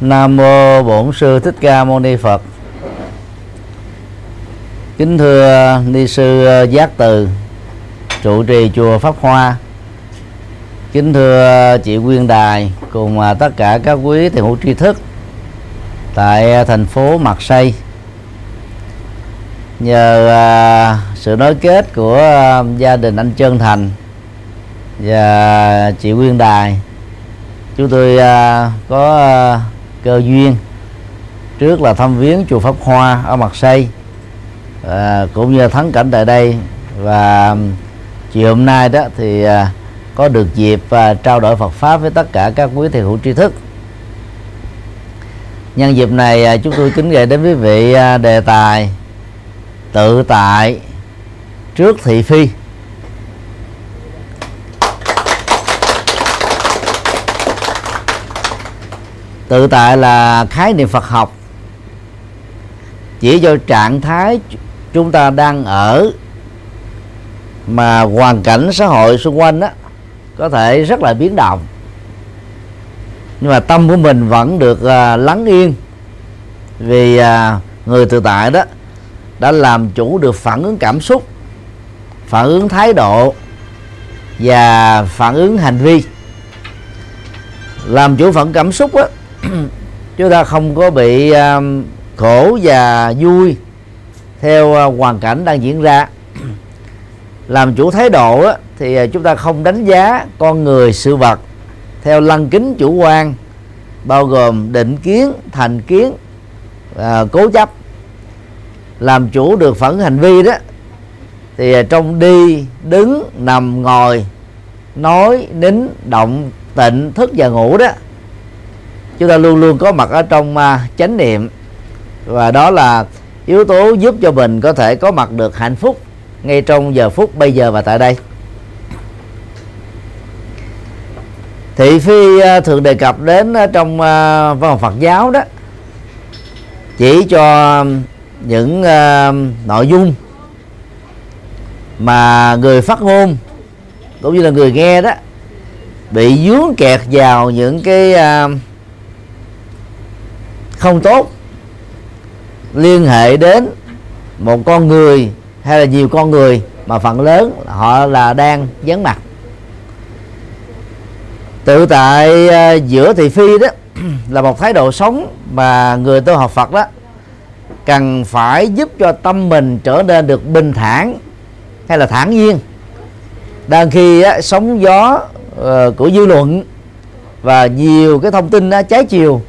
Nam mô Bổn sư Thích Ca Mâu Ni Phật. Kính thưa ni sư Giác Từ, trụ trì chùa Pháp Hoa. Kính thưa chị Quyên Đài cùng tất cả các quý thầy hữu tri thức tại thành phố Marseille. Nhờ à, sự nối kết của gia đình anh Trân Thành và chị Quyên Đài chúng tôi à, có à, cơ duyên. Trước là thăm viếng chùa Pháp Hoa ở Mặt Xây à, cũng như thắng cảnh tại đây. Và chiều hôm nay đó thì à, có được dịp à, trao đổi Phật pháp với tất cả các quý thiền hữu tri thức. Nhân dịp này à, chúng tôi kính gửi đến quý vị à, đề tài tự tại trước thị phi. Tự tại là khái niệm Phật học. Chỉ cho trạng thái chúng ta đang ở mà hoàn cảnh xã hội xung quanh đó có thể rất là biến động. Nhưng mà tâm của mình vẫn được uh, lắng yên vì uh, người tự tại đó đã làm chủ được phản ứng cảm xúc phản ứng thái độ và phản ứng hành vi. Làm chủ phản cảm xúc đó, chúng ta không có bị um, khổ và vui theo uh, hoàn cảnh đang diễn ra. Làm chủ thái độ á, thì uh, chúng ta không đánh giá con người sự vật theo lăng kính chủ quan bao gồm định kiến thành kiến uh, cố chấp. Làm chủ được phẫn hành vi đó thì uh, trong đi đứng nằm ngồi nói nín động tịnh thức và ngủ đó chúng ta luôn luôn có mặt ở trong à, chánh niệm. Và đó là yếu tố giúp cho mình có thể có mặt được hạnh phúc ngay trong giờ phút bây giờ và tại đây. Thị phi à, thường đề cập đến à, trong văn học Phật giáo đó chỉ cho những nội dung mà người phát ngôn cũng như là người nghe đó bị dướng kẹt vào những cái uh, không tốt liên hệ đến một con người hay là nhiều con người mà phần lớn họ là đang vắng mặt. Tự tại ờ, giữa thị phi đó là một thái độ sống mà người tu học Phật đó cần phải giúp cho tâm mình trở nên được bình thản hay là thản nhiên. Đang khi á, sóng gió uh, của dư luận và nhiều cái thông tin á, trái chiều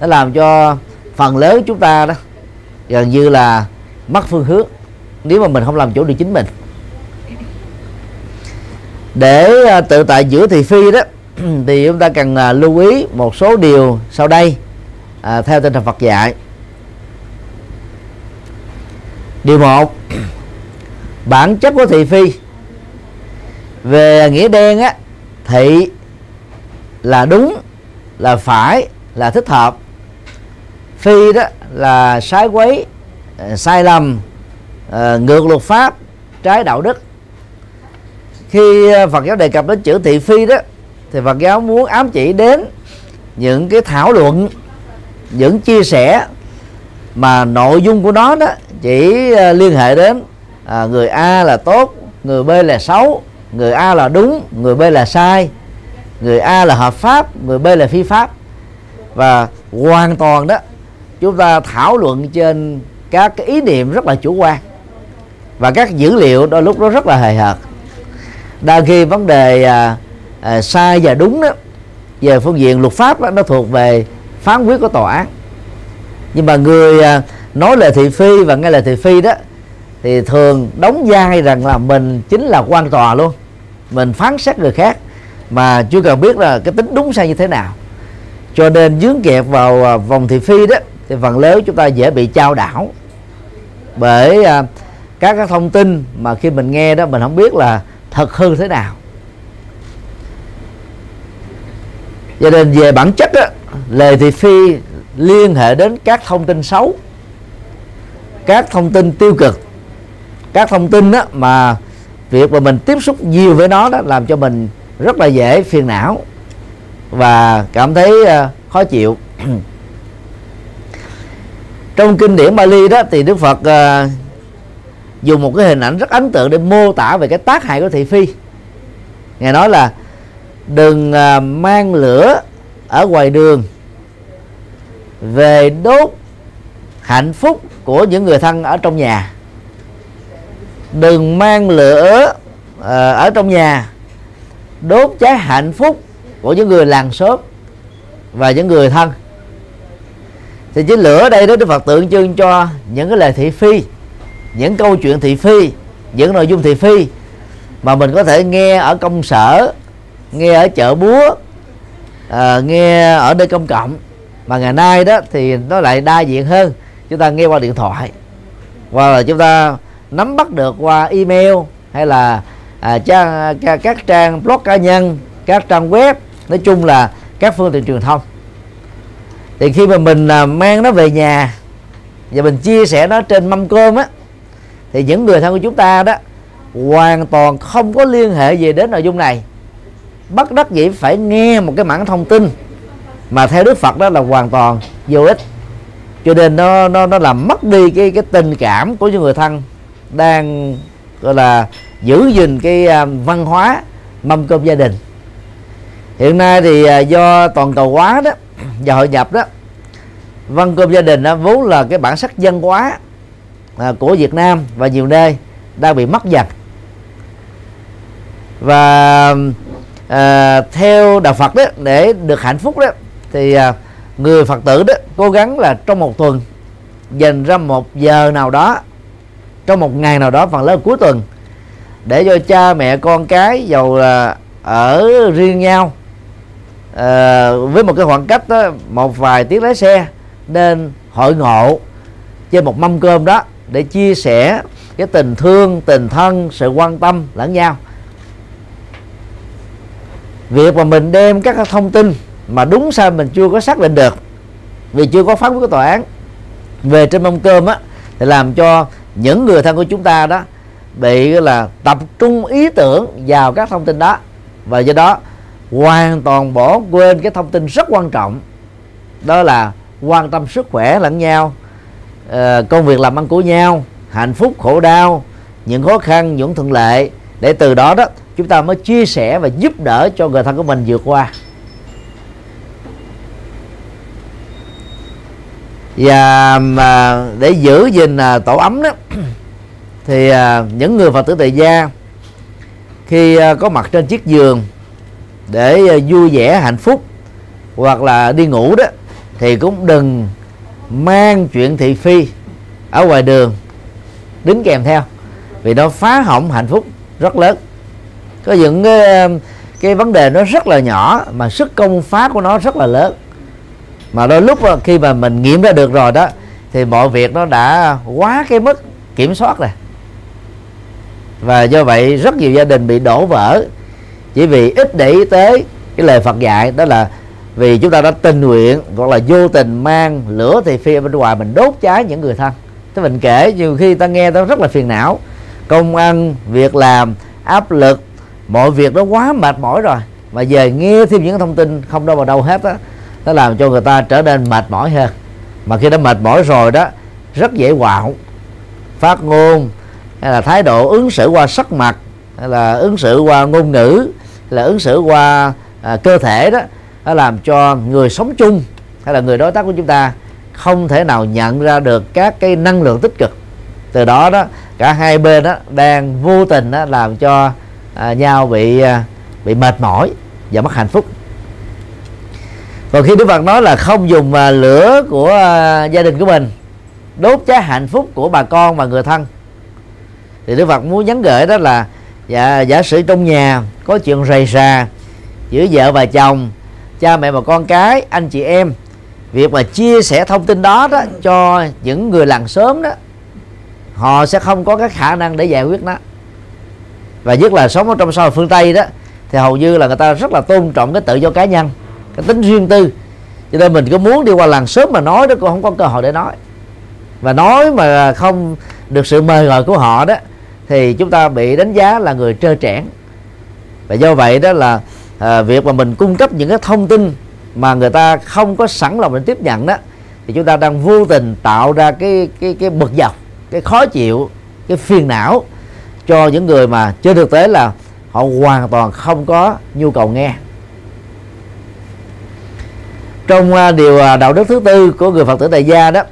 nó làm cho phần lớn chúng ta đó gần như là mất phương hướng nếu mà mình không làm chủ được chính mình. Để à, tự tại giữa thị phi đó thì chúng ta cần à, lưu ý một số điều sau đây à, theo tinh thần Phật dạy. Điều một bản chất của thị phi về nghĩa đen á thị là đúng là phải là thích hợp phi đó là sai quấy ờ, sai lầm ờ, ngược luật pháp trái đạo đức. Khi ờ, Phật giáo đề cập đến chữ thị phi đó thì Phật giáo muốn ám chỉ đến những cái thảo luận những chia sẻ mà nội dung của nó đó chỉ liên hệ đến à, người A là tốt người B là xấu người A là đúng người B là sai người A là hợp pháp người B là phi pháp. Và hoàn toàn đó chúng ta thảo luận trên các cái ý niệm rất là chủ quan và các dữ liệu đôi lúc đó rất là hời hợt. Đa khi vấn đề à, à, sai và đúng đó về phương diện luật pháp đó, nó thuộc về phán quyết của tòa án. Nhưng mà người à, nói lời thị phi và nghe lời thị phi đó thì thường đóng vai rằng là mình chính là quan tòa luôn. Mình phán xét người khác mà chưa cần biết là cái tính đúng sai như thế nào. Cho nên dướng kẹp vào à, vòng thị phi đó thì phần lớn chúng ta dễ bị trao đảo. Bởi à, các cái thông tin mà khi mình nghe đó mình không biết là thật hư thế nào. Cho nên về bản chất á, lời thị phi liên hệ đến các thông tin xấu các thông tin tiêu cực các thông tin đó mà việc mà mình tiếp xúc nhiều với nó đó làm cho mình rất là dễ phiền não và cảm thấy uh, khó chịu. trong kinh điển Bali đó thì Đức Phật à, dùng một cái hình ảnh rất ấn tượng để mô tả về cái tác hại của thị phi. Ngài nói là đừng à, mang lửa ở ngoài đường về đốt hạnh phúc của những người thân ở trong nhà. Đừng mang lửa à, ở trong nhà đốt cháy hạnh phúc của những người làng xóm và những người thân thì cái lửa đây đó Đức Phật tượng trưng cho những cái lời thị phi những câu chuyện thị phi những nội dung thị phi mà mình có thể nghe ở công sở nghe ở chợ búa à, nghe ở nơi công cộng. Mà ngày nay đó thì nó lại đa diện hơn. Chúng ta nghe qua điện thoại hoặc là chúng ta nắm bắt được qua email hay là à, trang, à, các trang blog cá nhân các trang web. Nói chung là các phương tiện truyền thông thì khi mà mình à, mang nó về nhà và mình chia sẻ nó trên mâm cơm á, thì những người thân của chúng ta đó hoàn toàn không có liên hệ gì đến nội dung này. Bất đắc dĩ phải nghe một cái mảng thông tin mà theo Đức Phật đó là hoàn toàn vô ích. Cho nên nó nó nó làm mất đi cái cái tình cảm của những người thân đang, gọi là, giữ gìn cái à, văn hóa mâm cơm gia đình. Hiện nay thì à, do toàn cầu hóa đó và hội nhập đó văn cơm gia đình đó, vốn là cái bản sắc dân hóa à, của Việt Nam và nhiều nơi đang bị mất dần. Và à, theo đạo Phật đó để được hạnh phúc đó thì à, người Phật tử đó cố gắng là trong một tuần dành ra một giờ nào đó trong một ngày nào đó phần lớn cuối tuần để cho cha mẹ con cái giàu là ở riêng nhau à, với một cái khoảng cách đó, một vài tiếng lái xe nên hội ngộ trên một mâm cơm đó để chia sẻ cái tình thương tình thân sự quan tâm lẫn nhau. Việc mà mình đem các thông tin mà đúng sai mình chưa có xác định được vì chưa có phán quyết của tòa án về trên mâm cơm á thì làm cho những người thân của chúng ta đó bị là tập trung ý tưởng vào các thông tin đó. Và do đó hoàn toàn bỏ quên cái thông tin rất quan trọng. Đó là quan tâm sức khỏe lẫn nhau ờ, công việc làm ăn của nhau, hạnh phúc, khổ đau, những khó khăn, những thuận lợi để từ đó đó, chúng ta mới chia sẻ và giúp đỡ cho người thân của mình vượt qua. Và, mà để giữ gìn à, tổ ấm đó, thì à, những người phật tử tại gia, khi à, có mặt trên chiếc giường để ờ, vui vẻ hạnh phúc hoặc là đi ngủ đó thì cũng đừng mang chuyện thị phi ở ngoài đường đính kèm theo vì nó phá hỏng hạnh phúc rất lớn. Có những cái, cái vấn đề nó rất là nhỏ mà sức công phá của nó rất là lớn. Mà đôi lúc ờ, khi mà mình nghiệm ra được rồi đó thì mọi việc nó đã quá cái mức kiểm soát rồi. Và do vậy rất nhiều gia đình bị đổ vỡ chỉ vì ít để ý tới cái lời Phật dạy, đó là vì chúng ta đã tình nguyện hoặc là vô tình mang lửa thì phi bên ngoài mình đốt cháy những người thân. Thế mình kể, nhiều khi ta nghe ta rất là phiền não. Công ăn, việc làm, áp lực, mọi việc nó quá mệt mỏi rồi. Mà về nghe thêm những thông tin không đâu vào đâu hết á, nó làm cho người ta trở nên mệt mỏi hơn. Mà khi đã mệt mỏi rồi đó, rất dễ quạo. Phát ngôn hay là thái độ ứng xử qua sắc mặt là ứng xử qua ngôn ngữ là ứng xử qua à, cơ thể đó nó làm cho người sống chung hay là người đối tác của chúng ta không thể nào nhận ra được các cái năng lượng tích cực. Từ đó đó cả hai bên đó đang vô tình đó làm cho à, nhau bị à, bị mệt mỏi và mất hạnh phúc. Còn khi Đức Phật nói là không dùng à, lửa của à, gia đình của mình đốt cháy hạnh phúc của bà con và người thân thì Đức Phật muốn nhắn gửi đó là dạ, giả sử trong nhà có chuyện rầy rà giữa vợ và chồng cha mẹ và con cái anh chị em việc mà chia sẻ thông tin đó đó cho những người làng sớm đó họ sẽ không có cái khả năng để giải quyết nó. Và nhất là sống ở trong xã hội phương tây đó thì hầu như là người ta rất là tôn trọng cái tự do cá nhân cái tính riêng tư. Cho nên mình có muốn đi qua làng sớm mà nói đó cũng không có cơ hội để nói. Và nói mà không được sự mời gọi của họ đó thì chúng ta bị đánh giá là người trơ trẽn. Và do vậy đó là à, việc mà mình cung cấp những cái thông tin mà người ta không có sẵn lòng để tiếp nhận đó thì chúng ta đang vô tình tạo ra cái cái cái bực dọc cái khó chịu cái phiền não cho những người mà trên thực tế là họ hoàn toàn không có nhu cầu nghe. Trong à, điều à, đạo đức thứ tư của người phật tử tại gia đó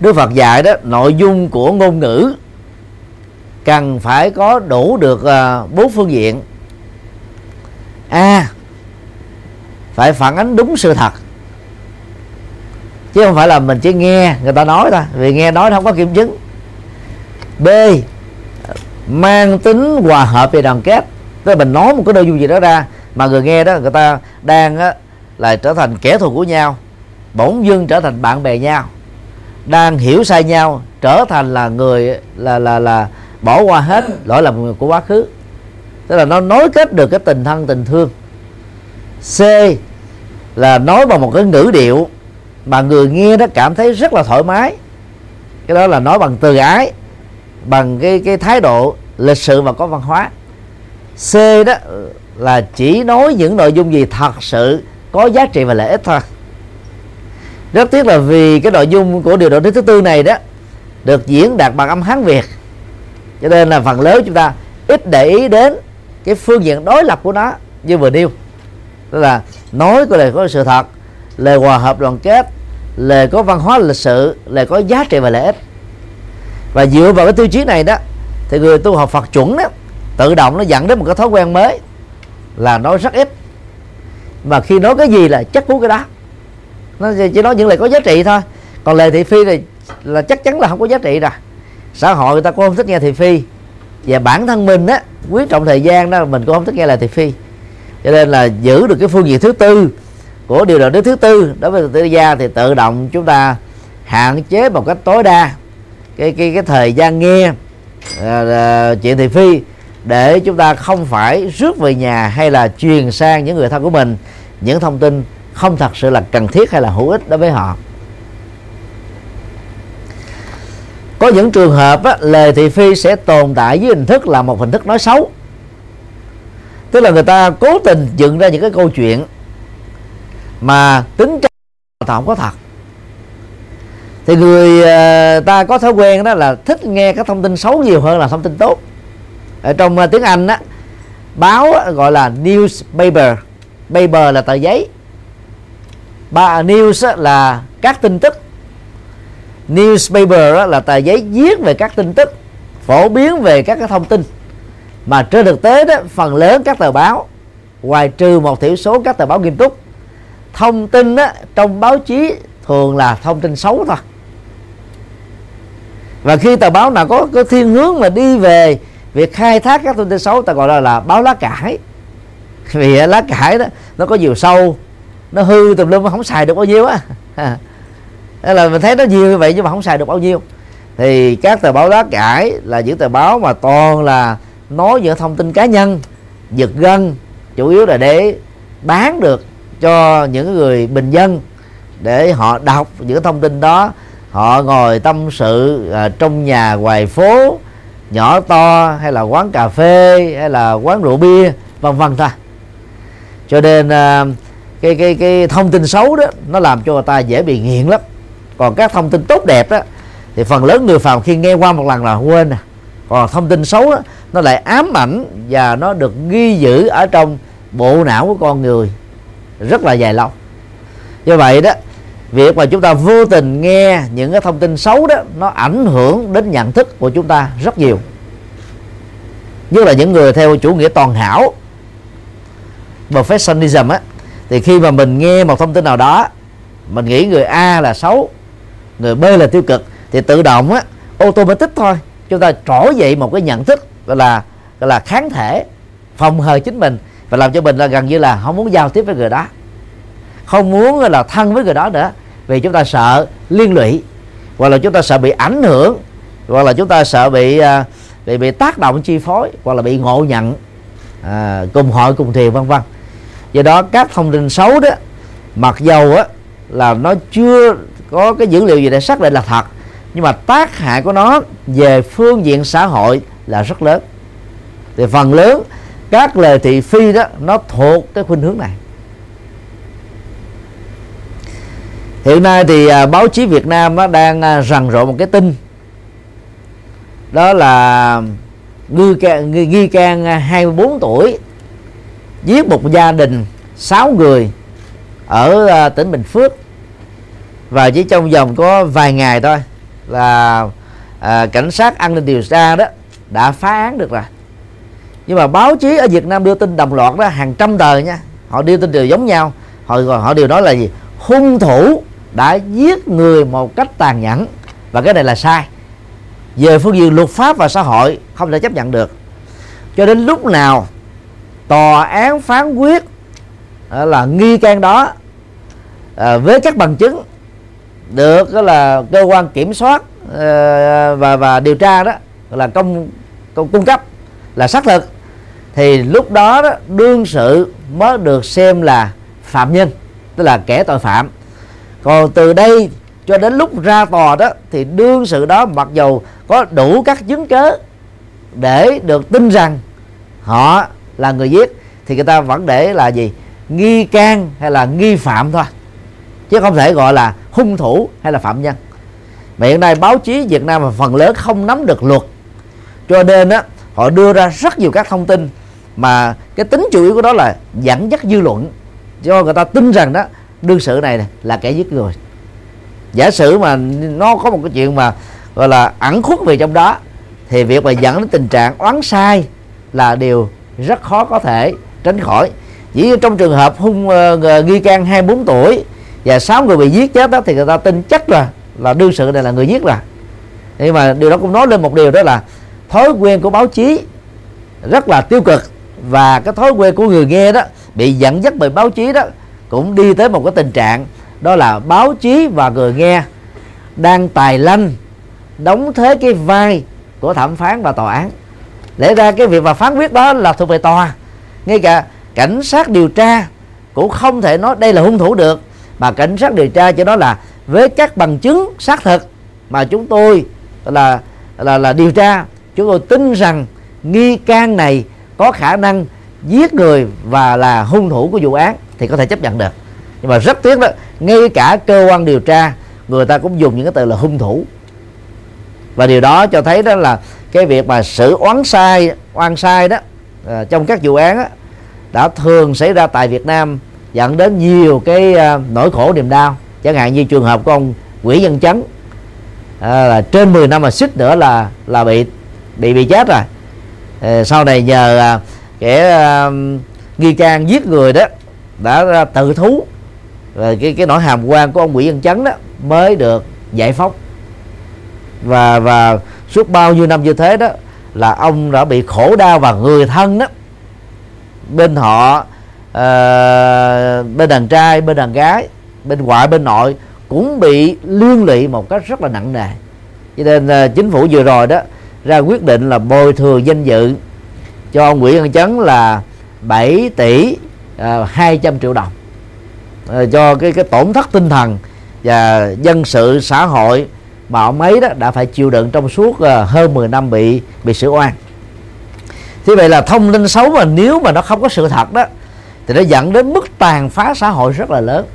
đức phật dạy đó nội dung của ngôn ngữ cần phải có đủ được ờ, bốn phương diện. A phải phản ánh đúng sự thật. Chứ không phải là mình chỉ nghe người ta nói thôi vì nghe nói không có kiểm chứng. B mang tính hòa hợp về đoàn kết. Tức là mình nói một cái nội dung gì đó ra mà người nghe đó người ta đang á, là trở thành kẻ thù của nhau bỗng dưng trở thành bạn bè nhau đang hiểu sai nhau trở thành là người là là là bỏ qua hết lỗi lầm của quá khứ. Tức là nó nối kết được cái tình thân, tình thương. C là nói bằng một cái ngữ điệu mà người nghe nó cảm thấy rất là thoải mái. Cái đó là nói bằng từ ái, bằng cái cái thái độ lịch sự và có văn hóa. C đó là chỉ nói những nội dung gì thật sự có giá trị và lợi ích thôi. Rất tiếc là vì cái nội dung của điều đạo đức thứ tư này đó được diễn đạt bằng âm hán việt cho nên là phần lớn chúng ta ít để ý đến cái phương diện đối lập của nó như vừa nêu. Tức là nói có lời có sự thật, lời hòa hợp đoàn kết, lời có văn hóa lịch sự, lời có giá trị và lợi ích. Và dựa vào cái tiêu chí này đó, thì người tu học Phật chuẩn đó, tự động nó dẫn đến một cái thói quen mới là nói rất ít. Mà khi nói cái gì là chắc cú cái đó. Nó chỉ nói những lời có giá trị thôi. Còn lời thị phi thì là chắc chắn là không có giá trị rồi xã hội người ta cũng không thích nghe thị phi. Và bản thân mình á quý trọng thời gian đó mình cũng không thích nghe là thị phi. Cho nên là giữ được cái phương diện thứ tư của điều đạo đức thứ tư đối với tự gia thì tự động chúng ta hạn chế một cách tối đa cái cái cái thời gian nghe uh, chuyện thị phi để chúng ta không phải rước về nhà hay là truyền sang những người thân của mình những thông tin không thật sự là cần thiết hay là hữu ích đối với họ. Có những trường hợp á, lời thị phi sẽ tồn tại với hình thức là một hình thức nói xấu. Tức là người ta cố tình dựng ra những cái câu chuyện mà tính chất không có thật. Thì người ờ, ta có thói quen đó là thích nghe các thông tin xấu nhiều hơn là thông tin tốt. Ở trong ờ, tiếng Anh á báo gọi là newspaper. Paper là tờ giấy. Ba news là các tin tức newspaper đó là tờ giấy viết về các tin tức phổ biến về các cái thông tin. Mà trên thực tế đó phần lớn các tờ báo ngoài trừ một thiểu số các tờ báo nghiêm túc thông tin đó, trong báo chí thường là thông tin xấu thôi. Và khi tờ báo nào có cái thiên hướng mà đi về việc khai thác các thông tin xấu ta gọi là là báo lá cải. Vì lá cải đó nó có nhiều sâu nó hư tùm lum không xài được bao nhiêu á. Nên là mình thấy nó nhiều như vậy nhưng mà không xài được bao nhiêu. Thì các tờ báo lá cải là những tờ báo mà toàn là nói những thông tin cá nhân giật gân chủ yếu là để bán được cho những người bình dân để họ đọc những thông tin đó họ ngồi tâm sự à, trong nhà ngoài phố nhỏ to hay là quán cà phê hay là quán rượu bia vân vân thôi. Cho nên à, cái cái cái thông tin xấu đó nó làm cho người ta dễ bị nghiện lắm còn các thông tin tốt đẹp đó thì phần lớn người phàm khi nghe qua một lần là quên à. Còn thông tin xấu đó nó lại ám ảnh và nó được ghi giữ ở trong bộ não của con người rất là dài lâu. Do vậy đó, việc mà chúng ta vô tình nghe những cái thông tin xấu đó, nó ảnh hưởng đến nhận thức của chúng ta rất nhiều. Nhất là những người theo chủ nghĩa toàn hảo perfectionism á, thì khi mà mình nghe một thông tin nào đó, mình nghĩ người A là xấu người B là tiêu cực thì tự động á automatic thôi. Chúng ta trỗi dậy một cái nhận thức gọi là gọi là kháng thể phòng hờ chính mình và làm cho mình là gần như là không muốn giao tiếp với người đó. Không muốn là thân với người đó nữa vì chúng ta sợ liên lụy hoặc là chúng ta sợ bị ảnh hưởng hoặc là chúng ta sợ bị à, bị bị tác động chi phối hoặc là bị ngộ nhận à, cùng hội cùng thiền vân vân. Do đó các thông tin xấu đó mặc dầu á là nó chưa có cái dữ liệu gì để xác định là thật. Nhưng mà tác hại của nó về phương diện xã hội là rất lớn. Thì phần lớn các lời thị phi đó nó thuộc cái khuynh hướng này. Hiện nay thì à, báo chí Việt Nam nó đang à, rầm rộ một cái tin. Đó là nghi can, nghi, nghi can 24 tuổi giết một gia đình 6 người ở à, tỉnh Bình Phước và chỉ trong vòng có vài ngày thôi là à, cảnh sát an ninh điều tra đó đã phá án được rồi. Nhưng mà báo chí ở Việt Nam đưa tin đồng loạt đó hàng trăm tờ nha. Họ đưa tin đều giống nhau. Họ họ đều nói là gì? Hung thủ đã giết người một cách tàn nhẫn. Và cái này là sai. Về phương diện luật pháp và xã hội không thể chấp nhận được. Cho đến lúc nào tòa án phán quyết à, là nghi can đó à, với các bằng chứng được đó là cơ quan kiểm soát ờ, và và điều tra đó là công, công cung cấp là xác thực. Thì lúc đó, đó đương sự mới được xem là phạm nhân tức là kẻ tội phạm. Còn từ đây cho đến lúc ra tòa đó thì đương sự đó mặc dù có đủ các chứng cớ để được tin rằng họ là người giết thì người ta vẫn để là gì? Nghi can hay là nghi phạm thôi chứ không thể gọi là hung thủ hay là phạm nhân. Mà hiện nay báo chí Việt Nam phần lớn không nắm được luật. Cho nên á họ đưa ra rất nhiều các thông tin mà cái tính chủ yếu của đó là dẫn dắt dư luận. Cho người ta tin rằng đó đương sự này là kẻ giết người. Giả sử mà nó có một cái chuyện mà gọi là ẩn khuất về trong đó thì việc mà dẫn đến tình trạng oán sai là điều rất khó có thể tránh khỏi. Chỉ trong trường hợp hung uh, nghi can 24 tuổi và sáu người bị giết chết đó thì người ta tin chắc là là đương sự này là người giết rồi. Nhưng mà điều đó cũng nói lên một điều đó là thói quen của báo chí rất là tiêu cực. Và cái thói quen của người nghe đó bị dẫn dắt bởi báo chí đó cũng đi tới một cái tình trạng đó là báo chí và người nghe đang tài lanh, đóng thế cái vai của thẩm phán và tòa án. Lẽ ra cái việc mà phán quyết đó là thuộc về tòa. Ngay cả cảnh sát điều tra cũng không thể nói đây là hung thủ được mà cảnh sát điều tra cho đó là với các bằng chứng xác thực mà chúng tôi là là là điều tra chúng tôi tin rằng nghi can này có khả năng giết người và là hung thủ của vụ án thì có thể chấp nhận được. Nhưng mà rất tiếc đó ngay cả cơ quan điều tra người ta cũng dùng những cái từ là hung thủ. Và điều đó cho thấy đó là cái việc mà xử oán sai oan sai đó à, trong các vụ án đó, đã thường xảy ra tại Việt Nam dẫn đến nhiều cái à, nỗi khổ niềm đau. Chẳng hạn như trường hợp của ông Nguyễn Văn Chấn à, là trên 10 năm mà xích nữa là là bị bị bị chết rồi. À, sau này nhờ à, kẻ à, nghi can giết người đó đã tự thú. Và cái cái nỗi hàm quan của ông Nguyễn Văn Chấn đó mới được giải phóng. Và và suốt bao nhiêu năm như thế đó là ông đã bị khổ đau và người thân đó bên họ uh, bên đàn trai bên đàn gái bên ngoại bên nội cũng bị liên lụy một cách rất là nặng nề. Cho nên uh, chính phủ vừa rồi đó ra quyết định là bồi thường danh dự cho ông Nguyễn Văn Chấn là 7 tỷ ờ, uh, 200 triệu đồng uh, cho cái cái tổn thất tinh thần và dân sự xã hội mà ông ấy đó đã phải chịu đựng trong suốt uh, hơn 10 năm bị bị xử oan. Thế vậy là thông tin xấu mà nếu mà nó không có sự thật đó thì nó dẫn đến mức tàn phá xã hội rất là lớn.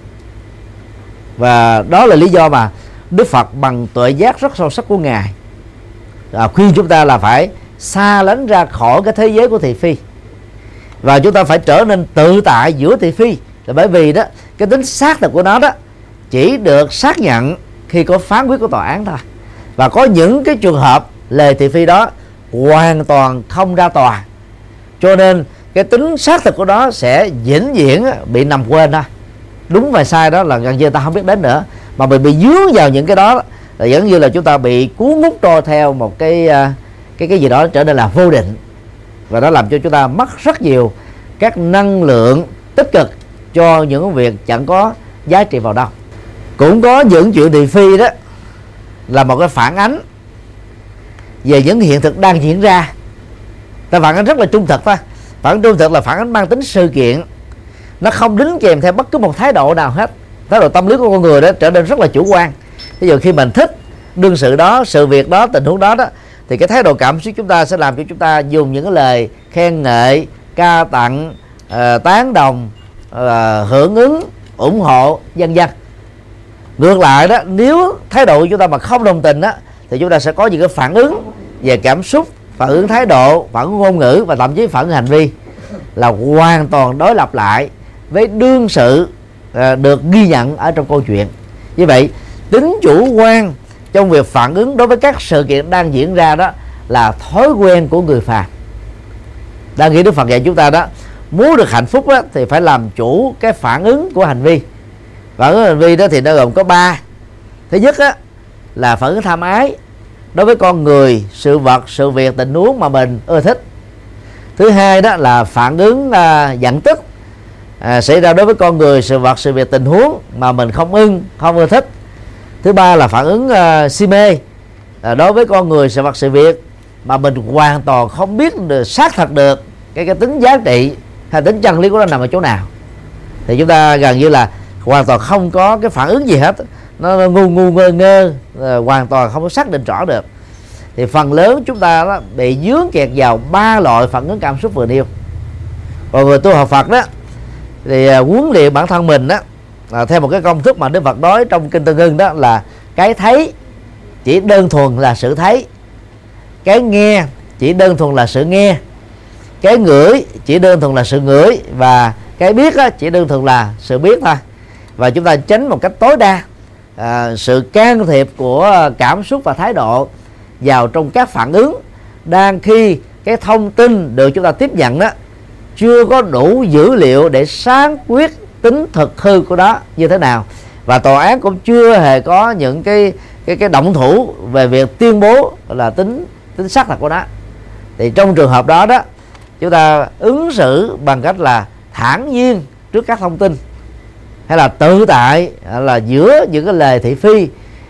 Và đó là lý do mà Đức Phật bằng tuệ giác rất sâu sắc của ngài. À, khuyên chúng ta là phải xa lánh ra khỏi cái thế giới của thị phi. Và chúng ta phải trở nên tự tại giữa thị phi. Là bởi vì đó cái tính xác thực của nó đó chỉ được xác nhận khi có phán quyết của tòa án thôi. Và có những cái trường hợp lề thị phi đó hoàn toàn không ra tòa. Cho nên cái tính xác thực của nó sẽ vĩnh viễn bị nằm quên thôi đúng và sai đó là gần như ta không biết đến nữa. Mà mình bị dướng vào những cái đó, là giống như là chúng ta bị cuốn hút trôi theo một cái à, cái cái gì đó trở nên là vô định. Và nó làm cho chúng ta mất rất nhiều các năng lượng tích cực cho những việc chẳng có giá trị vào đâu. Cũng có những chuyện thị phi đó, là một cái phản ánh về những hiện thực đang diễn ra. Ta phản ánh rất là trung thực thôi phản trung thực là phản ánh mang tính sự kiện. Nó không đính kèm theo bất cứ một thái độ nào hết. Thái độ tâm lý của con người đó trở nên rất là chủ quan. Ví dụ khi mình thích đương sự đó sự việc đó tình huống đó đó thì cái thái độ cảm xúc chúng ta sẽ làm cho chúng ta dùng những cái lời khen ngợi ca tặng uh, tán đồng uh, hưởng ứng ủng hộ dân dân ngược lại đó nếu thái độ của chúng ta mà không đồng tình đó thì chúng ta sẽ có những cái phản ứng về cảm xúc phản ứng thái độ phản ứng ngôn ngữ và thậm chí phản ứng hành vi là hoàn toàn đối lập lại với đương sự à, được ghi nhận ở trong câu chuyện. Như vậy tính chủ quan trong việc phản ứng đối với các sự kiện đang diễn ra đó là thói quen của người phàm. Đang nghĩ đức phật dạy chúng ta đó muốn được hạnh phúc đó, thì phải làm chủ cái phản ứng của hành vi. Phản ứng hành vi đó thì nó gồm có ba. Thứ nhất đó, là phản ứng tham ái đối với con người sự vật sự việc tình huống mà mình ưa thích. Thứ hai đó là phản ứng à, giận tức à, xảy ra đối với con người sự vật sự việc tình huống mà mình không ưng không ưa thích. Thứ ba là phản ứng à, si mê. À, đối với con người sự vật sự việc mà mình hoàn toàn không biết được xác thật được cái cái tính giá trị hay tính chân lý của nó nằm ở chỗ nào. Thì chúng ta gần như là hoàn toàn không có cái phản ứng gì hết nó, nó ngu ngu ngơ ngơ à, hoàn toàn không có xác định rõ được. Thì phần lớn chúng ta đó bị dướng kẹt vào ba loại phản ứng cảm xúc vừa nêu. Còn người tu học Phật đó thì à, huấn luyện bản thân mình đó là theo một cái công thức mà Đức Phật nói trong kinh Tân Hưng đó là cái thấy chỉ đơn thuần là sự thấy cái nghe chỉ đơn thuần là sự nghe cái ngửi chỉ đơn thuần là sự ngửi và cái biết đó, chỉ đơn thuần là sự biết thôi. Và chúng ta tránh một cách tối đa à, sự can thiệp của à, cảm xúc và thái độ vào trong các phản ứng đang khi cái thông tin được chúng ta tiếp nhận đó chưa có đủ dữ liệu để sáng quyết tính thực hư của đó như thế nào. Và tòa án cũng chưa hề có những cái cái cái động thủ về việc tuyên bố là tính tính xác thật của nó. Thì trong trường hợp đó đó chúng ta ứng xử bằng cách là thản nhiên trước các thông tin hay là tự tại là giữa những cái lời thị phi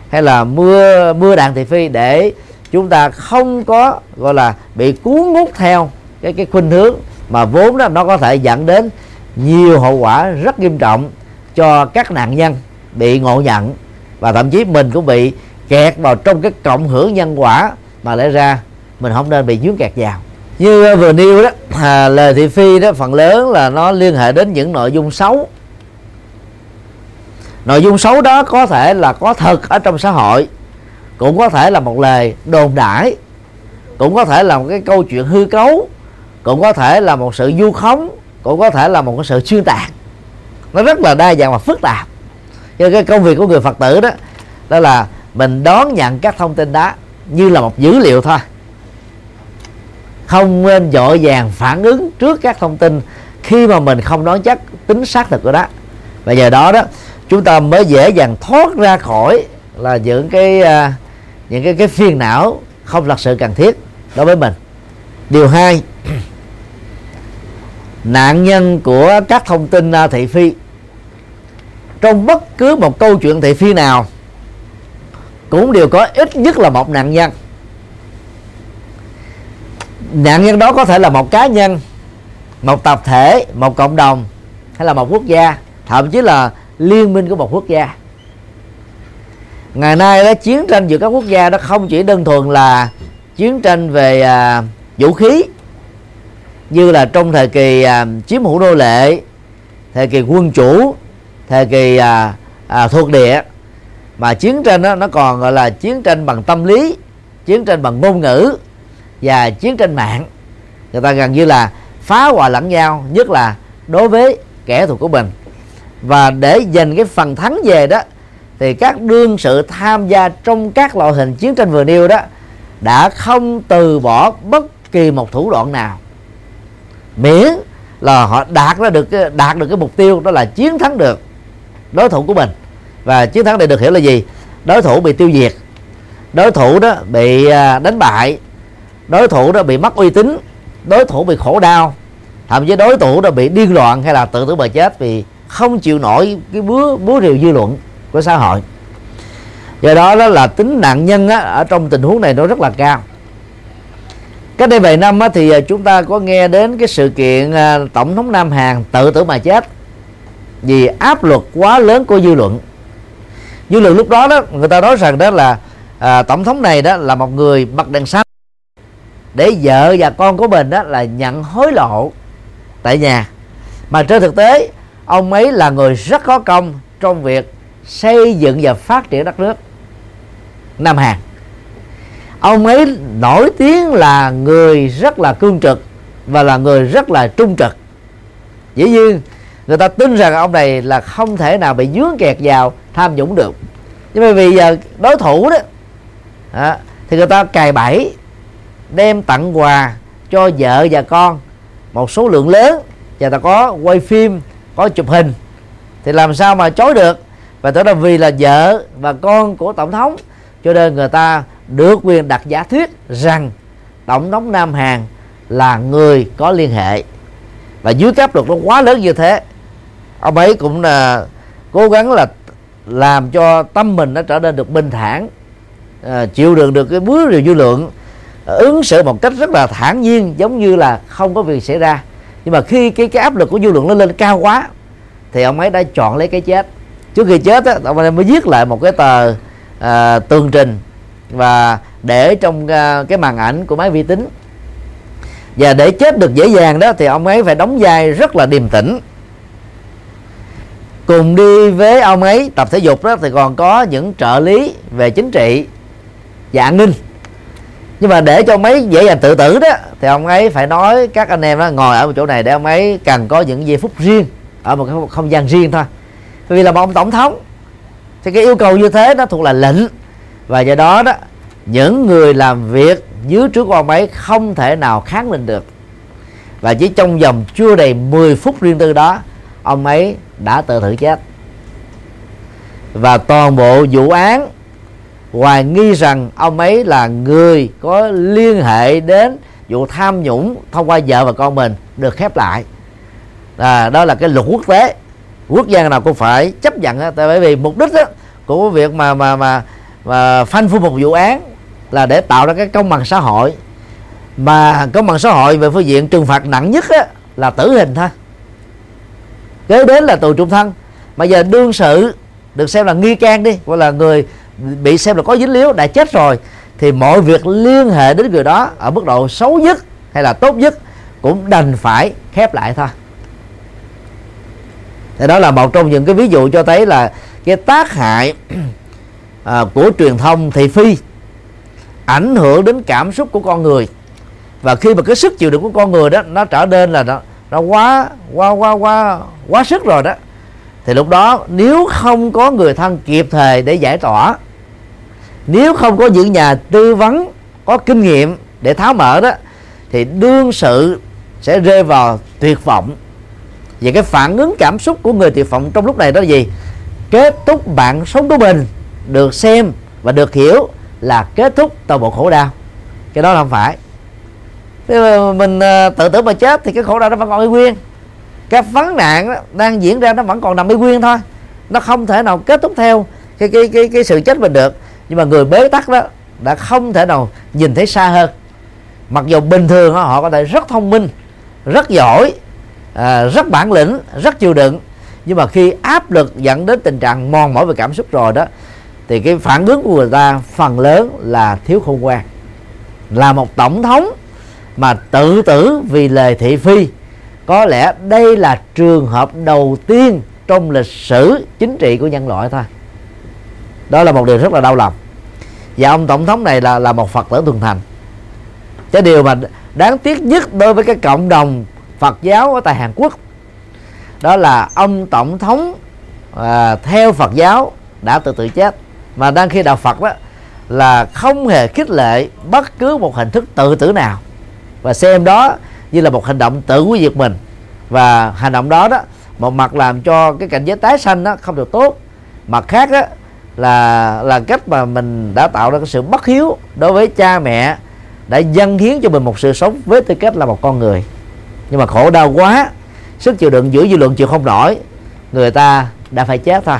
hay là mưa mưa đạn thị phi để chúng ta không có gọi là bị cuốn hút theo cái cái khuynh hướng mà vốn đó nó có thể dẫn đến nhiều hậu quả rất nghiêm trọng cho các nạn nhân bị ngộ nhận. Và thậm chí mình cũng bị kẹt vào trong cái cộng hưởng nhân quả mà lẽ ra mình không nên bị dướng kẹt vào. Như vừa nêu đó à, lời thị phi đó phần lớn là nó liên hệ đến những nội dung xấu nội dung xấu đó có thể là có thật ở trong xã hội, cũng có thể là một lời đồn đãi, cũng có thể là một cái câu chuyện hư cấu, cũng có thể là một sự du khống, cũng có thể là một cái sự xuyên tạc. Nó rất là đa dạng và phức tạp. Cho cái công việc của người phật tử đó đó là mình đón nhận các thông tin đó như là một dữ liệu thôi. Không nên dội vàng phản ứng trước các thông tin khi mà mình không đoán chắc tính xác thực của đó và giờ đó đó chúng ta mới dễ dàng thoát ra khỏi là những cái uh, những cái cái phiền não không thật sự cần thiết đối với mình. Điều hai nạn nhân của các thông tin uh, thị phi. Trong bất cứ một câu chuyện thị phi nào cũng đều có ít nhất là một nạn nhân. Nạn nhân đó có thể là một cá nhân một tập thể một cộng đồng hay là một quốc gia thậm chí là liên minh của một quốc gia. Ngày nay đó chiến tranh giữa các quốc gia đó không chỉ đơn thuần là chiến tranh về à, vũ khí như là trong thời kỳ à, chiếm hữu nô lệ thời kỳ quân chủ thời kỳ à, à, thuộc địa mà chiến tranh đó nó còn gọi là chiến tranh bằng tâm lý chiến tranh bằng ngôn ngữ và chiến tranh mạng. Người ta gần như là phá hoại lẫn nhau nhất là đối với kẻ thù của mình và để giành cái phần thắng về đó, thì các đương sự tham gia trong các loại hình chiến tranh vừa nêu đó đã không từ bỏ bất kỳ một thủ đoạn nào. Miễn là họ đạt ra được, đạt được cái mục tiêu đó là chiến thắng được đối thủ của mình. Và chiến thắng này được hiểu là gì? Đối thủ bị tiêu diệt, đối thủ đó bị à, đánh bại, đối thủ đó bị mất uy tín, đối thủ bị khổ đau, thậm chí đối thủ đó bị điên loạn hay là tự tử bờ chết vì không chịu nổi cái búa búa rìu dư luận của xã hội. Do đó đó là tính nạn nhân á, ở trong tình huống này nó rất là cao. Cách đây vài năm á, thì à, chúng ta có nghe đến cái sự kiện à, tổng thống Nam Hàn tự tử mà chết vì áp lực quá lớn của dư luận. Dư luận lúc đó đó người ta nói rằng đó là à, tổng thống này đó là một người bật đèn xanh để vợ và con của mình đó là nhận hối lộ tại nhà. Mà trên thực tế ông ấy là người rất có công trong việc xây dựng và phát triển đất nước. Nam Hàn. Ông ấy nổi tiếng là người rất là cương trực và là người rất là trung trực. Dĩ nhiên người ta tin rằng ông này là không thể nào bị dướng kẹt vào tham nhũng được. Nhưng mà vì giờ đối thủ đó à, thì người ta cài bẫy đem tặng quà cho vợ và con một số lượng lớn. Và ta có quay phim có chụp hình. Thì làm sao mà chối được? Và đó là vì là vợ và con của tổng thống. Cho nên người ta được quyền đặt giả thuyết rằng tổng thống Nam Hàn là người có liên hệ. Và dưới áp lực nó quá lớn như thế. Ông ấy cũng là cố gắng là làm cho tâm mình nó trở nên được bình thản à, chịu đựng được cái bứa điều dư lượng à, ứng xử một cách rất là thản nhiên giống như là không có việc xảy ra nhưng mà khi cái cái áp lực của dư luận nó lên cao quá thì ông ấy đã chọn lấy cái chết. Trước khi chết á ông ấy mới viết lại một cái tờ à, tường trình và để trong à, cái màn ảnh của máy vi tính. Và để chết được dễ dàng đó thì ông ấy phải đóng vai rất là điềm tĩnh. Cùng đi với ông ấy tập thể dục đó thì còn có những trợ lý về chính trị và an ninh nhưng mà để cho ông ấy dễ dàng tự tử đó, thì ông ấy phải nói các anh em đó ngồi ở một chỗ này để ông ấy cần có những giây phút riêng, ở một cái không gian riêng thôi. Vì là một ông tổng thống, thì cái yêu cầu như thế nó thuộc là lệnh. Và do đó đó, những người làm việc dưới trước ông ấy không thể nào kháng lên được. Và chỉ trong vòng chưa đầy 10 phút riêng tư đó, ông ấy đã tự tử chết. Và toàn bộ vụ án hoài nghi rằng ông ấy là người có liên hệ đến vụ tham nhũng thông qua vợ và con mình được khép lại. À, đó là cái luật quốc tế. Quốc gia nào cũng phải chấp nhận tại bởi vì mục đích đó, của việc mà mà mà mà phanh phui một vụ án là để tạo ra cái công bằng xã hội. Mà công bằng xã hội về phương diện trừng phạt nặng nhất á, là tử hình thôi. Kế đến là tù trung thân. Mà giờ đương sự được xem là nghi can đi hoặc là người bị xem là có dính líu đã chết rồi thì mọi việc liên hệ đến người đó ở mức độ xấu nhất hay là tốt nhất cũng đành phải khép lại thôi. Thì đó là một trong những cái ví dụ cho thấy là cái tác hại à, của truyền thông thị phi ảnh hưởng đến cảm xúc của con người. Và khi mà cái sức chịu đựng của con người đó nó trở nên là nó nó quá quá quá quá quá sức rồi đó thì lúc đó nếu không có người thân kịp thời để giải tỏa nếu không có những nhà tư vấn, có kinh nghiệm để tháo mở đó, thì đương sự sẽ rơi vào tuyệt vọng. Và cái phản ứng cảm xúc của người tuyệt vọng trong lúc này đó là gì? Kết thúc bạn sống của mình, được xem và được hiểu là kết thúc toàn bộ khổ đau. Cái đó là không phải. Nếu mà mình ờ, tự tử mà chết thì cái khổ đau nó vẫn còn y nguyên. Cái vấn nạn đang diễn ra nó vẫn còn nằm y nguyên thôi. Nó không thể nào kết thúc theo cái cái cái cái sự chết mình được nhưng mà người bế tắc đó đã không thể nào nhìn thấy xa hơn. Mặc dù bình thường họ có thể rất thông minh rất giỏi à, rất bản lĩnh rất chịu đựng nhưng mà khi áp lực dẫn đến tình trạng mòn mỏi về cảm xúc rồi đó thì cái phản ứng của người ta phần lớn là thiếu khôn ngoan là một tổng thống mà tự tử vì lời thị phi. Có lẽ đây là trường hợp đầu tiên trong lịch sử chính trị của nhân loại thôi đó là một điều rất là đau lòng. Và ông tổng thống này là là một phật tử thuần thành. Cái điều mà đáng tiếc nhất đối với cái cộng đồng phật giáo ở tại hàn quốc đó là ông tổng thống à, theo phật giáo đã tự tử chết. Mà đang khi đạo phật đó là không hề khích lệ bất cứ một hình thức tự tử nào. Và xem đó như là một hành động tự quý diệt mình. Và hành động đó đó một mặt làm cho cái cảnh giới tái sanh đó không được tốt. Mặt khác đó là là cách mà mình đã tạo ra cái sự bất hiếu đối với cha mẹ, đã dâng hiến cho mình một sự sống với tư cách là một con người. Nhưng mà khổ đau quá, sức chịu đựng giữa dư luận chịu không nổi, người ta đã phải chết thôi.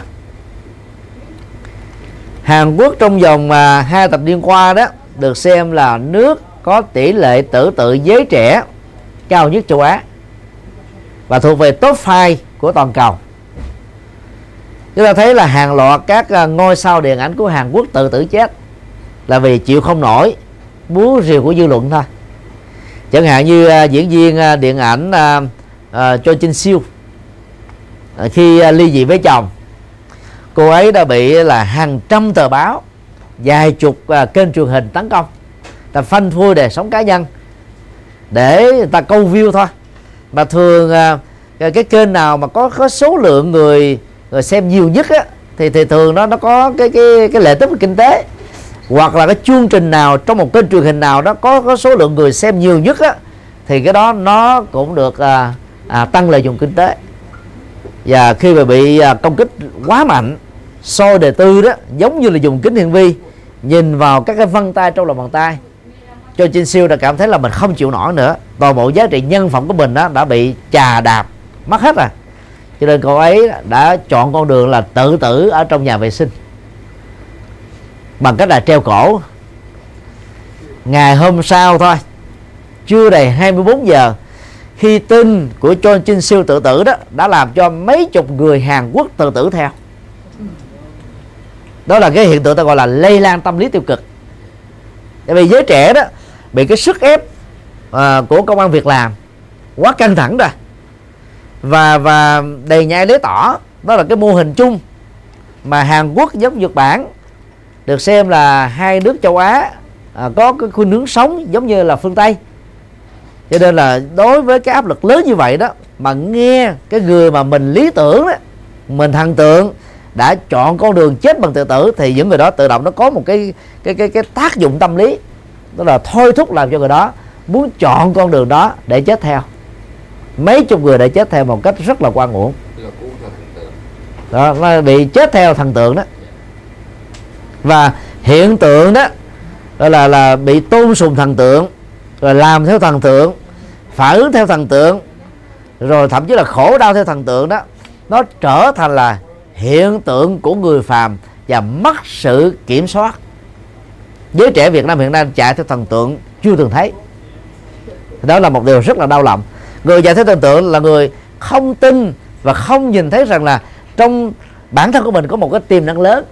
Hàn Quốc trong vòng mà hai thập niên qua đó được xem là nước có tỷ lệ tử tự giới trẻ cao nhất châu Á và thuộc về top 5 của toàn cầu chúng ta thấy là hàng loạt các à, ngôi sao điện ảnh của Hàn Quốc tự tử chết là vì chịu không nổi búa rìu của dư luận thôi. Chẳng hạn như à, diễn viên à, điện ảnh Cho Jin Siêu khi ly dị với chồng, cô ấy đã bị là hàng trăm tờ báo, vài chục kênh truyền hình tấn công. Ta phanh phui đời sống cá nhân để người ta câu view thôi. Mà thường cái kênh nào mà có có số lượng người người xem nhiều nhất á thì thì thường nó nó có cái cái cái lệ tức về kinh tế. Hoặc là cái chương trình nào trong một kênh truyền hình nào đó có có số lượng người xem nhiều nhất á thì cái đó nó cũng được à, à, tăng lợi dụng kinh tế. Và khi mà bị à, công kích quá mạnh soi đề tư đó giống như là dùng kính hiển vi nhìn vào các cái vân tay trong lòng bàn tay cho trên Siêu đã cảm thấy là mình không chịu nổi nữa. Toàn bộ giá trị nhân phẩm của mình đó đã bị chà đạp mất hết rồi cho nên cô ấy đã chọn con đường là tự tử ở trong nhà vệ sinh. Bằng cách là treo cổ. Ngày hôm sau thôi chưa đầy 24 giờ khi tin của John Chin Siêu tự tử đó đã làm cho mấy chục người Hàn Quốc tự tử theo. Đó là cái hiện tượng ta gọi là lây lan tâm lý tiêu cực. Tại vì giới trẻ đó bị cái sức ép uh, của công an việc làm quá căng thẳng rồi và và đầy nhai lấy tỏ đó là cái mô hình chung mà Hàn Quốc giống Nhật Bản được xem là hai nước châu Á à, có cái khuynh hướng sống giống như là phương Tây. Cho nên là đối với cái áp lực lớn như vậy đó mà nghe cái người mà mình lý tưởng đó mình thần tượng đã chọn con đường chết bằng tự tử thì những người đó tự động nó có một cái cái cái cái tác dụng tâm lý. Đó là thôi thúc làm cho người đó muốn chọn con đường đó để chết theo mấy chục người đã chết theo một cách rất là quan uổng. Đó nó bị chết theo thần tượng đó. Và hiện tượng đó là là bị tôn sùng thần tượng, rồi làm theo thần tượng, phản ứng theo thần tượng, rồi thậm chí là khổ đau theo thần tượng đó, nó trở thành là hiện tượng của người phàm và mất sự kiểm soát. Giới trẻ Việt Nam hiện nay chạy theo thần tượng chưa từng thấy. Đó là một điều rất là đau lòng người giải thích thần tượng là người không tin và không nhìn thấy rằng là trong bản thân của mình có một cái tiềm năng lớn,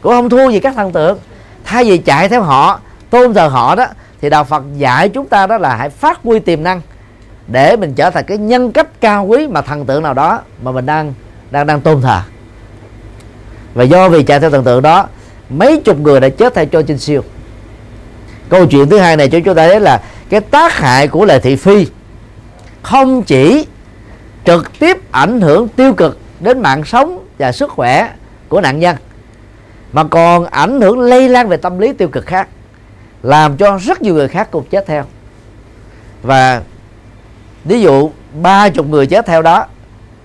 cũng không thua gì các thần tượng. Thay vì chạy theo họ, tôn thờ họ đó, thì đạo Phật dạy chúng ta đó là hãy phát huy tiềm năng để mình trở thành cái nhân cách cao quý mà thần tượng nào đó mà mình đang đang đang tôn thờ. Và do vì chạy theo thần tượng đó, mấy chục người đã chết theo cho trên siêu. Câu chuyện thứ hai này cho chúng ta thấy là cái tác hại của lời thị phi không chỉ trực tiếp ảnh hưởng tiêu cực đến mạng sống và sức khỏe của nạn nhân, mà còn ảnh hưởng lây lan về tâm lý tiêu cực khác, làm cho rất nhiều người khác cũng chết theo. Và ví dụ, ba chục người chết theo đó,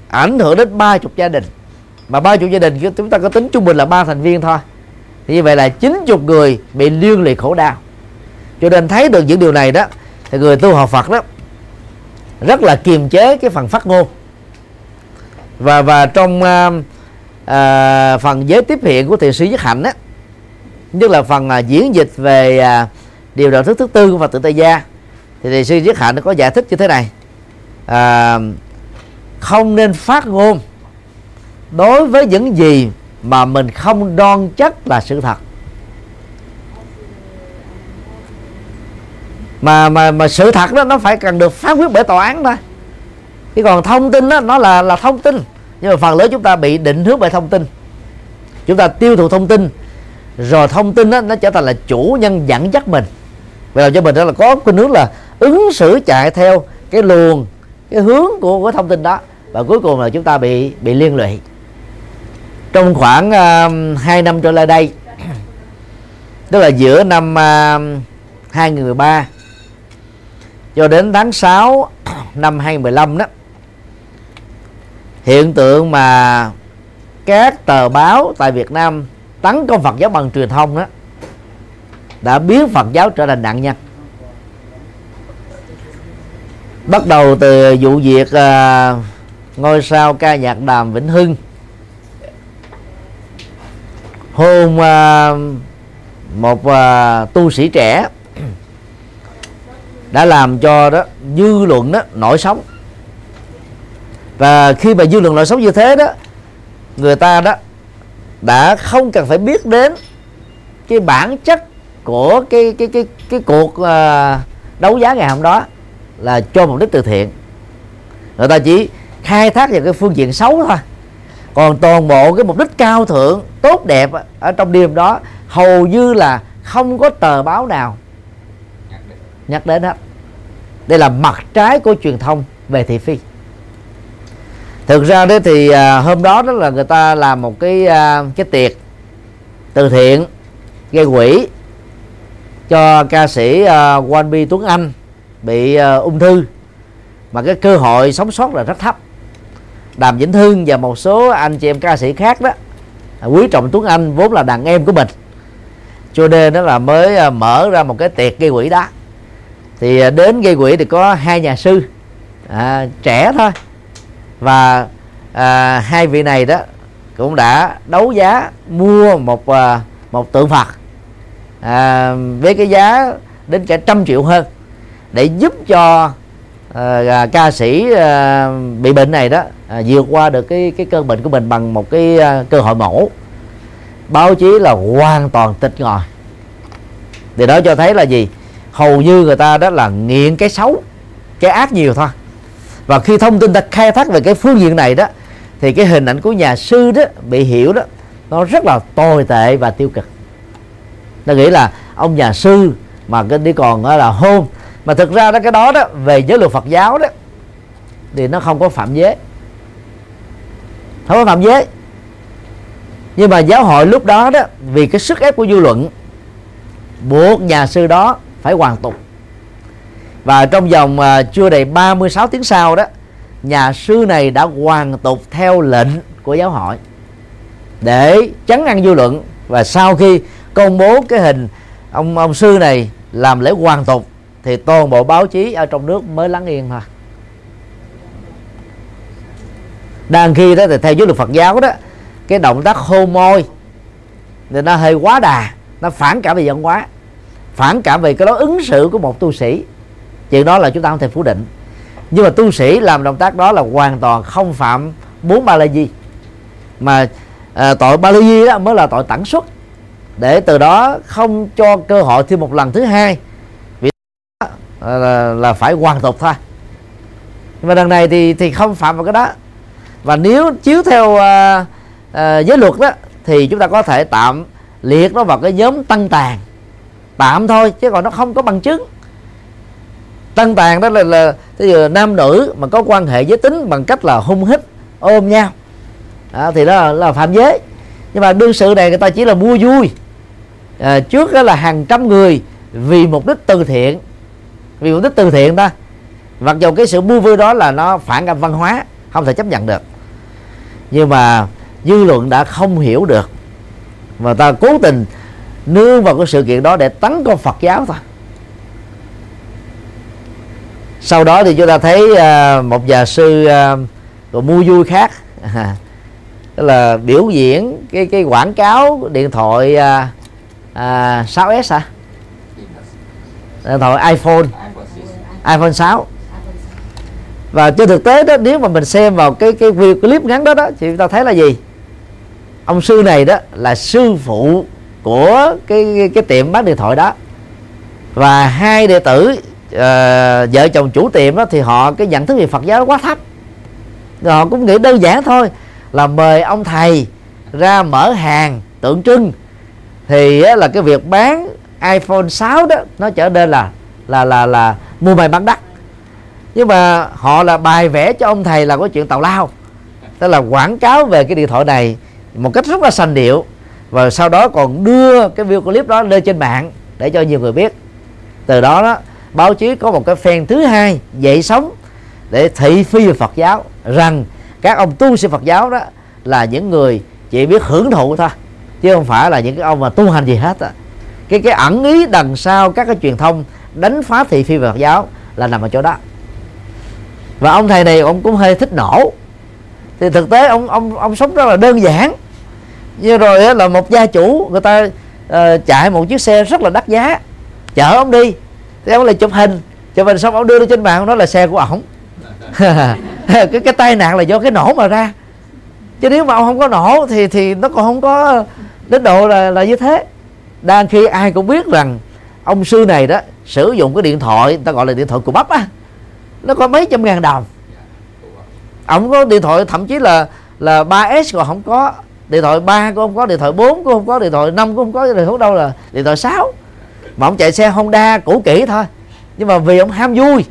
ảnh hưởng đến ba chục gia đình. Mà ba chục gia đình chúng ta có tính trung bình là ba thành viên thôi. Thì như vậy là chín chục người bị liên lụy khổ đau. Cho nên thấy được những điều này đó, thì người tu học Phật đó rất là kiềm chế cái phần phát ngôn. Và và trong uh, uh, phần giới tiếp hiện của thiền sư nhất hạnh á nhất là phần uh, diễn dịch về uh, điều đạo thức thứ tư của Phật tử Tây gia thì thiền sư nhất hạnh có giải thích như thế này. Uh, không nên phát ngôn đối với những gì mà mình không đoan chắc là sự thật. Mà mà mà sự thật đó nó phải cần được phán quyết bởi tòa án thôi. Chứ còn thông tin đó nó là là thông tin. Nhưng mà phần lớn chúng ta bị định hướng bởi thông tin. Chúng ta tiêu thụ thông tin rồi thông tin đó, nó trở thành là chủ nhân dẫn dắt mình. Và làm cho mình đó là có cái nước là ứng xử chạy theo cái luồng cái hướng của cái thông tin đó. Và cuối cùng là chúng ta bị bị liên lụy. Trong khoảng um, uh, 2 năm trở lại đây tức là giữa năm um, uh, 2013 cho đến tháng 6 năm 2015 đó hiện tượng mà các tờ báo tại Việt Nam tấn công Phật giáo bằng truyền thông đó đã biến Phật giáo trở thành nạn nhân. Bắt đầu từ vụ việc uh, ngôi sao ca nhạc đàm Vĩnh Hưng. Hôn uh, à, một uh, tu sĩ trẻ đã làm cho đó dư luận đó nổi sóng. Và khi mà dư luận nổi sóng như thế đó, người ta đó đã không cần phải biết đến cái bản chất của cái cái cái cái cuộc à, đấu giá ngày hôm đó là cho mục đích từ thiện. Người ta chỉ khai thác vào cái phương diện xấu thôi. Còn toàn bộ cái mục đích cao thượng, tốt đẹp ở trong đêm đó hầu như là không có tờ báo nào nhắc đến hết đây là mặt trái của truyền thông về thị phi. Thực ra đấy thì à, hôm đó đó là người ta làm một cái à, cái tiệc từ thiện gây quỹ cho ca sĩ à, Quan Bi Tuấn Anh bị à, ung thư. Mà cái cơ hội sống sót là rất thấp. Đàm Vĩnh Hưng và một số anh chị em ca sĩ khác đó à, quý trọng Tuấn Anh vốn là đàn em của mình. Cho nên đó là mới à, mở ra một cái tiệc gây quỹ đó thì à, đến gây quỹ thì có hai nhà sư à, trẻ thôi. Và à, hai vị này đó cũng đã đấu giá mua một à, một tượng Phật à, với cái giá đến cả trăm triệu hơn để giúp cho à, ca sĩ à, bị bệnh này đó à, vượt qua được cái cái cơn bệnh của mình bằng một cái à, cơ hội mổ. Báo chí là hoàn toàn tịch ngòi. Thì đó cho thấy là gì? Hầu như người ta đó là nghiện cái xấu, cái ác nhiều thôi. Và khi thông tin ta khai thác về cái phương diện này đó, thì cái hình ảnh của nhà sư đó bị hiểu đó, nó rất là tồi tệ và tiêu cực. Ta nghĩ là ông nhà sư mà cái đi còn là hôn, mà thực ra đó, cái đó đó, về giới luật Phật giáo đó, thì nó không có phạm giới. Không có phạm giới. Nhưng mà giáo hội lúc đó đó, vì cái sức ép của dư luận, buộc nhà sư đó phải hoàn tục. Và trong vòng à, chưa đầy 36 tiếng sau đó, nhà sư này đã hoàn tục theo lệnh của giáo hội để chấn ăn dư luận. Và sau khi công bố cái hình ông ông sư này làm lễ hoàn tục, thì toàn bộ báo chí ở trong nước mới lắng yên thôi. Đang khi đó thì theo giới luật Phật giáo đó, cái động tác hôn môi thì nó hơi quá đà, nó phản cảm về văn hóa phản cảm về cái đó ứng xử của một tu sĩ. Chuyện đó là chúng ta không thể phủ định. Nhưng mà tu sĩ làm động tác đó là hoàn toàn không phạm bốn ba la di. Mà à, tội ba la di đó mới là tội tẩn xuất. Để từ đó không cho cơ hội thêm một lần thứ hai. Vì đó là, là phải hoàn tục thôi. Nhưng mà lần này thì thì không phạm vào cái đó. Và nếu chiếu theo uh, uh, giới luật đó thì chúng ta có thể tạm liệt nó vào cái nhóm tăng tàn tạm thôi chứ còn nó không có bằng chứng. Tân tàn đó là là bây giờ nam nữ mà có quan hệ giới tính bằng cách là hung hít ôm nhau. À, thì đó là, là phạm giới. Nhưng mà đương sự này người ta chỉ là mua vui. À, trước đó là hàng trăm người vì mục đích từ thiện vì mục đích từ thiện ta. Mặc dù cái sự mua vui đó là nó phản cảm văn hóa không thể chấp nhận được. Nhưng mà dư luận đã không hiểu được. Mà ta cố tình nương vào cái sự kiện đó để tấn công Phật giáo thôi. Sau đó thì chúng ta thấy uh, một nhà sư uh, mua vui khác. Tức là biểu diễn cái cái quảng cáo điện thoại uh, uh, 6s à, à điện thoại iPhone. iPhone 6 và trên thực tế đó nếu mà mình xem vào cái cái video clip ngắn đó đó thì chúng ta thấy là gì? Ông sư này đó là sư phụ của cái cái, cái tiệm bán điện thoại đó. Và hai đệ tử uh, vợ chồng chủ tiệm đó thì họ cái nhận thức về Phật giáo quá thấp. Rồi họ cũng nghĩ đơn giản thôi là mời ông thầy ra mở hàng tượng trưng. Thì á, là cái việc bán iPhone 6 đó nó trở nên là là là là mua mày bán đắt nhưng mà họ là bài vẽ cho ông thầy là có chuyện tào lao. Tức là quảng cáo về cái điện thoại này một cách rất là sành điệu và sau đó còn đưa cái video clip đó lên trên mạng để cho nhiều người biết. Từ đó đó, báo chí có một cái phen thứ hai dậy sóng để thị phi về Phật giáo rằng các ông tu sĩ Phật giáo đó là những người chỉ biết hưởng thụ thôi, chứ không phải là những cái ông mà tu hành gì hết á. Cái cái ẩn ý đằng sau các cái truyền thông đánh phá thị phi về Phật giáo là nằm ở chỗ đó. Và ông thầy này ông cũng hơi thích nổ. Thì thực tế ông ông ông sống rất là đơn giản như rồi là một gia chủ người ta uh, chạy một chiếc xe rất là đắt giá. Chở ông đi. Thì ông lại chụp hình. Chụp hình xong ông đưa lên trên mạng đó là xe của ổng. Cái cái tai nạn là do cái nổ mà ra. Chứ nếu mà ông không có nổ thì thì nó còn không có đến độ là là như thế. Đang khi ai cũng biết rằng ông sư này đó sử dụng cái điện thoại ta gọi là điện thoại của bắp á. Nó có mấy trăm ngàn đồng. Ông có điện thoại thậm chí là là 3S còn không có điện thoại 3 cũng không có, điện thoại 4 cũng không có, điện thoại 5 cũng không có, điện thoại đâu là điện thoại 6 mà ông chạy xe Honda cũ kỹ thôi. Nhưng mà vì ông ham vui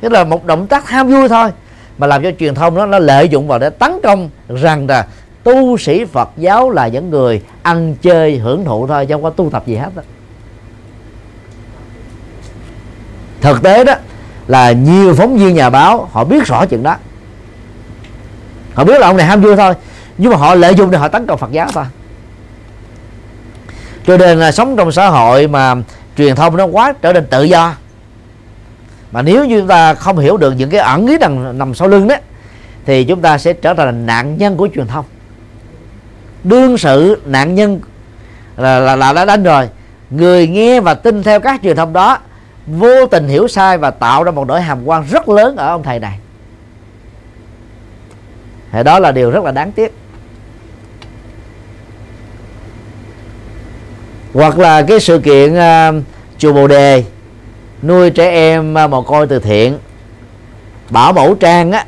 tức là một động tác ham vui thôi. Mà làm cho truyền thông đó, nó lợi dụng vào để tấn công rằng là tu sĩ Phật giáo là những người ăn chơi hưởng thụ thôi, chứ không có tu tập gì hết đó. thực tế đó, là nhiều phóng viên nhà báo, họ biết rõ chuyện đó. Họ biết là ông này ham vui thôi nhưng mà họ lợi dụng để họ tấn công Phật giáo thôi cho nên là sống trong xã hội mà truyền thông nó quá trở nên tự do. Mà nếu như chúng ta không hiểu được những cái ẩn ý nằm nằm sau lưng đó thì chúng ta sẽ trở thành nạn nhân của truyền thông. Đương sự nạn nhân là là, là đã đánh rồi. Người nghe và tin theo các truyền thông đó vô tình hiểu sai và tạo ra một nỗi hàm quan rất lớn ở ông thầy này. Thì đó là điều rất là đáng tiếc. Hoặc là cái sự kiện uh, chùa bồ đề nuôi trẻ em uh, mồ côi từ thiện. Bảo mẫu trang á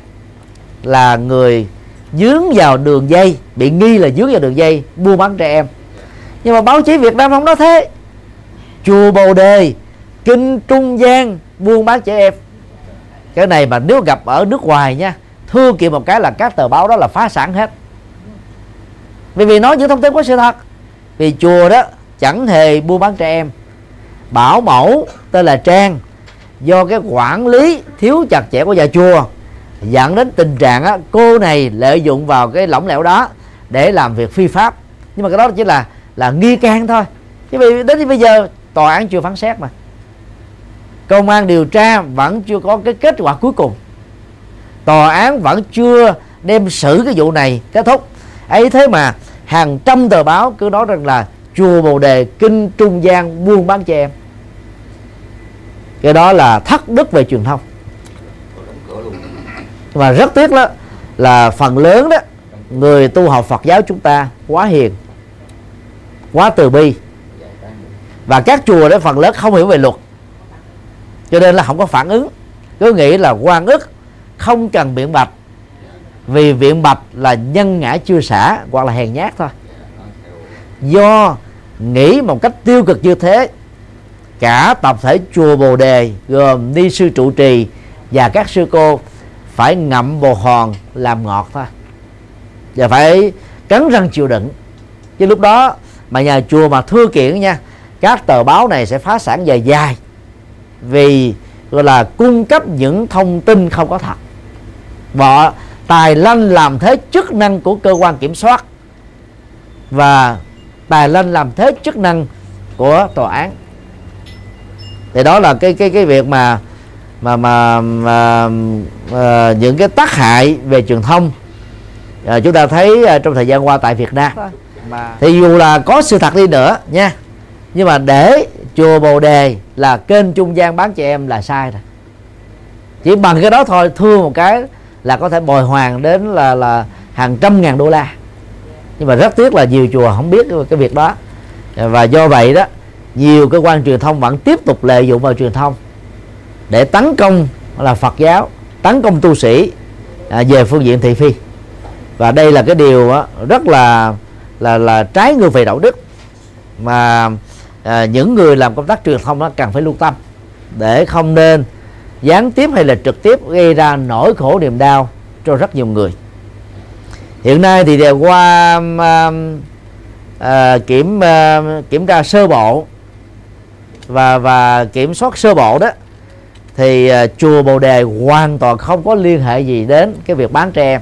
là người dướng vào đường dây bị nghi là dướng vào đường dây buôn bán trẻ em. Nhưng mà báo chí việt nam không nói thế. Chùa bồ đề kinh trung gian buôn bán trẻ em. Cái này mà nếu gặp ở nước ngoài nha thưa kiện một cái là các tờ báo đó là phá sản hết. Vì vì nói những thông tin có sự thật vì chùa đó chẳng hề buôn bán trẻ em. Bảo mẫu tên là trang. Do cái quản lý thiếu chặt chẽ của nhà chùa dẫn đến tình trạng á, cô này lợi dụng vào cái lỏng lẻo đó để làm việc phi pháp. Nhưng mà cái đó chỉ là là nghi can thôi. Chứ vì đến bây giờ tòa án chưa phán xét mà. Công an điều tra vẫn chưa có cái kết quả cuối cùng. Tòa án vẫn chưa đem xử cái vụ này kết thúc. Ấy thế mà hàng trăm tờ báo cứ nói rằng là chùa bồ đề, kinh trung gian buôn bán cho em. Cái đó là thất đức về truyền thông. Và rất tiếc đó, là phần lớn đó, người tu học Phật giáo chúng ta quá hiền, quá từ bi. Và các chùa đó, phần lớn không hiểu về luật. Cho nên là không có phản ứng. Cứ nghĩ là quan ức, không cần biện bạch. Vì biện bạch là nhân ngã chưa xả, hoặc là hèn nhát thôi. Do nghĩ một cách tiêu cực như thế, cả tập thể chùa bồ đề gồm ni sư trụ trì và các sư cô phải ngậm bồ hòn làm ngọt thôi. Và phải cắn răng chịu đựng. Chứ lúc đó mà nhà chùa mà thưa kiện nha, các tờ báo này sẽ phá sản dài dài vì, gọi là, cung cấp những thông tin không có thật. Và tài lanh làm thế chức năng của cơ quan kiểm soát. Và tài lanh làm thế chức năng của tòa án. Thì đó là cái cái cái việc mà mà mà, mà, mà những cái tác hại về truyền thông. À, chúng ta thấy à, trong thời gian qua tại Việt Nam. Thì dù là có sự thật đi nữa nha nhưng mà để chùa Bồ Đề là kênh trung gian bán trẻ em là sai rồi. Chỉ bằng cái đó thôi thưa một cái là có thể bồi hoàn đến là là hàng trăm ngàn đô la nhưng mà rất tiếc là nhiều chùa không biết cái việc đó. Và do vậy đó nhiều cơ quan truyền thông vẫn tiếp tục lợi dụng vào truyền thông để tấn công là Phật giáo tấn công tu sĩ à, về phương diện thị phi. Và đây là cái điều đó, rất là là là trái ngược về đạo đức mà à, những người làm công tác truyền thông đó cần phải lưu tâm để không nên gián tiếp hay là trực tiếp gây ra nỗi khổ niềm đau cho rất nhiều người hiện nay thì qua à, à, kiểm à, kiểm tra sơ bộ. Và và kiểm soát sơ bộ đó thì à, chùa Bồ Đề hoàn toàn không có liên hệ gì đến cái việc bán trẻ em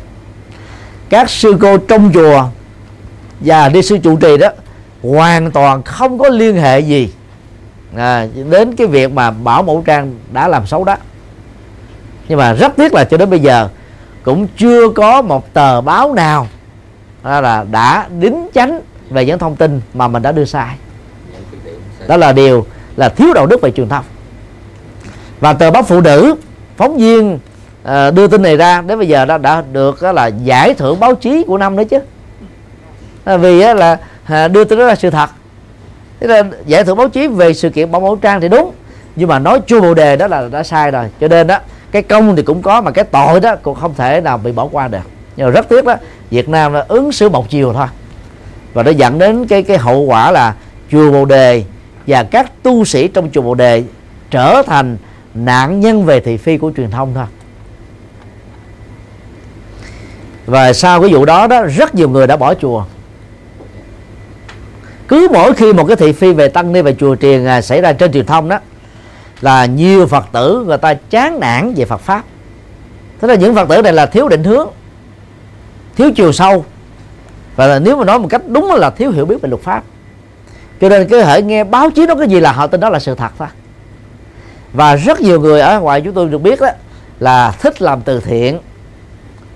các sư cô trong chùa và đi sư trụ trì đó hoàn toàn không có liên hệ gì à, đến cái việc mà bảo mẫu trang đã làm xấu đó. Nhưng mà rất tiếc là cho đến bây giờ cũng chưa có một tờ báo nào là đã đính chánh về những thông tin mà mình đã đưa sai. Đó là điều là thiếu đạo đức về truyền thông. Và tờ báo phụ nữ phóng viên à, đưa tin này ra đến bây giờ đã, đã được là giải thưởng báo chí của năm đấy chứ. À, vì á, là à, đưa tin đó là sự thật. Thế là giải thưởng báo chí về sự kiện bóng mẫu trang thì đúng nhưng mà nói chua bộ đề đó là đã sai rồi. Cho nên đó cái công thì cũng có, mà cái tội đó cũng không thể nào bị bỏ qua được. Nhưng mà rất tiếc đó, Việt Nam là ứng xử một chiều thôi. Và nó dẫn đến cái cái hậu quả là chùa Bồ Đề và các tu sĩ trong chùa Bồ Đề trở thành nạn nhân về thị phi của truyền thông thôi. Và sau cái vụ đó đó, rất nhiều người đã bỏ chùa. Cứ mỗi khi một cái thị phi về tăng ni, về chùa triền à, xảy ra trên truyền thông đó là nhiều phật tử người ta chán nản về phật pháp. Thế là những phật tử này là thiếu định hướng, thiếu chiều sâu. Và là nếu mà nói một cách đúng là thiếu hiểu biết về luật pháp. Cho nên cứ hãy nghe báo chí nó cái gì là họ tin đó là sự thật thôi. Và rất nhiều người ở ngoài chúng tôi được biết đó là thích làm từ thiện.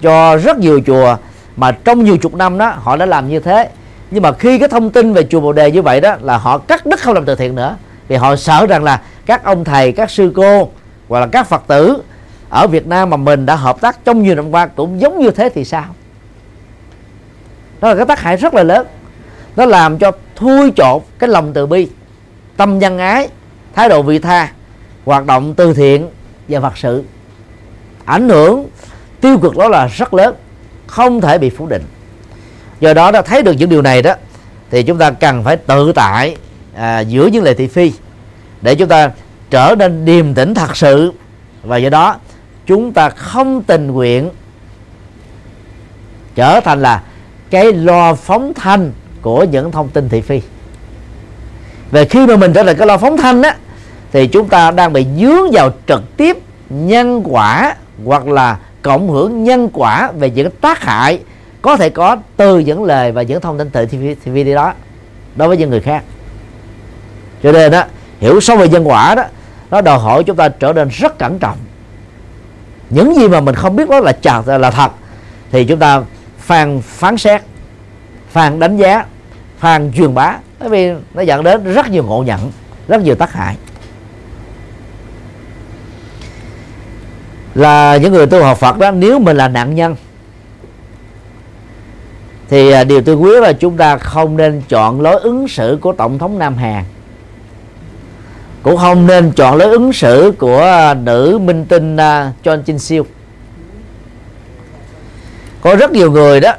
Cho rất nhiều chùa mà trong nhiều chục năm đó họ đã làm như thế. Nhưng mà khi cái thông tin về chùa Bồ Đề như vậy đó là họ cắt đứt không làm từ thiện nữa. Vì họ sợ rằng là các ông thầy các sư cô hoặc là các phật tử ở Việt Nam mà mình đã hợp tác trong nhiều năm qua cũng giống như thế thì sao? Đó là cái tác hại rất là lớn. Nó làm cho thui chột cái lòng từ bi tâm nhân ái thái độ vị tha hoạt động từ thiện và vật sự. Ảnh hưởng tiêu cực đó là rất lớn không thể bị phủ định. Do đó đã thấy được những điều này đó thì chúng ta cần phải tự tại à, giữa những lời thị phi để chúng ta trở nên điềm tĩnh thật sự. Và do đó, chúng ta không tình nguyện trở thành là cái lo phóng thanh của những thông tin thị phi. Về khi mà mình trở thành cái lo phóng thanh á, thì chúng ta đang bị dướng vào trực tiếp nhân quả hoặc là cộng hưởng nhân quả về những tác hại có thể có từ những lời và những thông tin tự thị phi đi đó đối với những người khác. Cho nên đó hiểu sâu về nhân quả đó, nó đòi hỏi chúng ta trở nên rất cẩn trọng. Những gì mà mình không biết đó là chặt là thật, thì chúng ta phàn phán xét, phàn đánh giá, phàn truyền bá, bởi vì nó dẫn đến rất nhiều ngộ nhận, rất nhiều tác hại. Là những người tu học Phật đó, nếu mình là nạn nhân, thì à, điều tôi quyết là chúng ta không nên chọn lối ứng xử của tổng thống Nam Hàn cũng không nên chọn lối ứng xử của à, nữ minh tinh à, John Jin Siêu có rất nhiều người đó,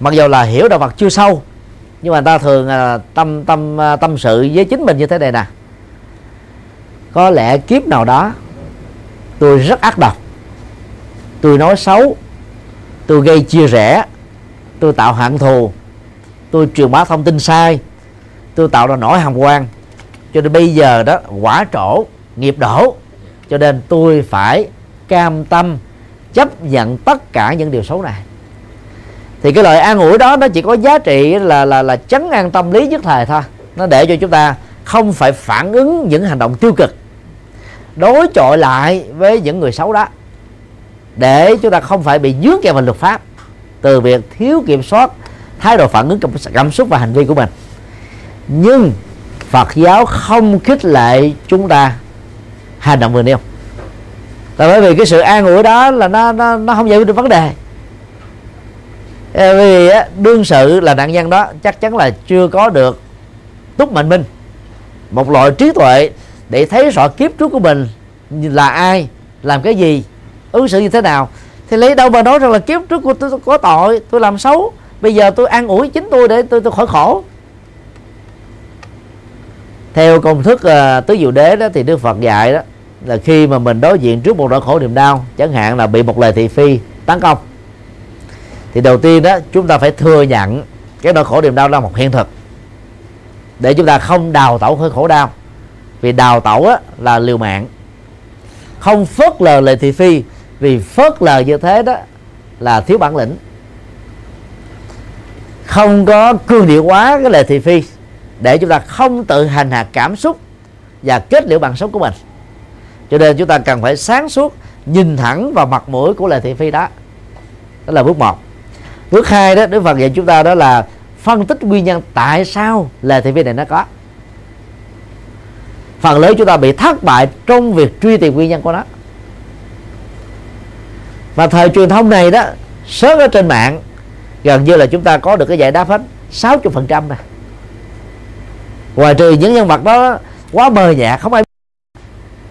mặc dù là hiểu đạo Phật chưa sâu, nhưng mà ta thường là tâm tâm à, tâm sự với chính mình như thế này nè. Có lẽ kiếp nào đó, tôi rất ác độc. Tôi nói xấu, tôi gây chia rẽ, tôi tạo hận thù, tôi truyền bá thông tin sai, tôi tạo ra nỗi hàm quan cho nên bây giờ đó, quả trổ, nghiệp đổ. Cho nên tôi phải cam tâm chấp nhận tất cả những điều xấu này. Thì cái lời an ủi đó, nó chỉ có giá trị là là là chấn an tâm lý nhất thời thôi. Nó để cho chúng ta không phải phản ứng những hành động tiêu cực. Đối chọi lại với những người xấu đó. Để chúng ta không phải bị dướng kẹo vào luật pháp. Từ việc thiếu kiểm soát thái độ phản ứng cảm xúc và hành vi của mình. Nhưng Phật giáo không khích lệ chúng ta. Hành động vừa nêu là bởi vì cái sự an ủi đó là nó nó nó không giải quyết được vấn đề. Vì đương sự là nạn nhân đó, chắc chắn là chưa có được túc mệnh minh. Một loại trí tuệ để thấy rõ kiếp trước của mình là ai, làm cái gì, ứng xử như thế nào. Thì lấy đâu mà nói rằng là kiếp trước của tôi có tội, tôi làm xấu, bây giờ tôi an ủi chính tôi để tôi tôi khỏi khổ theo công thức uh, tứ diệu đế đó thì đức phật dạy đó là khi mà mình đối diện trước một nỗi khổ niềm đau chẳng hạn là bị một lời thị phi tấn công thì đầu tiên đó chúng ta phải thừa nhận cái nỗi khổ niềm đau là một hiện thực. Để chúng ta không đào tẩu hơi khổ đau vì đào tẩu á, là liều mạng. Không phớt lờ lời thị phi vì phớt lờ như thế đó là thiếu bản lĩnh. Không có cương điệu quá cái lời thị phi để chúng ta không tự hành hạ cảm xúc và kết liễu bằng sống của mình. Cho nên chúng ta cần phải sáng suốt, nhìn thẳng vào mặt mũi của lời thị phi đó. Đó là bước một. Bước hai đó, đức phật dạy chúng ta đó là phân tích nguyên nhân tại sao lời thị phi này nó có. Phần lớn chúng ta bị thất bại trong việc truy tìm nguyên nhân của nó. Và thời truyền thông này đó, sớm ở trên mạng, gần như là chúng ta có được cái giải đáp hết 60 phần trăm ngoài trừ những nhân vật đó quá mờ nhạt không ai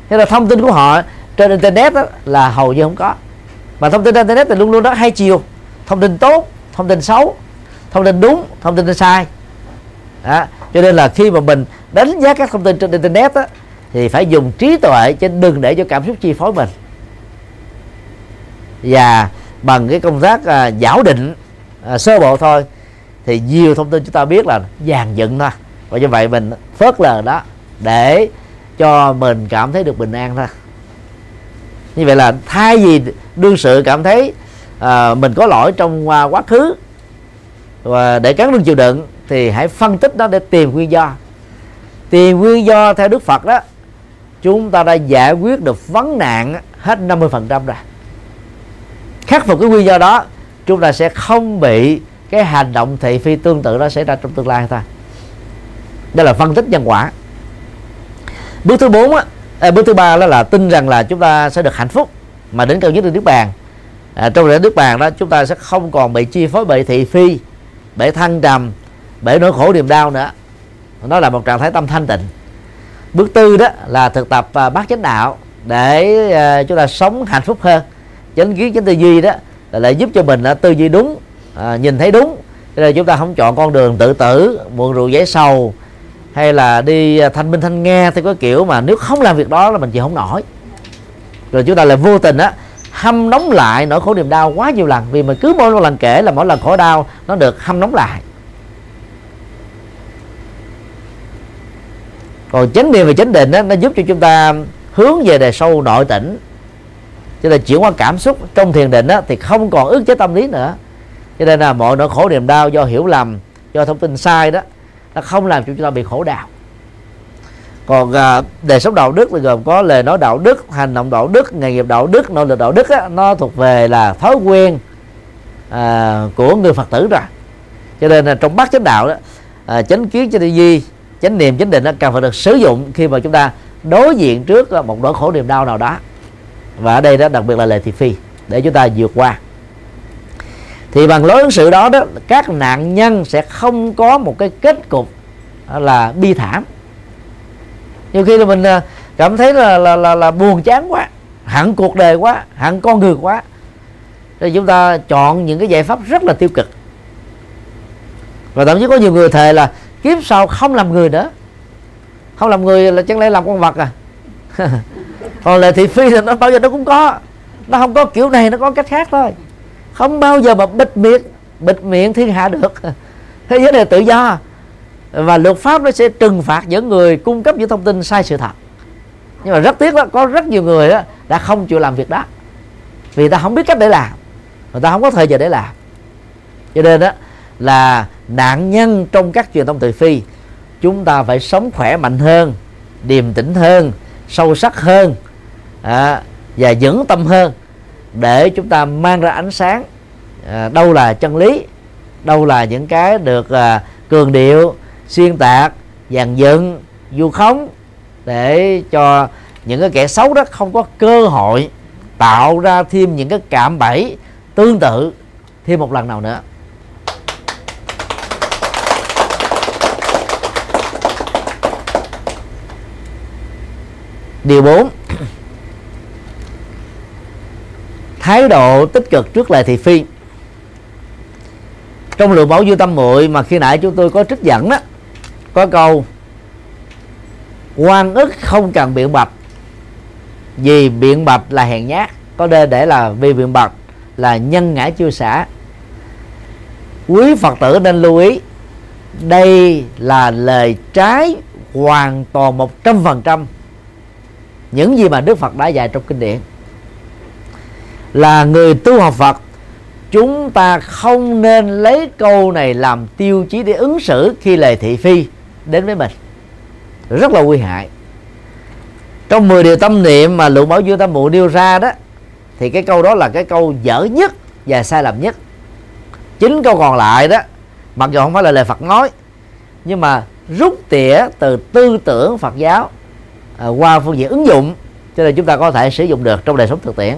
thế là thông tin của họ trên internet đó là hầu như không có. Mà thông tin internet thì luôn luôn đó hai chiều. Thông tin tốt thông tin xấu thông tin đúng thông tin sai. Đó. cho nên là khi mà mình đánh giá các thông tin trên internet đó, thì phải dùng trí tuệ chứ đừng để cho cảm xúc chi phối mình. Và bằng cái công tác à, giảo định à, sơ bộ thôi thì nhiều thông tin chúng ta biết là dàn dựng thôi và như vậy mình phớt lờ đó để cho mình cảm thấy được bình an thôi. Như vậy là thay vì đương sự cảm thấy à, mình có lỗi trong uh, quá khứ và để cắn lưng chịu đựng thì hãy phân tích nó để tìm nguyên do. Tìm nguyên do theo Đức Phật đó chúng ta đã giải quyết được vấn nạn hết 50% rồi. Khắc phục cái nguyên do đó chúng ta sẽ không bị cái hành động thị phi tương tự đó xảy ra trong tương lai thôi đó là phân tích nhân quả. Bước thứ bốn á à, bước thứ ba đó là tin rằng là chúng ta sẽ được hạnh phúc mà đến cao nhất là nước bàn. À, trong lễ nước bàn đó chúng ta sẽ không còn bị chi phối bởi thị phi bởi thăng trầm bởi nỗi khổ niềm đau nữa. Nó là một trạng thái tâm thanh tịnh. Bước tư đó là thực tập à, bát chánh đạo để à, chúng ta sống hạnh phúc hơn. Chánh kiến chánh tư duy đó là lại giúp cho mình à, tư duy đúng à, nhìn thấy đúng. Cho nên chúng ta không chọn con đường tự tử muộn rượu giấy sầu hay là đi à, thanh minh thanh nghe theo cái kiểu mà nếu không làm việc đó là mình chịu không nổi. Rồi chúng ta lại vô tình á hâm nóng lại nỗi khổ niềm đau quá nhiều lần. Vì mình cứ mỗi một lần kể là mỗi lần khổ đau nó được hâm nóng lại. Còn chánh niệm và chánh định đó, nó giúp cho chúng ta hướng về đề sâu nội tỉnh. Cho nên chuyển qua cảm xúc trong thiền định đó, thì không còn ức chế tâm lý nữa. Cho nên là mọi nỗi khổ niềm đau do hiểu lầm do thông tin sai đó nó không làm cho chúng ta bị khổ đau. Còn à, đời sống đạo đức là gồm có lời nói đạo đức hành động đạo đức nghề nghiệp đạo đức nỗ lực đạo đức á, nó thuộc về là thói quen à, của người phật tử rồi. Cho nên là trong bát chánh đạo đó à, chánh kiến chánh tư duy chánh niệm chánh định nó cần phải được sử dụng khi mà chúng ta đối diện trước à, một nỗi khổ niềm đau nào đó. Và ở đây đó đặc biệt là lệ thị phi để chúng ta vượt qua thì bằng lối ứng xử đó đó các nạn nhân sẽ không có một cái kết cục là bi thảm. Nhiều khi là mình à, cảm thấy là là là, là buồn chán quá hận cuộc đời quá hận con người quá. Thì chúng ta chọn những cái giải pháp rất là tiêu cực. Và thậm chí có nhiều người thề là kiếp sau không làm người nữa. Không làm người là chẳng lẽ làm con vật à? Còn là thị phi thì nó bao giờ nó cũng có. Nó không có kiểu này nó có cách khác thôi không bao giờ mà bịt miệng bịt miệng thiên hạ được. Thế giới này tự do. Và luật pháp nó sẽ trừng phạt những người cung cấp những thông tin sai sự thật. Nhưng mà rất tiếc đó có rất nhiều người đó đã không chịu làm việc đó. Vì ta không biết cách để làm người ta không có thời giờ để làm. Cho nên đó là nạn nhân trong các truyền thông từ phi chúng ta phải sống khỏe mạnh hơn điềm tĩnh hơn sâu sắc hơn à, và vững tâm hơn để chúng ta mang ra ánh sáng. À, đâu là chân lý đâu là những cái được à, cường điệu xuyên tạc dàn dựng du khống để cho những cái kẻ xấu đó không có cơ hội tạo ra thêm những cái cạm bẫy tương tự thêm một lần nào nữa. Điều 4 thái độ tích cực trước lời thị phi. Trong lượng mẫu dư tâm muội mà khi nãy chúng tôi có trích dẫn đó, có câu, quan ức không cần biện bạch, vì biện bạch là hèn nhát, có đề để là vì biện bạch là nhân ngã chưa xả. Quý phật tử nên lưu ý, đây là lời trái hoàn toàn một trăm phần trăm những gì mà đức phật đã dạy trong kinh điển là người tu học phật chúng ta không nên lấy câu này làm tiêu chí để ứng xử khi lời thị phi đến với mình. Rất là nguy hại. Trong 10 điều tâm niệm mà lượng bảo dương tâm muội nêu ra đó thì cái câu đó là cái câu dở nhất và sai lầm nhất. Chính câu còn lại đó mặc dù không phải là lời Phật nói nhưng mà rút tỉa từ tư tưởng Phật giáo à, qua phương diện ứng dụng cho nên chúng ta có thể sử dụng được trong đời sống thực tiễn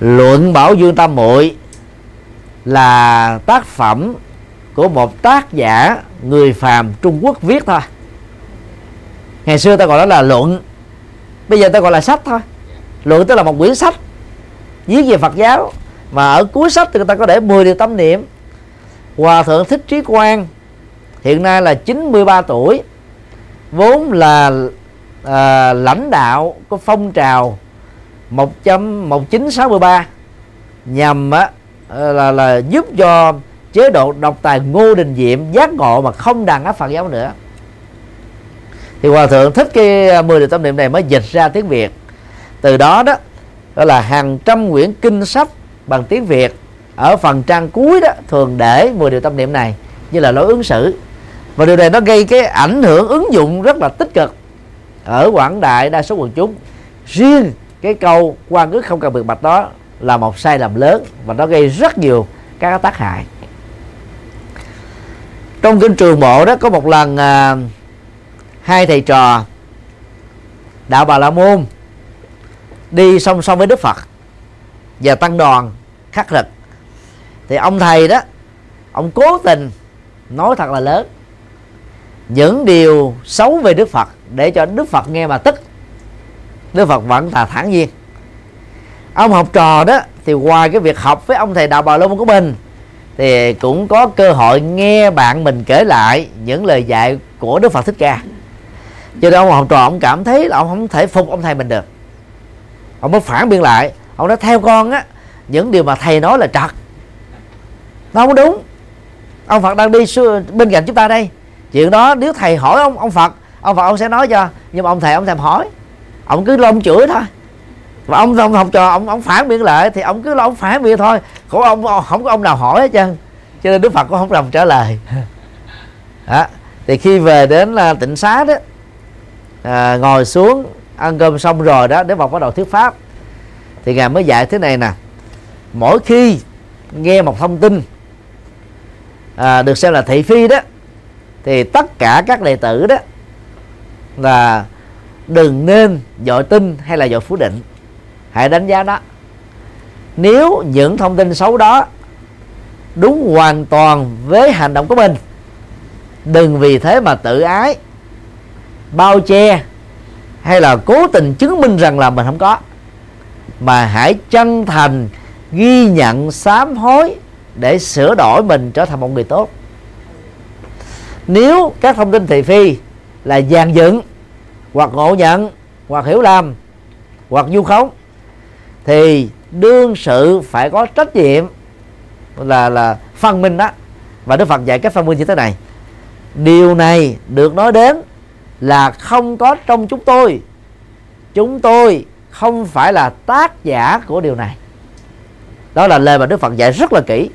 luận bảo dương tam muội là tác phẩm của một tác giả người phàm trung quốc viết thôi. Ngày xưa ta gọi đó là luận bây giờ ta gọi là sách thôi. Luận tức là một quyển sách viết về phật giáo mà ở cuối sách thì người ta có để 10 điều tâm niệm. Hòa thượng thích trí quang hiện nay là 93 tuổi vốn là à, lãnh đạo có phong trào 11963 nhằm á, ờ, là là giúp cho chế độ độc tài Ngô Đình Diệm giác ngộ mà không đàn áp Phật giáo nữa. Thì hòa thượng thích cái ờ, 10 điều tâm niệm này mới dịch ra tiếng Việt. Từ đó đó đó là hàng trăm quyển kinh sách bằng tiếng Việt ở phần trang cuối đó thường để 10 điều tâm niệm này như là lối ứng xử. Và điều này nó gây cái ảnh hưởng ứng dụng rất là tích cực ở quảng đại đa số quần chúng. Riêng cái câu quan ước không cần biệt bạch đó là một sai lầm lớn và nó gây rất nhiều các tác hại. Trong kinh trường bộ đó có một lần à, hai thầy trò đạo bà la môn đi song song với đức phật và tăng đoàn khắc lực thì ông thầy đó ông cố tình nói thật là lớn. Những điều xấu về đức phật để cho đức phật nghe mà tức đức phật vẫn là thản nhiên. Ông học trò đó, thì ngoài cái việc học với ông thầy đạo bà lôn của mình thì cũng có cơ hội nghe bạn mình kể lại những lời dạy của đức phật thích ca. Cho nên ông học trò ông cảm thấy là ông không thể phục ông thầy mình được. Ông mới phản biện lại, ông nói theo con á, những điều mà thầy nói là trật. Nó không đúng. Ông phật đang đi bên cạnh chúng ta đây. Chuyện đó nếu thầy hỏi ông ông phật ông phật ông sẽ nói cho, nhưng mà ông thầy, ông thèm hỏi ông cứ lo ông chửi thôi. Và ông ông học trò ông ông phản biện lại thì ông cứ lo ông phản biện thôi. Của ông không có ông nào hỏi hết trơn. Cho nên đức phật cũng không đồng trả lời. Đó. thì khi về đến là tịnh xá đó à, ngồi xuống ăn cơm xong rồi đó đức phật bắt đầu thuyết pháp. Thì ngài mới dạy thế này nè. Mỗi khi nghe một thông tin à, được xem là thị phi đó thì tất cả các đệ tử đó là đừng nên dội tin hay là dội phủ định. Hãy đánh giá đó. Nếu những thông tin xấu đó đúng hoàn toàn với hành động của mình, đừng vì thế mà tự ái, bao che hay là cố tình chứng minh rằng là mình không có, mà hãy chân thành ghi nhận, sám hối để sửa đổi mình trở thành một người tốt. Nếu các thông tin thị phi là dàn dựng hoặc ngộ nhận hoặc hiểu lầm hoặc du khống thì đương sự phải có trách nhiệm là là phân minh đó. Và đức phật dạy cách phân minh như thế này. Điều này được nói đến là không có trong chúng tôi. Chúng tôi không phải là tác giả của điều này. Đó là lời mà đức phật dạy rất là kỹ.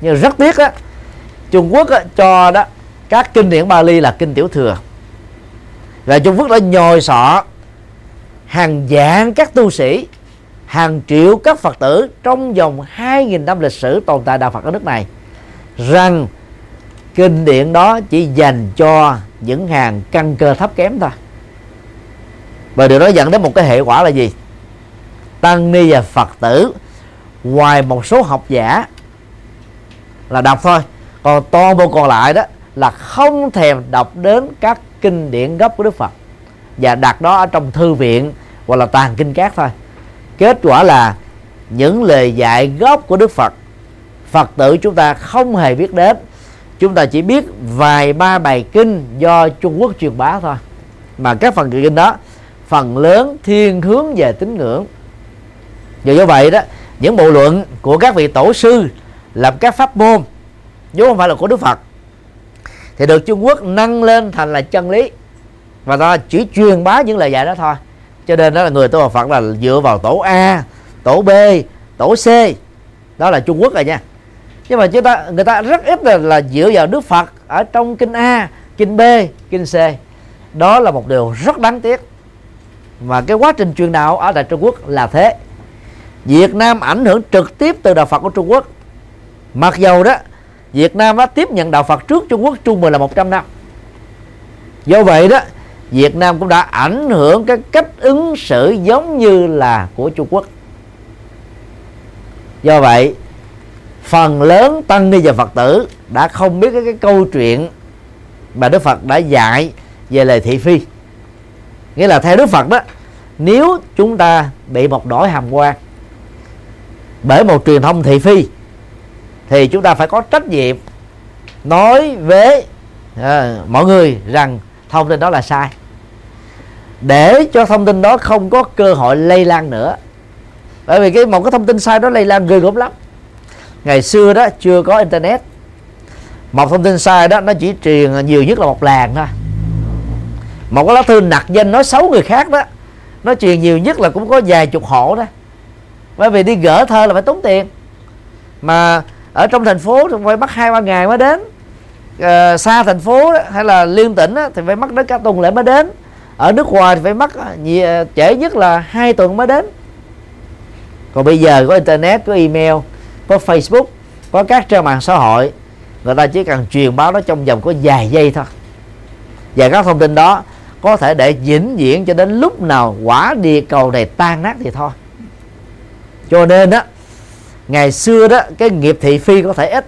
Nhưng rất tiếc á trung quốc á, cho đó các kinh điển Bali là kinh tiểu thừa và Trung Quốc đã nhồi sọ hàng vạn các tu sĩ, hàng triệu các Phật tử trong vòng 2.000 năm lịch sử tồn tại đạo Phật ở nước này, rằng kinh điển đó chỉ dành cho những hàng căn cơ thấp kém thôi. Và điều đó dẫn đến một cái hệ quả là gì? Tăng ni và phật tử ngoài một số học giả là đọc thôi, còn toàn bộ còn lại đó là không thèm đọc đến các kinh điển gốc của Đức Phật. Và đặt đó ở trong thư viện, hoặc là tàn kinh cát thôi. Kết quả là những lời dạy gốc của Đức Phật Phật tử chúng ta không hề biết đến. Chúng ta chỉ biết vài ba bài kinh do Trung Quốc truyền bá thôi. Mà các phần kinh đó, phần lớn thiên hướng về tín ngưỡng. Và do vậy đó, những bộ luận của các vị tổ sư làm các pháp môn vốn không phải là của Đức Phật thì được Trung Quốc nâng lên thành là chân lý. Và ta chỉ truyền bá những lời dạy đó thôi. Cho nên đó là người tu Phật là dựa vào tổ A tổ B tổ C. Đó là Trung Quốc rồi nha. Nhưng mà chúng ta người ta rất ít là, là dựa vào Đức Phật ở trong kinh A kinh B kinh C. Đó là một điều rất đáng tiếc. Và cái quá trình truyền đạo ở tại Trung Quốc là thế. Việt Nam ảnh hưởng trực tiếp từ đạo Phật của Trung Quốc. Mặc dầu đó Việt Nam đã tiếp nhận đạo Phật trước Trung Quốc trung bình là 100 năm. Do vậy đó Việt Nam cũng đã ảnh hưởng cái cách ứng xử giống như là của Trung Quốc. Do vậy phần lớn tăng ni và Phật tử đã không biết cái, cái câu chuyện mà Đức Phật đã dạy về lời thị phi. Nghĩa là theo Đức Phật đó nếu chúng ta bị một đổi hàm quan bởi một truyền thông thị phi thì chúng ta phải có trách nhiệm nói với à, mọi người rằng thông tin đó là sai. Để cho thông tin đó không có cơ hội lây lan nữa. Bởi vì cái một cái thông tin sai đó lây lan ghê gớm lắm. Ngày xưa đó chưa có internet. Một thông tin sai đó nó chỉ truyền nhiều nhất là một làng thôi. Một cái lá thư nặc danh nói xấu người khác đó nó truyền nhiều nhất là cũng có vài chục hộ đó. Bởi vì đi gỡ thơ là phải tốn tiền. Mà ở trong thành phố thì phải mất hai ba ngày mới đến. À, xa thành phố đó, hay là liên tỉnh đó, thì phải mất đến cả tuần lễ mới đến. Ở nước ngoài thì phải mất ờ, nhiều, ờ, trễ nhất là hai tuần mới đến. Còn bây giờ có internet có email có facebook có các trang mạng xã hội. Người ta chỉ cần truyền báo nó trong vòng có vài giây thôi. Và các thông tin đó có thể để vĩnh viễn cho đến lúc nào quả địa cầu này tan nát thì thôi. Cho nên đó ngày xưa đó cái nghiệp thị phi có thể ít.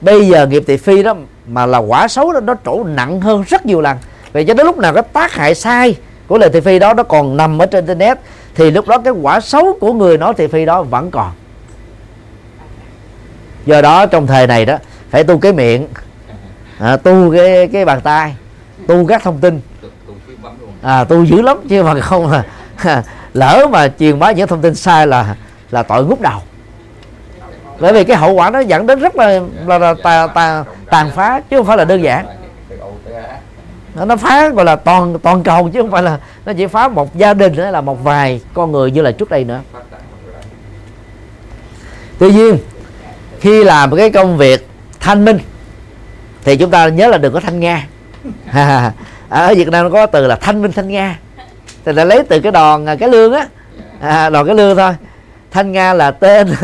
Bây giờ nghiệp thị phi đó mà là quả xấu đó nó trổ nặng hơn rất nhiều lần. Vì cho đến lúc nào cái tác hại sai của lời thị phi đó nó còn nằm ở trên internet thì lúc đó cái quả xấu của người nói thị phi đó vẫn còn. Do đó trong thời này đó phải tu cái miệng à, tu cái cái bàn tay tu các thông tin. À, tu dữ lắm chứ mà không là lỡ mà truyền bá những thông tin sai là là tội ngút đầu bởi vì cái hậu quả nó dẫn đến rất là là, là tà, tà, tàn phá chứ không phải là đơn giản. Nó, nó phá gọi là toàn toàn cầu chứ không phải là nó chỉ phá một gia đình hay là một vài con người như là trước đây nữa. Tuy nhiên khi làm cái công việc thanh minh thì chúng ta nhớ là đừng có thanh nga. Ở Việt Nam nó có từ là thanh minh thanh nga. Thì là lấy từ cái đòn cái lương á. À, đòn cái lương thôi. Thanh nga là tên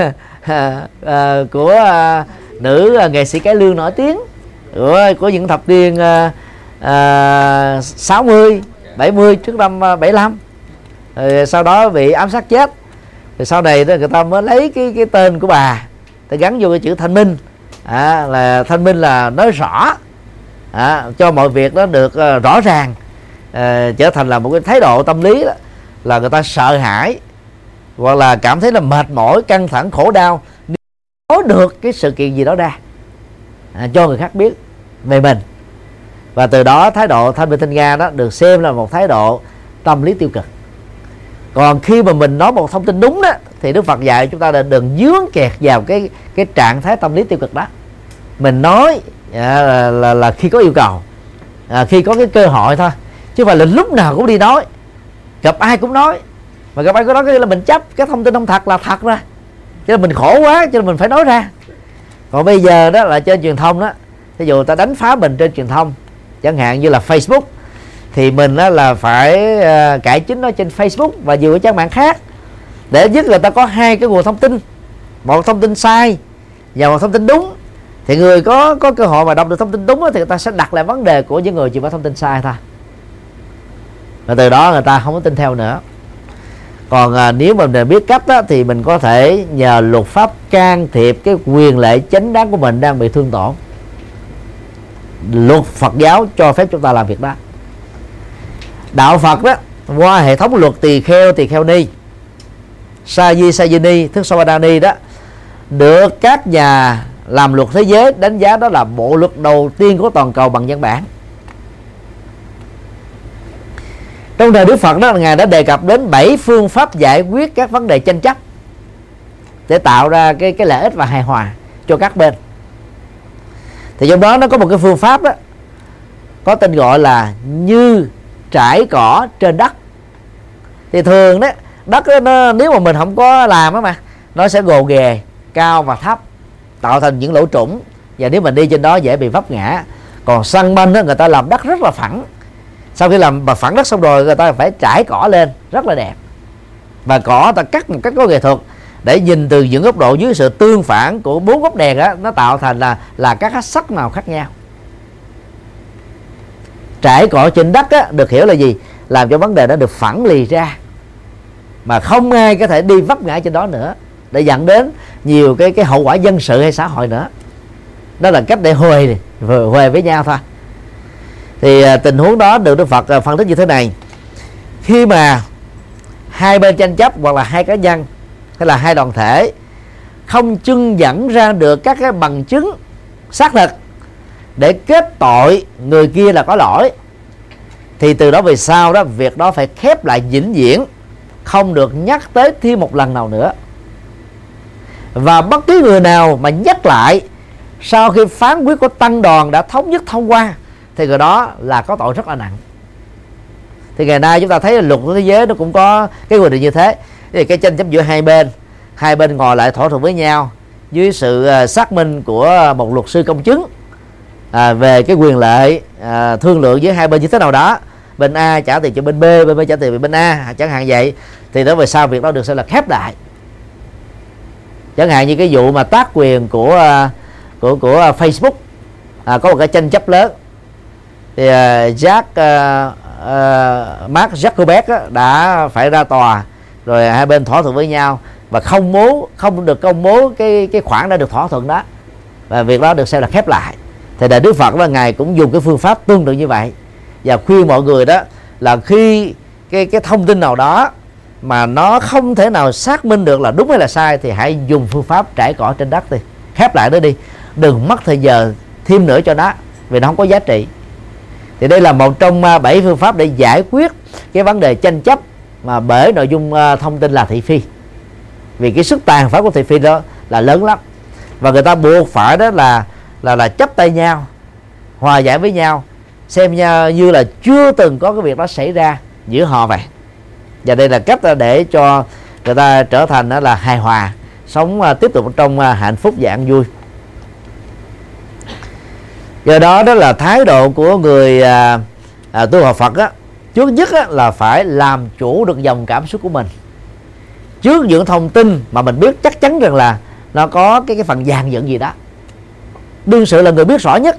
à, của à, nữ à, nghệ sĩ cái lương nổi tiếng. Của, của những thập niên à, à, 60 70 trước năm 75 rồi sau đó bị ám sát chết. Rồi sau này đó người ta mới lấy cái cái tên của bà. Ta gắn vô cái chữ thanh minh. À, là thanh minh là nói rõ. À, cho mọi việc nó được uh, rõ ràng. Uh, trở thành là một cái thái độ tâm lý đó, là người ta sợ hãi hoặc là cảm thấy là mệt mỏi căng thẳng khổ đau nói được cái sự kiện gì đó ra à, cho người khác biết về mình. Và từ đó thái độ thanh bình thanh nga đó được xem là một thái độ tâm lý tiêu cực. Còn khi mà mình nói một thông tin đúng đó thì đức phật dạy chúng ta là đừng dướng kẹt vào cái cái trạng thái tâm lý tiêu cực đó. Mình nói à, là, là, là khi có yêu cầu à, khi có cái cơ hội thôi chứ phải là lúc nào cũng đi nói gặp ai cũng nói mà gặp ai cũng nói cái là mình chấp cái thông tin không thật là thật ra. Cho nên mình khổ quá cho nên mình phải nói ra. Còn bây giờ đó là trên truyền thông đó ví dụ ta đánh phá mình trên truyền thông chẳng hạn như là Facebook thì mình đó là phải ờ, cải chính nó trên Facebook và nhiều cái trang mạng khác. Để nhất là ta có hai cái nguồn thông tin một thông tin sai và một thông tin đúng. Thì người có có cơ hội mà đọc được thông tin đúng đó, thì người ta sẽ đặt lại vấn đề của những người chỉ có thông tin sai thôi. Và từ đó người ta không có tin theo nữa còn à, nếu mà mình biết cách đó, thì mình có thể nhờ luật pháp can thiệp cái quyền lệ chính đáng của mình đang bị thương tổn. Luật Phật giáo cho phép chúng ta làm việc đó. Đạo Phật đó qua hệ thống luật tỳ kheo tỳ kheo ni sa di sa di ni thức Sawadani đó được các nhà làm luật thế giới đánh giá đó là bộ luật đầu tiên của toàn cầu bằng văn bản. Trong thời Đức Phật đó ngài đã đề cập đến bảy phương pháp giải quyết các vấn đề tranh chấp để tạo ra cái cái lợi ích và hài hòa cho các bên. Thì trong đó nó có một cái phương pháp đó có tên gọi là như trải cỏ trên đất. Thì thường đó đất đó, nó, nếu mà mình không có làm á mà nó sẽ gồ ghề cao và thấp tạo thành những lỗ trũng. Và nếu mình đi trên đó dễ bị vấp ngã. Còn săn banh đó người ta làm đất rất là phẳng sau khi làm phẳng đất xong rồi người ta phải trải cỏ lên rất là đẹp. Và cỏ ta cắt một cách có nghệ thuật để nhìn từ những góc độ dưới sự tương phản của bốn góc đèn đó nó tạo thành là là các sắc màu khác nhau. Trải cỏ trên đất á, được hiểu là gì? Làm cho vấn đề đó được phẳng lì ra. Mà không ai có thể đi vấp ngã trên đó nữa để dẫn đến nhiều cái cái hậu quả dân sự hay xã hội nữa. Đó là cách để huề huề với nhau thôi thì à, tình huống đó được Đức Phật à, phân tích như thế này. Khi mà hai bên tranh chấp hoặc là hai cá nhân, hay là hai đoàn thể, không trưng dẫn ra được các cái bằng chứng xác thực để kết tội người kia là có lỗi, thì từ đó về sau đó, việc đó phải khép lại vĩnh viễn, không được nhắc tới thêm một lần nào nữa. Và bất cứ người nào mà nhắc lại, sau khi phán quyết của tăng đoàn đã thống nhất thông qua thì người đó là có tội rất là nặng. Thì ngày nay chúng ta thấy là luật của thế giới nó cũng có cái quy định như thế. Thì cái tranh chấp giữa hai bên hai bên ngồi lại thỏa thuận với nhau dưới sự à, xác minh của một luật sư công chứng à, về cái quyền lợi à, thương lượng với hai bên như thế nào đó. Bên A trả tiền cho bên B bên B trả tiền cho bên A chẳng hạn vậy. Thì đó về sau việc đó được sẽ là khép lại. Chẳng hạn như cái vụ mà tác quyền của à, của của Facebook à, có một cái tranh chấp lớn thì uh, Jack uh, uh, Mark Zuckerberg đã phải ra tòa. Rồi hai bên thỏa thuận với nhau. Và không bố không được công bố cái cái khoản đã được thỏa thuận đó. Và việc đó được xem là khép lại. Thì đại đức phật là ngài cũng dùng cái phương pháp tương tự như vậy. Và khuyên mọi người đó là khi cái cái thông tin nào đó mà nó không thể nào xác minh được là đúng hay là sai thì hãy dùng phương pháp trải cỏ trên đất đi. Khép lại đó đi. Đừng mất thời giờ thêm nữa cho nó vì nó không có giá trị thì đây là một trong à, bảy phương pháp để giải quyết cái vấn đề tranh chấp mà bởi nội dung à, thông tin là thị phi. Vì cái sức tàn phá của thị phi đó là lớn lắm. Và người ta buộc phải đó là là là chấp tay nhau hòa giải với nhau xem như, như là chưa từng có cái việc đó xảy ra giữa họ vậy. Và đây là cách à, để cho người ta trở thành đó là hài hòa sống tiếp tục trong hạnh phúc và an vui do đó đó là thái độ của người à, à, tu học Phật á trước nhất á, là phải làm chủ được dòng cảm xúc của mình. Trước những thông tin mà mình biết chắc chắn rằng là nó có cái cái phần dàn dựng gì đó. Đương sự là người biết rõ nhất.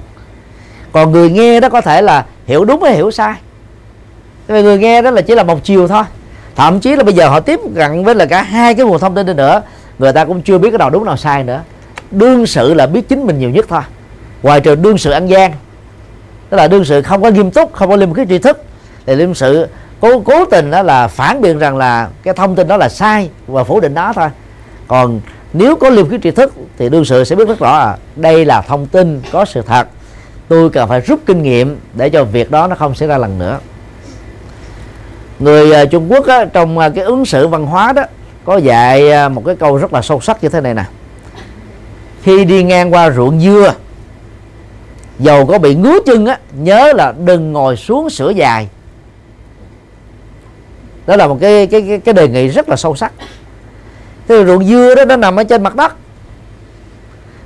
Còn người nghe đó có thể là hiểu đúng hay hiểu sai. Vì người nghe đó là chỉ là một chiều thôi. Thậm chí là bây giờ họ tiếp cận với là cả hai cái nguồn thông tin nữa người ta cũng chưa biết cái nào đúng nào sai nữa. Đương sự là biết chính mình nhiều nhất thôi ngoài trừ đương sự ăn gian tức là đương sự không có nghiêm túc không có liêm khiết tri thức thì liêm sự cố cố tình đó là phản biện rằng là cái thông tin đó là sai và phủ định đó thôi. Còn nếu có liêm khiết tri thức thì đương sự sẽ biết rất rõ là đây là thông tin có sự thật tôi cần phải rút kinh nghiệm để cho việc đó nó không xảy ra lần nữa. Người à, Trung Quốc á, trong à, cái ứng xử văn hóa đó có dạy à, một cái câu rất là sâu sắc như thế này nè. Khi đi ngang qua ruộng dưa dầu có bị ngứa chân á nhớ là đừng ngồi xuống sửa dài. Đó là một cái cái cái, cái đề nghị rất là sâu sắc. Cái ruộng dưa đó nó nằm ở trên mặt đất.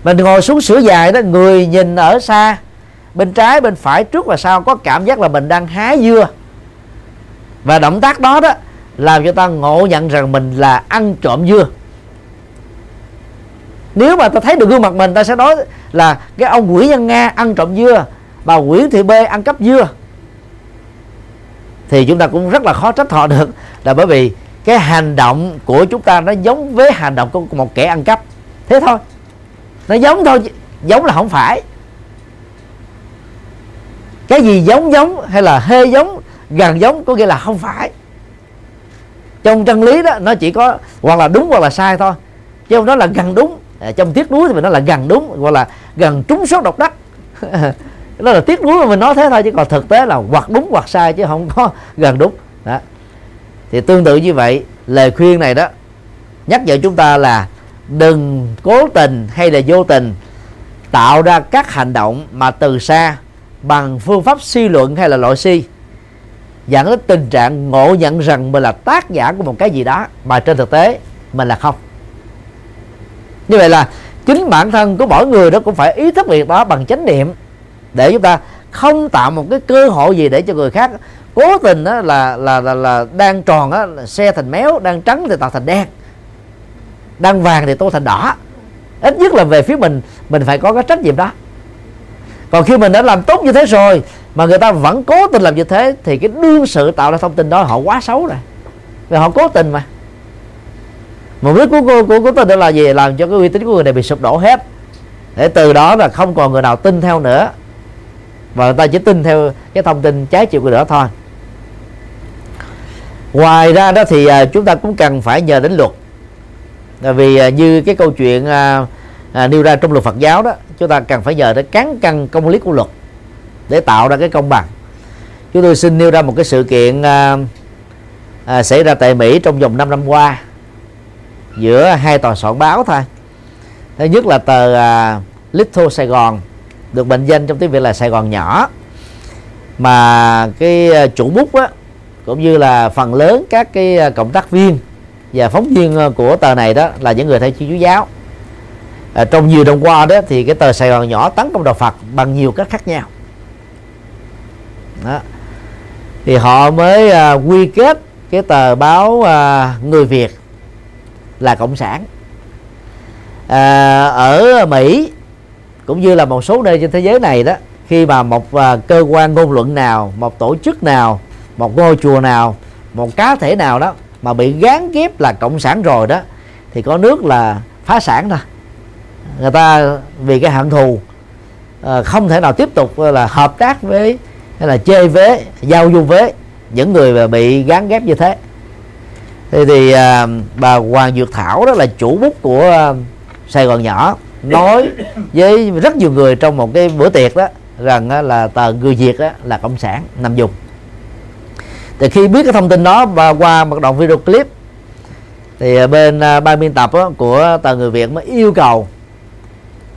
Mình ngồi xuống sửa dài đó người nhìn ở xa bên trái bên phải trước và sau có cảm giác là mình đang hái dưa. Và động tác đó đó làm cho ta ngộ nhận rằng mình là ăn trộm dưa nếu mà ta thấy được gương mặt mình, ta sẽ nói là cái ông Nguyễn Văn Nga ăn trộm dưa bà Nguyễn Thị B ăn cắp dưa. Thì chúng ta cũng rất là khó trách họ được, là bởi vì cái hành động của chúng ta nó giống với hành động của một kẻ ăn cắp. Thế thôi. Nó giống thôi, giống là không phải. Cái gì giống giống hay là hơi giống gần giống có nghĩa là không phải. Trong chân lý đó, nó chỉ có hoặc là đúng hoặc là sai thôi, chứ không đó là gần đúng. À, trong tiếc nuối thì mình nói là gần đúng, gọi là gần trúng số độc đắc. Đó là tiếc nuối mà mình nói thế thôi, chứ còn thực tế là hoặc đúng hoặc sai chứ không có gần đúng. Đó. Thì tương tự như vậy, lời khuyên này đó, nhắc nhở chúng ta là đừng cố tình hay là vô tình tạo ra các hành động mà từ xa bằng phương pháp suy luận hay là loại suy, dẫn đến tình trạng ngộ nhận rằng mình là tác giả của một cái gì đó mà trên thực tế mình là không như vậy là chính bản thân của mỗi người đó cũng phải ý thức việc đó bằng chánh niệm để chúng ta không tạo một cái cơ hội gì để cho người khác cố tình đó là là là, là đang tròn á xe thành méo đang trắng thì tạo thành đen. Đang vàng thì tô thành đỏ. Ít nhất là về phía mình mình phải có cái trách nhiệm đó. Còn khi mình đã làm tốt như thế rồi mà người ta vẫn cố tình làm như thế thì cái đương sự tạo ra thông tin đó họ quá xấu rồi. Vì họ cố tình mà mục đích của của, của, của tình đó là gì? Làm cho cái uy tín của người này bị sụp đổ hết. Để từ đó là không còn người nào tin theo nữa. Và người ta chỉ tin theo cái thông tin trái chiều của nữa thôi. Ngoài ra đó thì à, chúng ta cũng cần phải nhờ đến luật. Là vì à, như cái câu chuyện à, à, nêu ra trong luật Phật giáo đó chúng ta cần phải nhờ đến cán cân công lý của luật để tạo ra cái công bằng. Chúng tôi xin nêu ra một cái sự kiện à, à, xảy ra tại Mỹ trong vòng 5 năm qua giữa hai tòa soạn báo thôi. Thứ nhất là tờ uh, Little Sài Gòn được mệnh danh trong tiếng Việt là Sài Gòn nhỏ. Mà cái à, chủ bút á cũng như là phần lớn các cái à, cộng tác viên và phóng viên của tờ này đó là những người theo Thiên Chúa giáo. À, trong nhiều năm qua đó thì cái tờ Sài Gòn nhỏ tấn công đạo Phật bằng nhiều cách khác nhau. Đó. thì họ mới à, quy kết cái tờ báo à, người Việt là cộng sản. À, ở Mỹ cũng như là một số nơi trên thế giới này đó khi mà một uh, cơ quan ngôn luận nào một tổ chức nào một ngôi chùa nào một cá thể nào đó mà bị gán ghép là cộng sản rồi đó thì có nước là phá sản thôi. Người ta vì cái hận thù uh, không thể nào tiếp tục là hợp tác với hay là chơi với giao du với những người mà bị gán ghép như thế thế thì à, bà Hoàng Dược Thảo đó là chủ bút của à, Sài Gòn nhỏ nói với rất nhiều người trong một cái bữa tiệc đó rằng á, là tờ người Việt đó là cộng sản nằm dùng thì khi biết cái thông tin đó và qua một đoạn video clip thì à, bên à, ban biên tập á, của tờ người Việt mới yêu cầu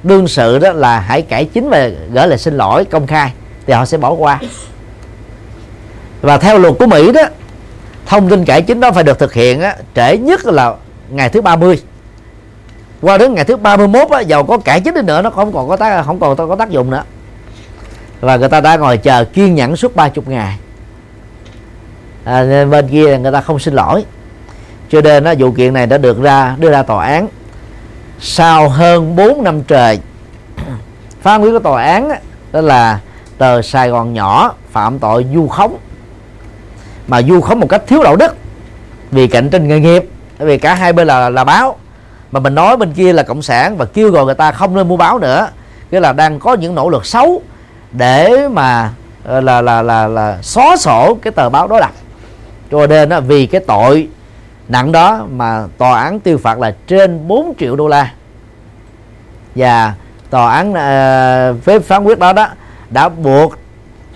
đương sự đó là hãy cải chính và gửi lời xin lỗi công khai thì họ sẽ bỏ qua. Và theo luật của Mỹ đó thông tin cải chính đó phải được thực hiện á, trễ nhất là ngày thứ 30 qua đến ngày thứ 31 á, dầu có cải chính đi nữa nó không còn có tác không còn có tác dụng nữa. Và người ta đã ngồi chờ kiên nhẫn suốt 30 ngày. À, nên bên kia người ta không xin lỗi. Cho nên á vụ kiện này đã được ra đưa ra tòa án. Sau hơn 4 năm trời phán quyết của tòa án á, đó là tờ Sài Gòn nhỏ phạm tội du khống mà du khống một cách thiếu đạo đức. Vì cạnh tranh nghề nghiệp bởi vì cả hai bên là là báo. Mà mình nói bên kia là cộng sản và kêu gọi người ta không nên mua báo nữa. Nghĩa là đang có những nỗ lực xấu để mà là là là là, là xóa sổ cái tờ báo đó đặt cho nên đó, vì cái tội nặng đó mà tòa án tiêu phạt là trên 4 triệu đô la. Và tòa án ờ, uh, với phán quyết đó đó đã buộc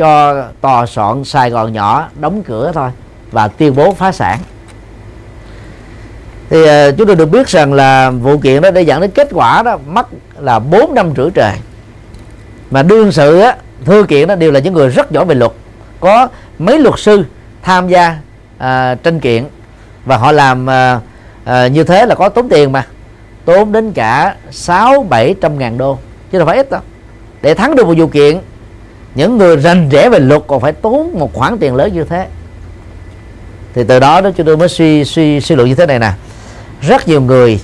cho tòa soạn Sài Gòn nhỏ đóng cửa thôi và tuyên bố phá sản. Thì uh, chúng tôi được biết rằng là vụ kiện đó để dẫn đến kết quả đó mất là 4 năm rưỡi trời. Mà đương sự á, thư kiện đó đều là những người rất giỏi về luật có mấy luật sư tham gia uh, tranh kiện và họ làm uh, uh, như thế là có tốn tiền mà tốn đến cả sáu bảy trăm ngàn đô chứ đâu phải ít đâu. Để thắng được một vụ kiện những người rành rẽ về luật còn phải tốn một khoản tiền lớn như thế. Thì từ đó đó chúng tôi mới suy suy suy luận như thế này nè. Rất nhiều người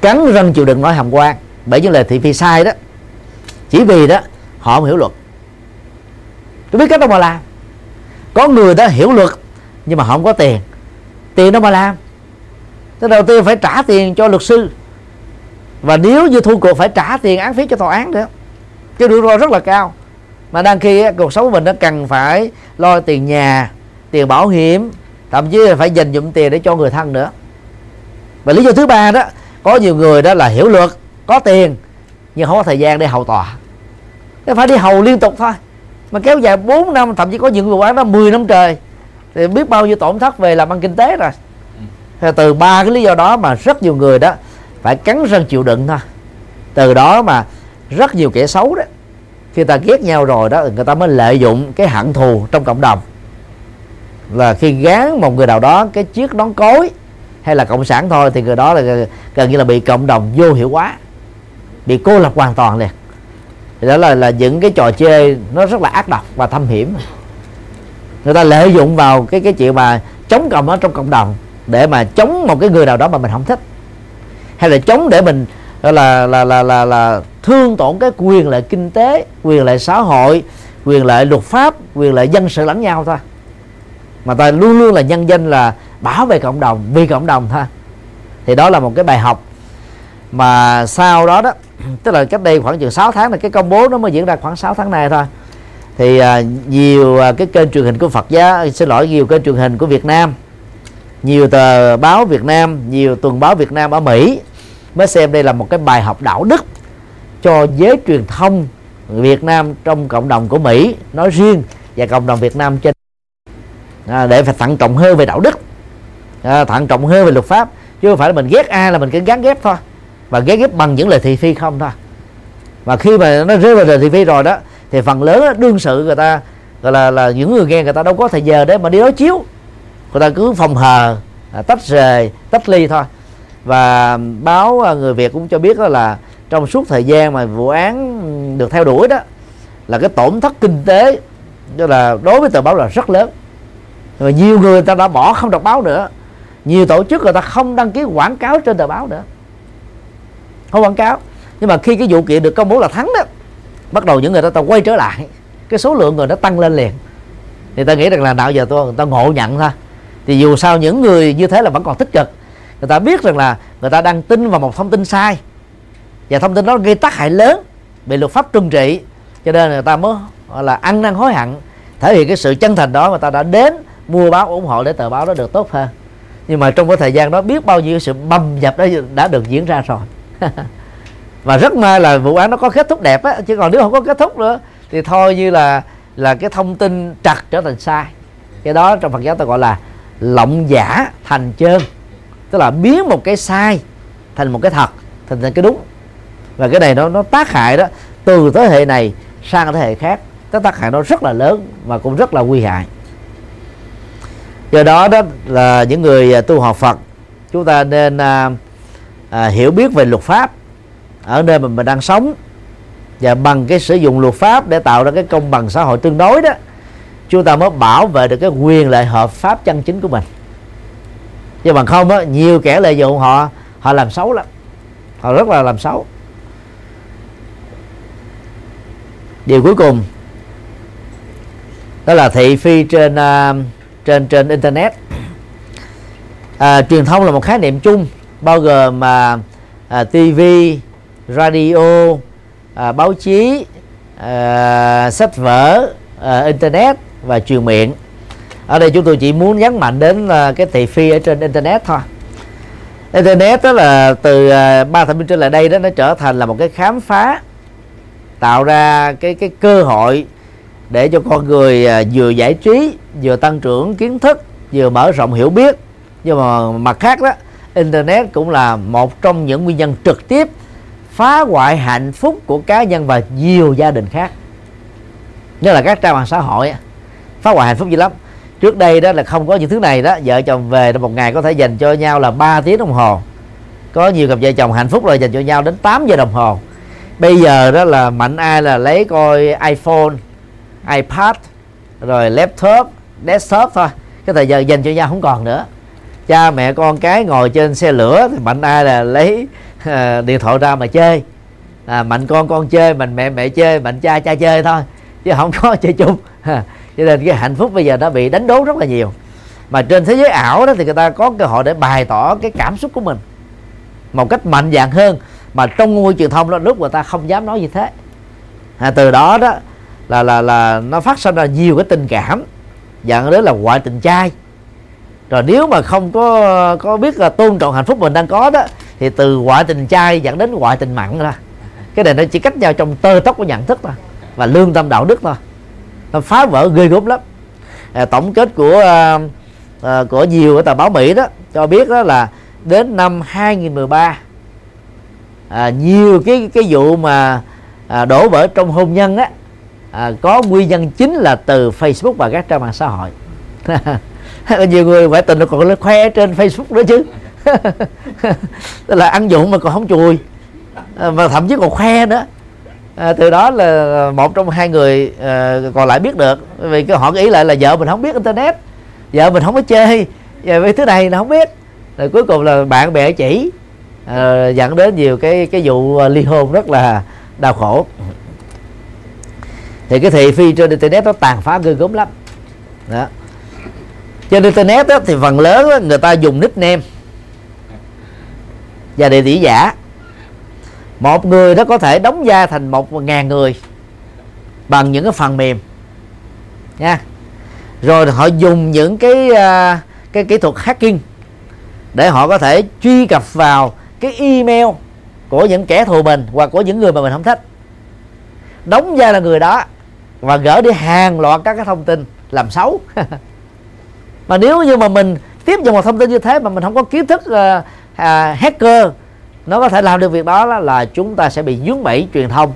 cắn răng chịu đựng nói hàm quan, bởi những lời thị phi sai đó. Chỉ vì đó, họ không hiểu luật. Tôi biết cách đâu mà làm. Có người đó hiểu luật, nhưng mà họ không có tiền. Tiền đâu mà làm? Thế đầu tiên phải trả tiền cho luật sư. Và nếu như thu cuộc, phải trả tiền án phí cho tòa án nữa. Cái rủi ro rất là cao mà đang khi á, cuộc sống của mình nó cần phải lo tiền nhà tiền bảo hiểm thậm chí là phải dành dụm tiền để cho người thân nữa. Và lý do thứ ba đó có nhiều người đó là hiểu luật có tiền nhưng không có thời gian để hầu tòa. Nó phải đi hầu liên tục thôi. Mà kéo dài 4 năm thậm chí có những vụ án đó 10 năm trời thì biết bao nhiêu tổn thất về làm ăn kinh tế rồi. Thì từ ba cái lý do đó mà rất nhiều người đó phải cắn răng chịu đựng thôi. Từ đó mà rất nhiều kẻ xấu đó khi ta ghét nhau rồi đó người ta mới lợi dụng cái hận thù trong cộng đồng. Là khi gán một người nào đó cái chiếc nón cối hay là cộng sản thôi thì người đó là gần như là bị cộng đồng vô hiệu hóa bị cô lập hoàn toàn liền. Thì đó là là những cái trò chơi nó rất là ác độc và thâm hiểm. Người ta lợi dụng vào cái cái chuyện mà chống cộng ở trong cộng đồng để mà chống một cái người nào đó mà mình không thích. Hay là chống để mình là là là là là, là thương tổn cái quyền lợi kinh tế quyền lợi xã hội quyền lợi luật pháp quyền lợi dân sự lẫn nhau thôi. Mà ta luôn luôn là nhân danh là bảo vệ cộng đồng vì cộng đồng thôi. Thì đó là một cái bài học. Mà sau đó đó tức là cách đây khoảng chừng 6 tháng là cái công bố nó mới diễn ra khoảng 6 tháng này thôi. Thì à, nhiều à, cái kênh truyền hình của Phật giáo à, xin lỗi nhiều kênh truyền hình của Việt Nam nhiều tờ báo Việt Nam nhiều tuần báo Việt Nam ở Mỹ mới xem đây là một cái bài học đạo đức cho giới truyền thông Việt Nam trong cộng đồng của Mỹ nói riêng và cộng đồng Việt Nam trên à, để phải thận trọng hơn về đạo đức à, thận trọng hơn về luật pháp chứ không phải là mình ghét ai là mình cứ gắn ghép thôi và ghét ghép bằng những lời thị phi không thôi. Và khi mà nó rơi vào lời thị phi rồi đó thì phần lớn đó, đương sự người ta gọi là là những người nghe người ta đâu có thời giờ để mà đi đối chiếu. Người ta cứ phòng hờ à, tách rời tách ly thôi. Và báo à, người Việt cũng cho biết đó là trong suốt thời gian mà vụ án được theo đuổi đó là cái tổn thất kinh tế đó là đối với tờ báo là rất lớn. Và nhiều người, người ta đã bỏ không đọc báo nữa. Nhiều tổ chức người ta không đăng ký quảng cáo trên tờ báo nữa. Không quảng cáo. Nhưng mà khi cái vụ kiện được công bố là thắng đó bắt đầu những người đó ta quay trở lại. Cái số lượng người nó tăng lên liền. Thì ta nghĩ rằng là nào giờ tôi người ta ngộ nhận thôi. Thì dù sao những người như thế là vẫn còn tích cực. Người ta biết rằng là người ta đang tin vào một thông tin sai và thông tin đó gây tác hại lớn bị luật pháp trừng trị. Cho nên người ta mới, gọi là, ăn năn hối hận. Thể hiện cái sự chân thành đó mà ta đã đến mua báo ủng hộ để tờ báo đó được tốt hơn. Nhưng mà trong cái thời gian đó biết bao nhiêu sự bầm dập đó đã được diễn ra rồi. Và rất may là vụ án nó có kết thúc đẹp á, chứ còn nếu không có kết thúc nữa thì thôi như là là cái thông tin trật trở thành sai. Cái đó trong Phật giáo ta gọi là lộng giả thành chơn. Tức là biến một cái sai thành một cái thật thành thành cái đúng và cái này nó nó tác hại đó. Từ thế hệ này sang thế hệ khác cái tác hại nó rất là lớn và cũng rất là nguy hại. Do đó đó là những người à, tu học Phật chúng ta nên à, à, hiểu biết về luật pháp ở nơi mà mình đang sống. Và bằng cái sử dụng luật pháp để tạo ra cái công bằng xã hội tương đối đó chúng ta mới bảo vệ được cái quyền lợi hợp pháp chân chính của mình. Chứ bằng không á nhiều kẻ lợi dụng họ họ làm xấu lắm. Họ rất là làm xấu. Điều cuối cùng đó là thị phi trên uh, trên trên internet à, truyền thông là một khái niệm chung bao gồm mà à, à TV, radio, à, báo chí, à, sách vở, à, internet và truyền miệng. Ở đây chúng tôi chỉ muốn nhấn mạnh đến là cái thị phi ở trên internet thôi. Internet đó là từ à, ba thập niên trở lại đây đó nó trở thành là một cái khám phá tạo ra cái cái cơ hội để cho con người à, vừa giải trí, vừa tăng trưởng kiến thức, vừa mở rộng hiểu biết. Nhưng mà mặt khác đó, internet cũng là một trong những nguyên nhân trực tiếp phá hoại hạnh phúc của cá nhân và nhiều gia đình khác. Nhất là các trang mạng xã hội phá hoại hạnh phúc dữ lắm. Trước đây đó là không có những thứ này đó, vợ chồng về một ngày có thể dành cho nhau là 3 tiếng đồng hồ. Có nhiều cặp vợ chồng hạnh phúc rồi dành cho nhau đến 8 giờ đồng hồ bây giờ đó là mạnh ai là lấy coi iPhone iPad rồi laptop desktop thôi. Cái thời giờ dành cho nhau không còn nữa. Cha mẹ con cái ngồi trên xe lửa thì mạnh ai là lấy à, điện thoại ra mà chơi. À, mạnh con con chơi mạnh mẹ mẹ chơi mạnh cha cha chơi thôi chứ không có chơi chung. Cho nên cái hạnh phúc bây giờ đã bị đánh đố rất là nhiều. Mà trên thế giới ảo đó thì người ta có cơ hội để bày tỏ cái cảm xúc của mình một cách mạnh dạng hơn mà trong ngôi truyền thông đó lúc người ta không dám nói như thế. À, từ đó đó là là là nó phát sinh ra nhiều cái tình cảm. Dẫn đến là ngoại tình trai. Rồi nếu mà không có có biết là tôn trọng hạnh phúc mình đang có đó thì từ ngoại tình trai dẫn đến ngoại tình mặn ra. Cái này nó chỉ cách nhau trong tơ tóc của nhận thức thôi và lương tâm đạo đức thôi. Nó phá vỡ ghê gớm lắm. À, tổng kết của à, à, của nhiều ở tờ báo Mỹ đó cho biết đó là đến năm 2013 à, nhiều cái cái vụ mà à, đổ vỡ trong hôn nhân á à, có nguyên nhân chính là từ Facebook và các trang mạng xã hội. Nhiều người ngoại tình còn lên khoe trên Facebook nữa chứ. Tức là ăn dụng mà còn không chùi à, mà thậm chí còn khoe nữa. À, từ đó là một trong hai người à, còn lại biết được vì cái họ ý lại là vợ mình không biết internet vợ mình không có chơi và với thứ này nó không biết. Rồi cuối cùng là bạn bè chỉ à, dẫn đến nhiều cái cái vụ ờ, ly hôn rất là đau khổ. Thì cái thị phi trên internet nó tàn phá ghê gớm lắm. Đó. Trên internet đó, thì phần lớn đó, người ta dùng nickname. Và địa chỉ giả. Một người đó có thể đóng vai thành một ngàn người bằng những cái phần mềm. Nha. Rồi họ dùng những cái ờ, cái kỹ thuật hacking để họ có thể truy cập vào cái email của những kẻ thù mình hoặc của những người mà mình không thích. Đóng vai là người đó và gỡ đi hàng loạt các cái thông tin làm xấu. Mà nếu như mà mình tiếp nhận một thông tin như thế mà mình không có kiến thức uh, uh, hacker nó có thể làm được việc đó là, là chúng ta sẽ bị dướng bẫy truyền thông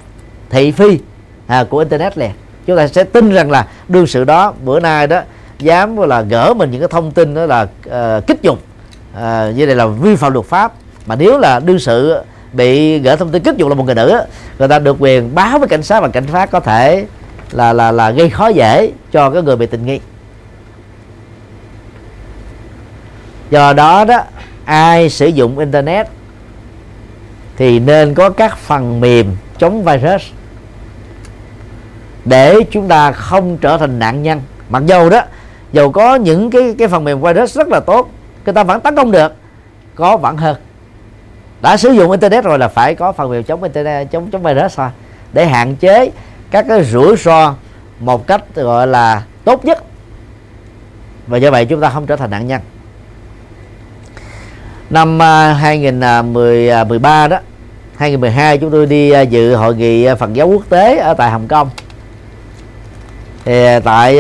thị phi à, của internet liền. Chúng ta sẽ tin rằng là đương sự đó bữa nay đó dám là gỡ mình những cái thông tin đó là uh, kích dục uh, như này là vi phạm luật pháp mà nếu là đương sự bị gỡ thông tin kích dục là một người nữ, người ta được quyền báo với cảnh sát và cảnh sát có thể là là là gây khó dễ cho cái người bị tình nghi. Do đó đó, ai sử dụng internet thì nên có các phần mềm chống virus để chúng ta không trở thành nạn nhân. Mặc dầu đó, dầu có những cái cái phần mềm virus rất là tốt, người ta vẫn tấn công được, có vẫn hơn đã sử dụng internet rồi là phải có phần mềm chống internet chống chống virus thôi. Để hạn chế các cái rủi ro một cách gọi là tốt nhất. Và do vậy chúng ta không trở thành nạn nhân. Năm à, 2013 à, à, đó 2012 chúng tôi đi dự hội nghị Phật giáo quốc tế ở tại Hồng Kông. Thì tại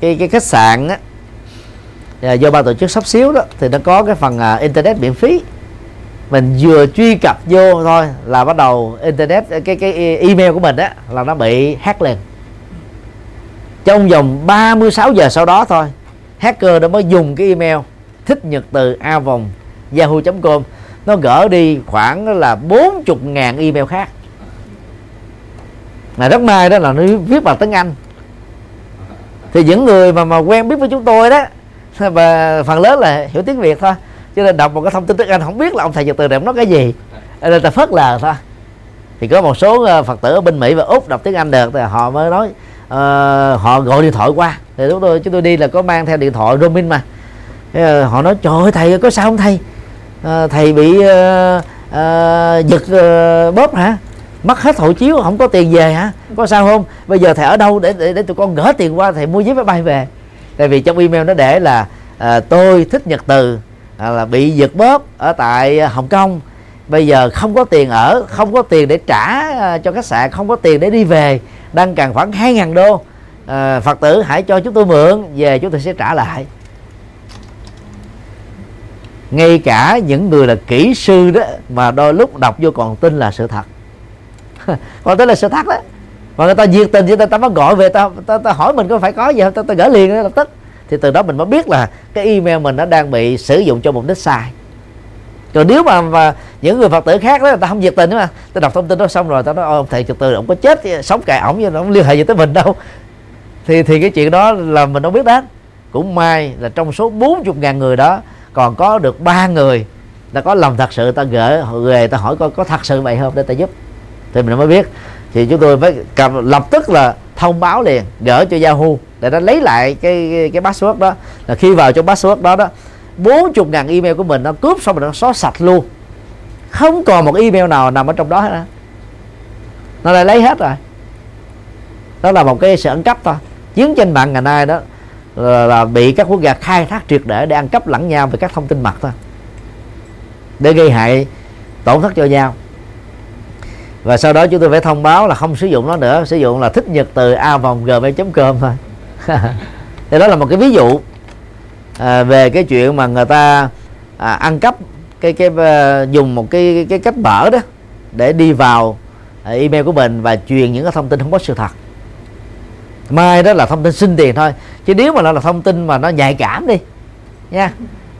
cái cái khách sạn á, do ban tổ chức sắp xíu đó thì nó có cái phần internet miễn phí mình vừa truy cập vô thôi là bắt đầu internet, cái cái email của mình á, là nó bị hack liền. Trong vòng 36 giờ sau đó thôi, hacker đã mới dùng cái email thích nhật từ a vòng yahoo.com nó gỡ đi khoảng là 40 ngàn email khác. Mà rất may đó là nó viết bằng tiếng Anh. Thì những người mà mà quen biết với chúng tôi đó, và phần lớn là hiểu tiếng Việt thôi cho nên đọc một cái thông tin tiếng Anh không biết là ông thầy nhật từ này nói cái gì. Ờ, nên ta phớt lờ thôi. Thì có một số ờ, phật tử ở bên Mỹ và úc đọc tiếng Anh được thì họ mới nói uh, họ gọi điện thoại qua. Thì lúc tôi chúng tôi đi là có mang theo điện thoại roaming mà. Uh, họ nói trời ơi thầy có sao không thầy? Uh, thầy bị uh, uh, giật uh, bóp hả? Mất hết hộ chiếu không có tiền về hả? Có sao không? Bây giờ thầy ở đâu để để, để tụi con gỡ tiền qua thầy mua vé máy bay về. Tại vì trong email nó để là uh, tôi thích nhật từ à, là bị giật bóp ở tại à, hồng kông. Bây giờ không có tiền ở không có tiền để trả à, cho khách sạn không có tiền để đi về đang cần khoảng 2.000 đô. À, phật tử hãy cho chúng tôi mượn về chúng tôi sẽ trả lại. Ngay cả những người là kỹ sư đó mà đôi lúc đọc vô còn tin là sự thật. Còn tin là sự thật đó. Mà người ta nhiệt tình cho ta ta mới gọi về ta, ta, ta hỏi mình có phải có gì không? Ta, ta gửi liền lập tức thì từ đó mình mới biết là cái email mình nó đang bị sử dụng cho mục đích sai. Rồi nếu mà, mà những người phật tử khác đó người ta không nhiệt tình nữa mà ta đọc thông tin đó xong rồi ta nói ông thầy từ từ ông có chết sống cài ổng nhưng nó không liên hệ gì tới mình đâu. Thì thì cái chuyện đó là mình không biết đến. Cũng may là trong số 40 ngàn người đó còn có được ba người ta có lòng thật sự ta gửi về ta hỏi coi có thật sự vậy không để ta giúp. Thì mình mới biết. Thì chúng tôi phải cầm, lập tức là thông báo liền gửi cho Yahoo để nó lấy lại cái cái, password đó. Là khi vào trong password đó đó 40 ngàn email của mình nó cướp xong rồi nó xóa sạch luôn. Không còn một email nào nằm ở trong đó hết nó lại lấy hết rồi. Đó là một cái sự ăn cắp thôi. Chiến tranh mạng ngày nay đó là, là bị các quốc gia khai thác triệt để để ăn cắp lẫn nhau về các thông tin mật thôi. Để gây hại tổn thất cho nhau và sau đó chúng tôi phải thông báo là không sử dụng nó nữa. Sử dụng là thích nhật từ a vòng gmail.com thôi. Thì đó là một cái ví dụ à, về cái chuyện mà người ta à, ăn cắp cái cái uh, dùng một cái cái cách mở đó để đi vào à, email của mình và truyền những cái thông tin không có sự thật. Mai đó là thông tin xin tiền thôi. Chứ nếu mà nó là thông tin mà nó nhạy cảm đi nha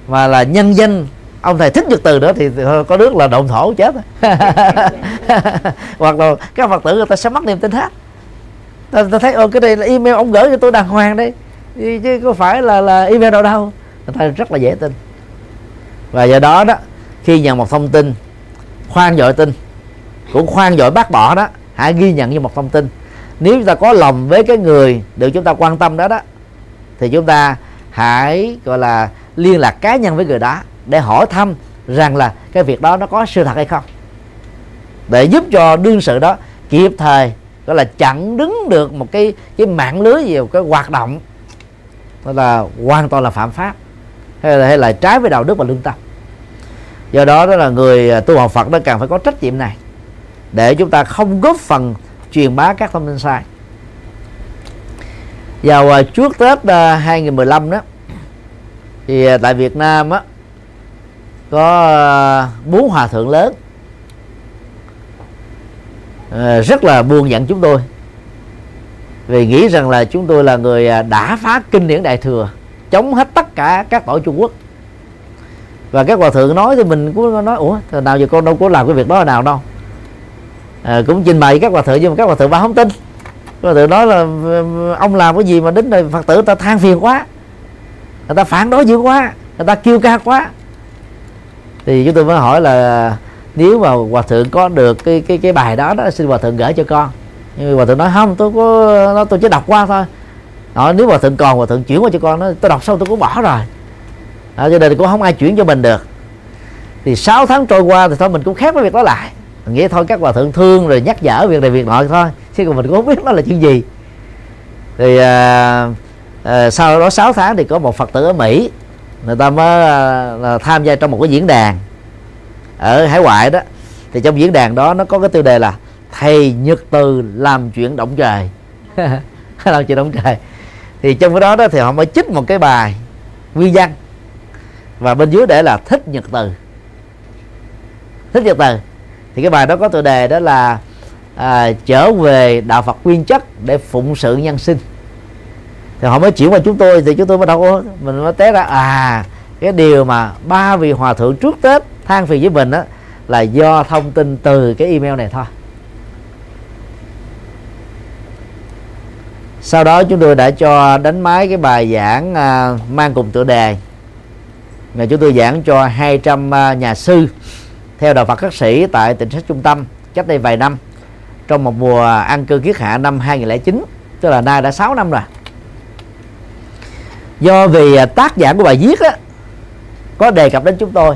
mà là nhân danh ông thầy thích nhật từ nữa thì có nước là động thổ chết hoặc là các phật tử người ta sẽ mất niềm tin hết. Ta, ta thấy ồ cái này là email ông gửi cho tôi đàng hoàng đấy chứ có phải là là email đâu đâu. Người ta rất là dễ tin. Và do đó đó khi nhận một thông tin khoan dội tin cũng khoan dội bác bỏ đó hãy ghi nhận như một thông tin. Nếu chúng ta có lòng với cái người được chúng ta quan tâm đó đó thì chúng ta hãy gọi là liên lạc cá nhân với người đó để hỏi thăm rằng là cái việc đó nó có sự thật hay không. Để giúp cho đương sự đó kịp thời gọi là chặn đứng được một cái cái mạng lưới gì cái hoạt động là hoàn toàn là phạm pháp hay là, hay là trái với đạo đức và lương tâm. Do đó đó là người à, tu học Phật nó càng phải có trách nhiệm này để chúng ta không góp phần truyền bá các thông tin sai. Vào à, trước Tết à, 2015 đó thì tại Việt Nam á có ờ, bốn hòa thượng lớn. Ờ, rất là buồn giận chúng tôi. Vì nghĩ rằng là chúng tôi là người à, đã phá kinh điển đại thừa chống hết tất cả các tổ Trung Quốc. Và các hòa thượng nói thì mình cũng nói ủa thời nào giờ con đâu có làm cái việc đó nào đâu. À, cũng trình bày các hòa thượng nhưng mà các hòa thượng ba không tin. Các hòa thượng nói là ông làm cái gì mà đến đây phật tử ta than phiền quá người ta phản đối dữ quá người ta kêu ca quá thì chúng tôi mới hỏi là nếu mà hòa thượng có được cái cái cái bài đó đó xin hòa thượng gửi cho con. Nhưng hòa thượng nói không tôi có nó tôi chỉ đọc qua thôi. Đó, nếu hòa thượng còn hòa thượng chuyển qua cho con nó tôi đọc xong tôi cũng bỏ rồi. Đó, cho nên cũng không ai chuyển cho mình được. Thì 6 tháng trôi qua thì thôi mình cũng khác với việc đó lại. Mình nghĩ thôi các hòa thượng thương rồi nhắc nhở việc này việc nọ thôi chứ còn mình cũng không biết đó là chuyện gì. Thì à, à, sau đó 6 tháng thì có một phật tử ở mỹ người ta mới là tham gia trong một cái diễn đàn. Ở hải ngoại đó thì trong diễn đàn đó nó có cái tiêu đề là thầy nhật từ làm chuyện động trời. Làm chuyện động trời. Thì trong cái đó đó thì họ mới chích một cái bài nguyên văn. Và bên dưới để là thích nhật từ. Thích nhật từ. Thì cái bài đó có tựa đề đó là à, trở về đạo Phật nguyên chất để phụng sự nhân sinh thì họ mới chuyển qua chúng tôi thì chúng tôi mới đâu mình mới té ra. À cái điều mà ba vị hòa thượng trước tết than phiền với mình đó là do thông tin từ cái email này thôi. Sau đó chúng tôi đã cho đánh máy cái bài giảng à, mang cùng tựa đề. Ngày chúng tôi giảng cho 200 à, nhà sư theo đạo Phật các sĩ tại tỉnh sách trung tâm cách đây vài năm trong một mùa ăn cư kiết hạ năm 2009 tức là nay đã 6 năm rồi do vì à, tác giả của bài viết á có đề cập đến chúng tôi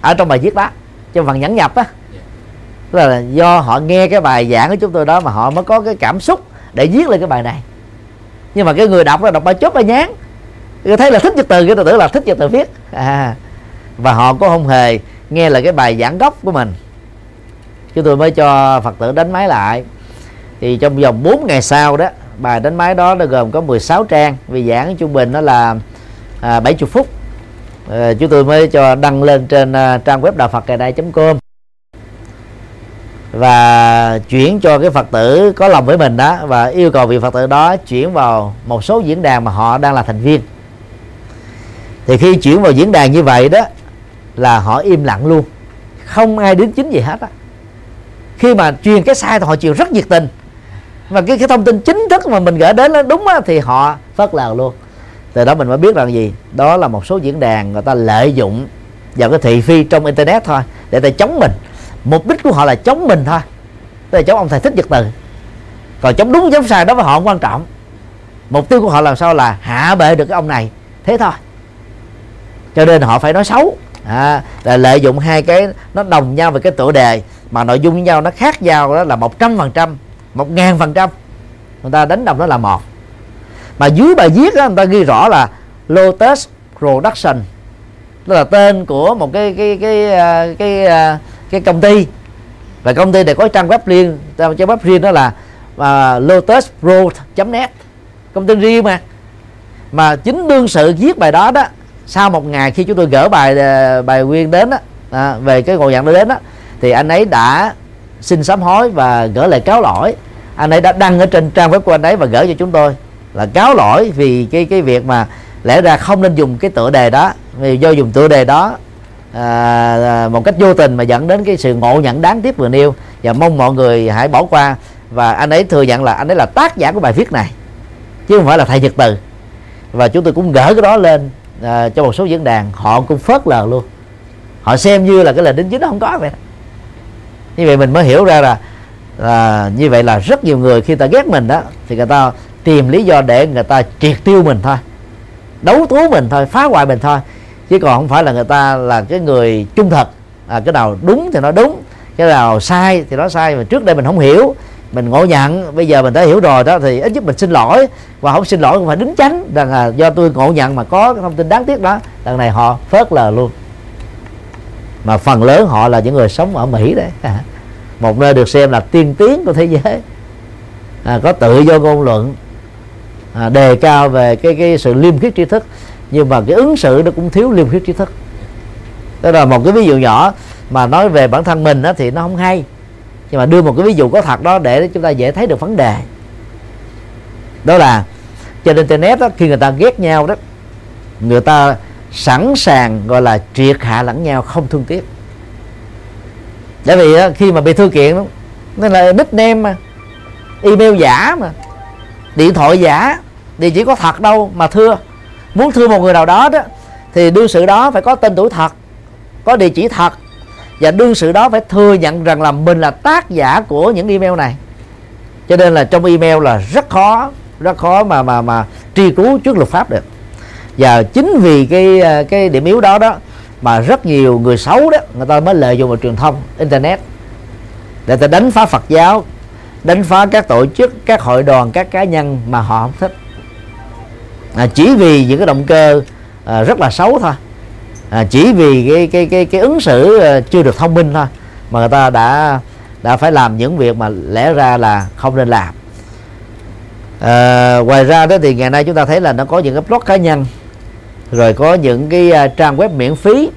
ở trong bài viết đó trong phần nhẫn nhập á. Tức là do họ nghe cái bài giảng của chúng tôi đó mà họ mới có cái cảm xúc để viết lên cái bài này. Nhưng mà cái người đọc là đọc bài chốt bài nhán người thấy là thích nhật từ cái tôi tưởng là thích nhật từ viết. À, và họ có không hề nghe là cái bài giảng gốc của mình. Chúng tôi mới cho phật tử đánh máy lại. Thì trong vòng 4 ngày sau đó bài đánh máy đó nó gồm có 16 trang. Vì giảng trung bình nó là à, 70 phút. À, chúng tôi mới cho đăng lên trên à, trang web đạo phật ngày nay com. Và chuyển cho cái phật tử có lòng với mình đó và yêu cầu vị phật tử đó chuyển vào một số diễn đàn mà họ đang là thành viên. Thì khi chuyển vào diễn đàn như vậy đó là họ im lặng luôn. Không ai đến chính gì hết á. Khi mà truyền cái sai thì họ chịu rất nhiệt tình và cái cái thông tin chính thức mà mình gửi đến nó đúng á, thì họ phớt lờ luôn. Từ đó mình mới biết rằng gì? Đó là một số diễn đàn người ta lợi dụng vào cái thị phi trong internet thôi để ta chống mình. Mục đích của họ là chống mình thôi. Tức là chống ông thầy thích nhật từ. Còn chống đúng chống sai đó với họ không quan trọng. Mục tiêu của họ làm sao là hạ bệ được cái ông này. Thế thôi. Cho nên họ phải nói xấu. À, là lợi dụng hai cái nó đồng nhau về cái tựa đề mà nội dung với nhau nó khác nhau đó là một trăm phần trăm một ngàn phần trăm. Người ta đánh đồng nó là một. Mà dưới bài viết đó người ta ghi rõ là Lotus Production. Đó là tên của một cái cái cái à, cái cái, cái, cái công ty. Và công ty này có trang web riêng. Trang web riêng đó là à, uh, lotuspro.net công ty riêng mà. Mà chính đương sự viết bài đó đó sau một ngày khi chúng tôi gỡ bài bài nguyên đến đó, à, về cái ngồi nhận đó đến đó thì anh ấy đã xin sám hối và gỡ lời cáo lỗi. Anh ấy đã đăng ở trên trang web của anh ấy và gửi cho chúng tôi. Là cáo lỗi vì cái cái việc mà lẽ ra không nên dùng cái tựa đề đó vì do dùng tựa đề đó à, à, một cách vô tình mà dẫn đến cái sự ngộ nhận đáng tiếc vừa nêu. Và mong mọi người hãy bỏ qua. Và anh ấy thừa nhận là anh ấy là tác giả của bài viết này chứ không phải là thầy nhật từ. Và chúng tôi cũng gỡ cái đó lên à, cho một số diễn đàn. Họ cũng phớt lờ luôn. Họ xem như là cái lời đính chính nó không có vậy. đó như vậy mình mới hiểu ra là là như vậy là rất nhiều người khi ta ghét mình đó thì người ta tìm lý do để người ta triệt tiêu mình thôi đấu tố mình thôi phá hoại mình thôi. Chứ còn không phải là người ta là cái người trung thực à, cái nào đúng thì nó đúng cái nào sai thì nó sai. Mà trước đây mình không hiểu mình ngộ nhận bây giờ mình đã hiểu rồi đó thì ít nhất mình xin lỗi. Và không xin lỗi cũng phải đính chánh rằng là do tôi ngộ nhận mà có cái thông tin đáng tiếc đó lần này họ phớt lờ luôn mà phần lớn họ là những người sống ở Mỹ đấy. Một nơi được xem là tiên tiến của thế giới. À, có tự do ngôn luận à, đề cao về cái cái sự liêm khiết tri thức. Nhưng mà cái ứng xử nó cũng thiếu liêm khiết tri thức. Đó là một cái ví dụ nhỏ mà nói về bản thân mình đó, thì nó không hay. Nhưng mà đưa một cái ví dụ có thật đó để chúng ta dễ thấy được vấn đề. Đó là trên internet đó, khi người ta ghét nhau đó người ta sẵn sàng gọi là triệt hạ lẫn nhau không thương tiếc. Bởi vì đó, khi mà bị thư kiện nên là nickname mà email giả mà điện thoại giả thì chỉ có thật đâu mà thưa. Muốn thưa một người nào đó đó thì đương sự đó phải có tên tuổi thật có địa chỉ thật và đương sự đó phải thừa nhận rằng là mình là tác giả của những email này. Cho nên là trong email là rất khó rất khó mà mà mà truy cứu trước luật pháp được và chính vì cái ờ, cái điểm yếu đó đó mà rất nhiều người xấu đó người ta mới lợi dụng vào truyền thông internet. Để ta đánh phá Phật giáo đánh phá các tổ chức các hội đoàn các cá nhân mà họ không thích. À, chỉ vì những cái động cơ à, rất là xấu thôi. À, chỉ vì cái cái cái cái ứng xử à, chưa được thông minh thôi mà người ta đã đã phải làm những việc mà lẽ ra là không nên làm. À, ngoài ra đó thì ngày nay chúng ta thấy là nó có những cái blog cá nhân rồi có những cái uh, trang web miễn phí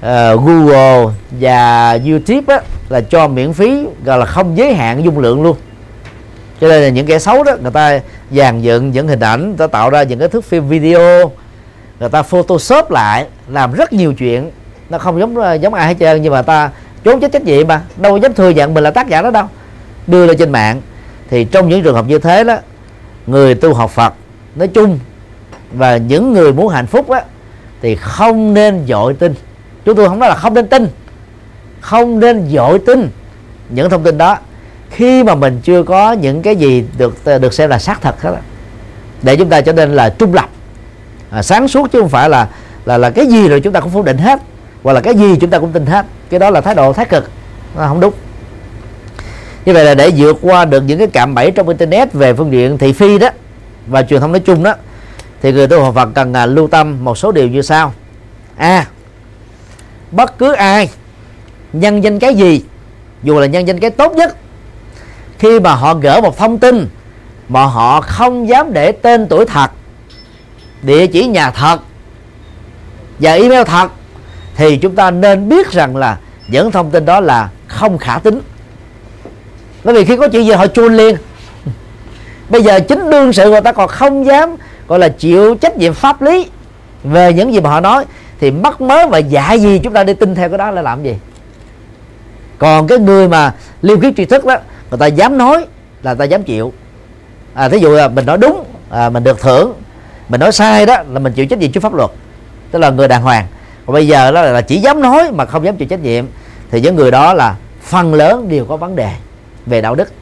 uh, Google và YouTube á, là cho miễn phí gọi là không giới hạn dung lượng luôn. Cho nên là những kẻ xấu đó người ta dàn dựng những hình ảnh người ta tạo ra những cái thước phim video người ta photoshop lại làm rất nhiều chuyện. Nó không giống ờ, giống ai hết trơn nhưng mà ta trốn trách trách nhiệm mà đâu dám thừa nhận mình là tác giả đó đâu. Đưa lên trên mạng. Thì trong những trường hợp như thế đó người tu học Phật nói chung và những người muốn hạnh phúc á thì không nên dội tin. Chúng tôi không nói là không nên tin. Không nên dội tin những thông tin đó. Khi mà mình chưa có những cái gì được được xem là xác thật hết để chúng ta trở nên là trung lập. À, sáng suốt chứ không phải là là là cái gì rồi chúng ta cũng phủ định hết hoặc là cái gì chúng ta cũng tin hết. Cái đó là thái độ thái cực. Nó không đúng. Như vậy là để vượt qua được những cái cạm bẫy trong internet về phương diện thị phi đó và truyền thông nói chung đó thì người tu học Phật cần à, lưu tâm một số điều như sau. A. À, bất cứ ai nhân danh cái gì dù là nhân danh cái tốt nhất khi mà họ gỡ một thông tin mà họ không dám để tên tuổi thật địa chỉ nhà thật và email thật thì chúng ta nên biết rằng là những thông tin đó là không khả tính. Bởi vì khi có chuyện gì họ chui liền. Bây giờ chính đương sự người ta còn không dám gọi là chịu trách nhiệm pháp lý về những gì mà họ nói thì mắc mớ và giả gì chúng ta đi tin theo cái đó là làm gì? Còn cái người mà liêm khiết tri thức đó người ta dám nói là ta dám chịu. À, thí dụ là mình nói đúng à, mình được thưởng mình nói sai đó là mình chịu trách nhiệm trước pháp luật tức là người đàng hoàng. Còn bây giờ đó là chỉ dám nói mà không dám chịu trách nhiệm thì những người đó là phần lớn đều có vấn đề về đạo đức.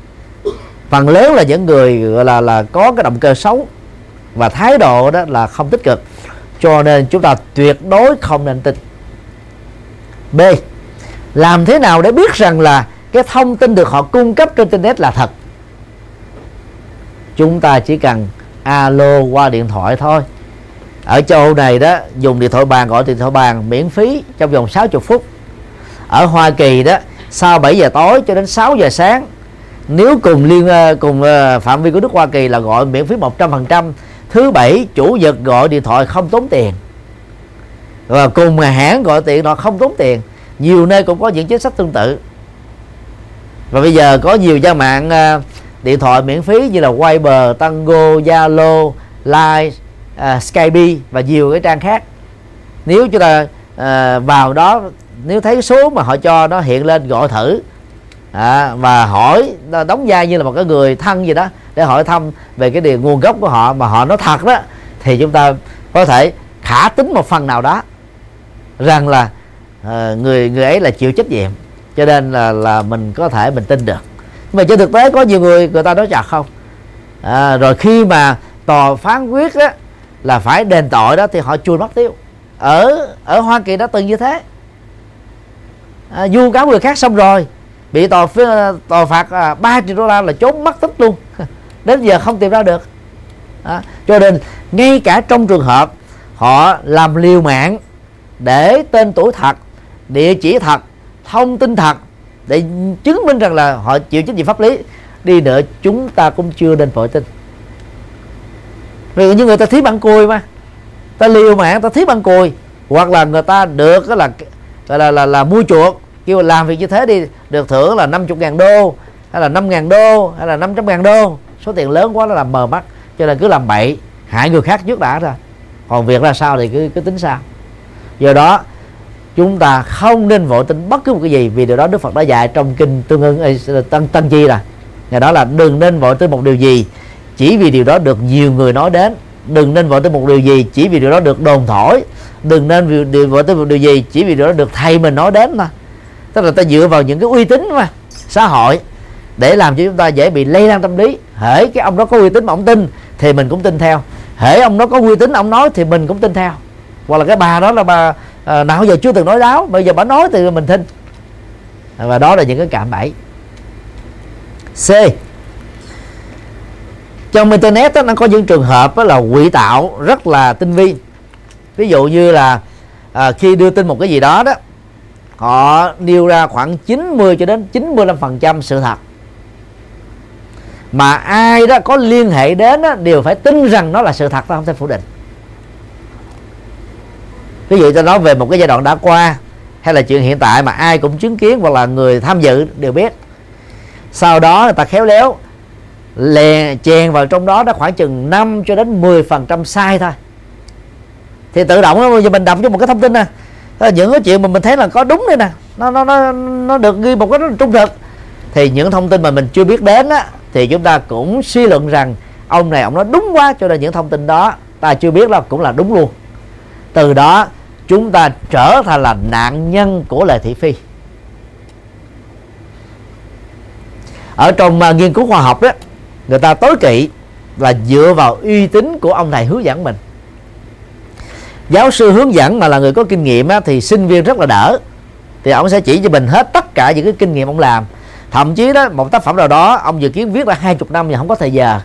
Phần lớn là những người gọi là là có cái động cơ xấu và thái độ đó là không tích cực. Cho nên chúng ta tuyệt đối không nên tin. B. Làm thế nào để biết rằng là cái thông tin được họ cung cấp trên internet là thật? Chúng ta chỉ cần alo qua điện thoại thôi. Ở châu Âu này đó, dùng điện thoại bàn, gọi điện thoại bàn miễn phí trong vòng 60 phút. Ở Hoa Kỳ đó, sau 7 giờ tối cho đến 6 giờ sáng, nếu cùng liên ờ, cùng ờ, phạm vi của nước Hoa Kỳ là gọi miễn phí 100% thứ bảy chủ nhật gọi điện thoại không tốn tiền. Và cùng mà hãng gọi tiền nó không tốn tiền. Nhiều nơi cũng có những chính sách tương tự. Và bây giờ có nhiều trang mạng uh, điện thoại miễn phí như là Viber, Tango, Zalo, Line, uh, Skype và nhiều cái trang khác. Nếu chúng ta uh, vào đó nếu thấy số mà họ cho nó hiện lên gọi thử à, và hỏi đóng vai như là một cái người thân gì đó để hỏi thăm về cái điều nguồn gốc của họ mà họ nói thật đó thì chúng ta có thể khả tính một phần nào đó rằng là uh, người người ấy là chịu trách nhiệm cho nên là là mình có thể mình tin được. Nhưng mà trên thực tế có nhiều người người ta nói chặt không? À, rồi khi mà tòa phán quyết đó là phải đền tội đó thì họ chui mất tiêu. Ở ở Hoa Kỳ đã từng như thế. À, vu cáo người khác xong rồi bị tòa à, tòa phạt à, 3 triệu đô la là trốn mất tích luôn. Đến giờ không tìm ra được. À, cho nên ngay cả trong trường hợp họ làm liều mạng để tên tuổi thật địa chỉ thật thông tin thật để chứng minh rằng là họ chịu trách nhiệm pháp lý đi nữa chúng ta cũng chưa nên vội tin. Vì như người ta thí bằng cùi mà. Ta liều mạng ta thí bằng cùi hoặc là người ta được là là là, là, là mua chuộc kêu làm việc như thế đi, được thưởng là 50 ngàn đô, hay là 5 ngàn đô, hay là 500 ngàn đô. Số tiền lớn quá nó làm mờ mắt, cho nên cứ làm bậy. Hại người khác trước đã rồi còn việc ra sao thì cứ cứ tính sao. Do đó, chúng ta không nên vội tin bất cứ một cái gì, vì điều đó Đức Phật đã dạy trong kinh tương ưng tăng tăng chi là ngày đó là đừng nên vội tin một điều gì chỉ vì điều đó được nhiều người nói đến. Đừng nên vội tin một điều gì chỉ vì điều đó được đồn thổi. Đừng nên vội tin một điều gì chỉ vì điều đó được thầy mình nói đến mà tức là ta dựa vào những cái uy tín mà xã hội để làm cho chúng ta dễ bị lây lan tâm lý. Hễ cái ông đó có uy tín mà ông tin thì mình cũng tin theo. Hễ ông đó có uy tín ông nói thì mình cũng tin theo. Hoặc là cái bà đó là bà à, nào giờ chưa từng nói láo bây giờ bà nói thì mình tin. Và đó là những cái cạm bẫy. C. Trong internet đó, nó có những trường hợp đó là quỷ tạo rất là tinh vi. Ví dụ như là à, khi đưa tin một cái gì đó đó họ nêu ra khoảng 90 cho đến 95 phần trăm sự thật. Mà ai đó có liên hệ đến đó, đều phải tin rằng nó là sự thật ta không thể phủ định. Ví dụ ta nói về một cái giai đoạn đã qua hay là chuyện hiện tại mà ai cũng chứng kiến hoặc là người tham dự đều biết. Sau đó người ta khéo léo lè chèn vào trong đó nó khoảng chừng 5 cho đến 10 phần trăm sai thôi. Thì tự động bây giờ mình đọc cho một cái thông tin nè. Ờ, những cái chuyện mà mình thấy là có đúng đây nè. Nó nó nó nó được ghi một cái rất là trung thực. Thì những thông tin mà mình chưa biết đến á thì chúng ta cũng suy luận rằng ông này ông nói đúng quá cho nên những thông tin đó ta chưa biết là cũng là đúng luôn. Từ đó chúng ta trở thành là nạn nhân của lời thị phi. Ở trong uh, nghiên cứu khoa học đó người ta tối kỵ là dựa vào uy tín của ông thầy hướng dẫn mình giáo sư hướng dẫn mà là người có kinh nghiệm á, thì sinh viên rất là đỡ. Thì ông sẽ chỉ cho mình hết tất cả những cái kinh nghiệm ông làm. Thậm chí đó một tác phẩm nào đó ông dự kiến viết ra hai chục năm mà không có thời giờ.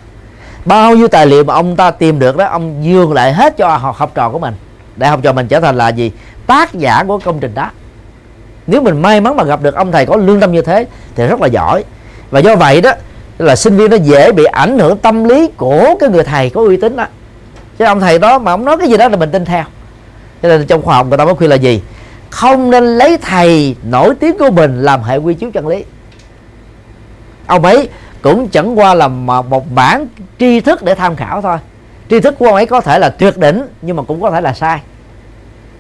Bao nhiêu tài liệu mà ông ta tìm được đó ông dường lại hết cho học, học trò của mình. Để học trò mình trở thành là gì? Tác giả của công trình đó. Nếu mình may mắn mà gặp được ông thầy có lương tâm như thế thì rất là giỏi. Và do vậy đó là sinh viên nó dễ bị ảnh hưởng tâm lý của cái người thầy có uy tín đó chứ ông thầy đó mà ông nói cái gì đó là mình tin theo. Cho nên trong khoa học người ta mới khuyên là gì? Không nên lấy thầy nổi tiếng của mình làm hệ quy chiếu chân lý. Ông ấy cũng chẳng qua là một bản tri thức để tham khảo thôi. Tri thức của ông ấy có thể là tuyệt đỉnh, nhưng mà cũng có thể là sai.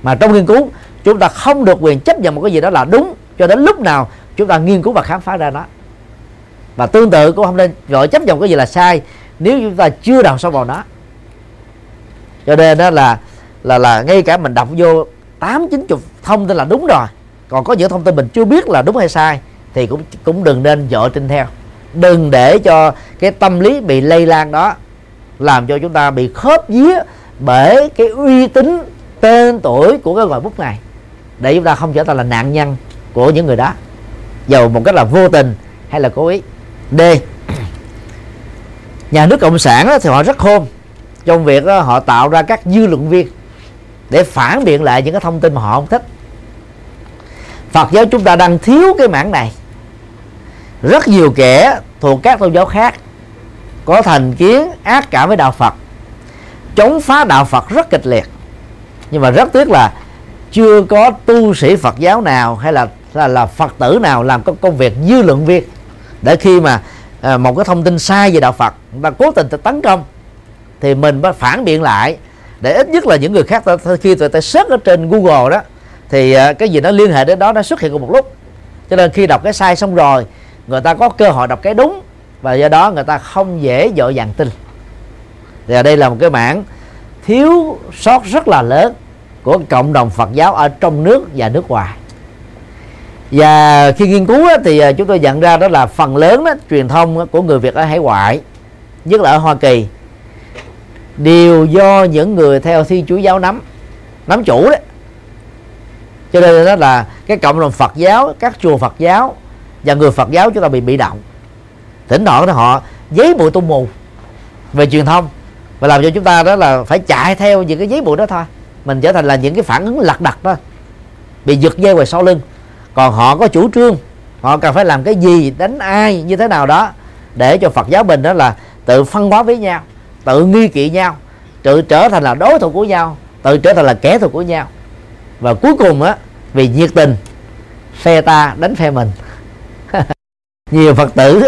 Mà trong nghiên cứu, chúng ta không được quyền chấp nhận một cái gì đó là đúng cho đến lúc nào chúng ta nghiên cứu và khám phá ra nó. Và tương tự cũng không nên gọi chấp nhận cái gì là sai nếu chúng ta chưa đào sâu vào nó cho nên đó là là là ngay cả mình đọc vô tám, chín chục thông tin là đúng rồi. Còn có những thông tin mình chưa biết là đúng hay sai thì cũng cũng đừng nên dội tin theo. Đừng để cho cái tâm lý bị lây lan đó làm cho chúng ta bị khớp vía bởi cái uy tín, tên tuổi của cái gọi bút này. Để chúng ta không trở thành là nạn nhân của những người đó. Dầu một cách là vô tình hay là cố ý. D. Nhà nước cộng sản thì họ rất khôn trong việc họ tạo ra các dư luận viên để phản biện lại những cái thông tin mà họ không thích. Phật giáo chúng ta đang thiếu cái mảng này. Rất nhiều kẻ thuộc các tôn giáo khác có thành kiến ác cảm với đạo Phật chống phá đạo Phật rất kịch liệt. Nhưng mà rất tiếc là chưa có tu sĩ Phật giáo nào hay là là, là Phật tử nào làm có công việc dư luận viên để khi mà à, một cái thông tin sai về đạo Phật và cố tình tấn công thì mình phải phản biện lại. Để ít nhất là những người khác khi tụi ta search ở trên Google đó thì à, cái gì nó liên hệ đến đó nó xuất hiện cùng một lúc. Cho nên khi đọc cái sai xong rồi người ta có cơ hội đọc cái đúng và do đó người ta không dễ dội dàng tin. Thì ở đây là một cái mảng thiếu sót rất là lớn của cộng đồng Phật giáo ở trong nước và nước ngoài. Và khi nghiên cứu thì à, chúng tôi nhận ra đó là phần lớn đó, truyền thông của người Việt ở hải ngoại nhất là ở Hoa Kỳ đều do những người theo thi chúa giáo nắm nắm chủ đấy. Cho nên đó là cái cộng đồng Phật giáo, các chùa Phật giáo và người Phật giáo chúng ta bị bị động. Thỉnh thoảng đó họ giấy bụi tung mù về truyền thông và làm cho chúng ta đó là phải chạy theo những cái giấy bụi đó thôi. Mình trở thành là những cái phản ứng lặt đặt đó, bị giật dây ngoài sau lưng. Còn họ có chủ trương, họ cần phải làm cái gì, đánh ai, như thế nào đó để cho Phật giáo mình đó là tự phân hóa với nhau tự nghi kỵ nhau tự trở thành là đối thủ của nhau tự trở thành là kẻ thù của nhau. Và cuối cùng á vì nhiệt tình phe ta đánh phe mình. Nhiều phật tử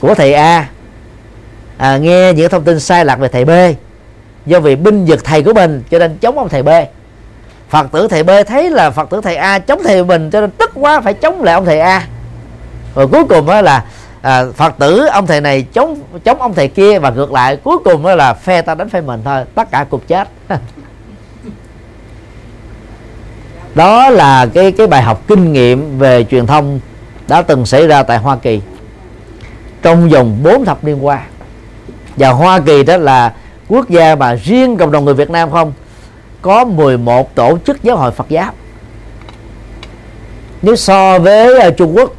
của thầy A à, nghe những thông tin sai lạc về thầy B do vì binh vực thầy của mình cho nên chống ông thầy B. Phật tử thầy B thấy là phật tử thầy A chống thầy mình cho nên tức quá phải chống lại ông thầy A. Rồi cuối cùng á là à, phật tử ông thầy này chống chống ông thầy kia và ngược lại cuối cùng đó là phe ta đánh phe mình thôi tất cả cùng chết. Đó là cái cái bài học kinh nghiệm về truyền thông đã từng xảy ra tại Hoa Kỳ. Trong vòng 4 thập niên qua. Và Hoa Kỳ đó là quốc gia mà riêng cộng đồng người Việt Nam không có 11 tổ chức giáo hội Phật giáo. Nếu so với ờ, Trung Quốc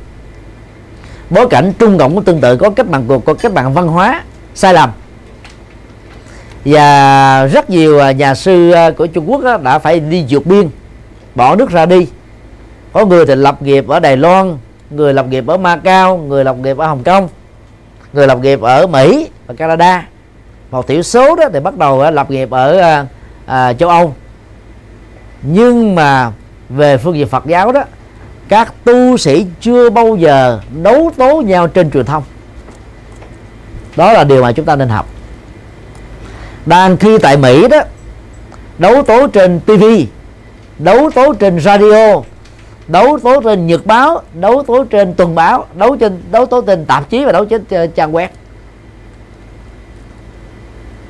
bối cảnh Trung Cộng cũng tương tự có cách mạng cuộc có cách mạng văn hóa sai lầm. Và rất nhiều à, nhà sư à, của Trung Quốc đã phải đi vượt biên bỏ nước ra đi. Có người thì lập nghiệp ở Đài Loan người lập nghiệp ở Macau người lập nghiệp ở Hồng Kông người lập nghiệp ở Mỹ và Canada. Một thiểu số đó thì bắt đầu à, lập nghiệp ở à, châu Âu. Nhưng mà về phương diện Phật giáo đó các tu sĩ chưa bao giờ đấu tố nhau trên truyền thông. Đó là điều mà chúng ta nên học. Đang khi tại Mỹ đó, đấu tố trên TV đấu tố trên radio, đấu tố trên nhật báo, đấu tố trên tuần báo, đấu trên, đấu tố trên tạp chí và đấu trên ờ, trang web.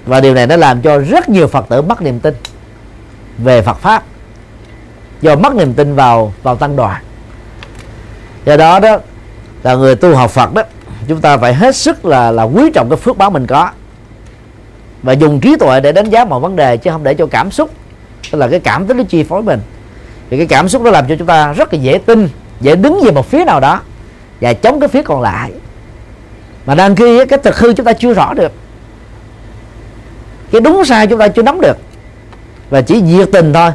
Và điều này nó làm cho rất nhiều phật tử mất niềm tin về Phật pháp, do mất niềm tin vào vào tăng đoàn do đó đó, là người tu học Phật đó, chúng ta phải hết sức là là quý trọng cái phước báo mình có. Và dùng trí tuệ để đánh giá mọi vấn đề, chứ không để cho cảm xúc, tức là cái cảm tính nó chi phối mình. Thì cái cảm xúc nó làm cho chúng ta rất là dễ tin, dễ đứng về một phía nào đó, và chống cái phía còn lại. Mà đang khi cái thực hư chúng ta chưa rõ được. Cái đúng sai chúng ta chưa nắm được. Và chỉ nhiệt tình thôi.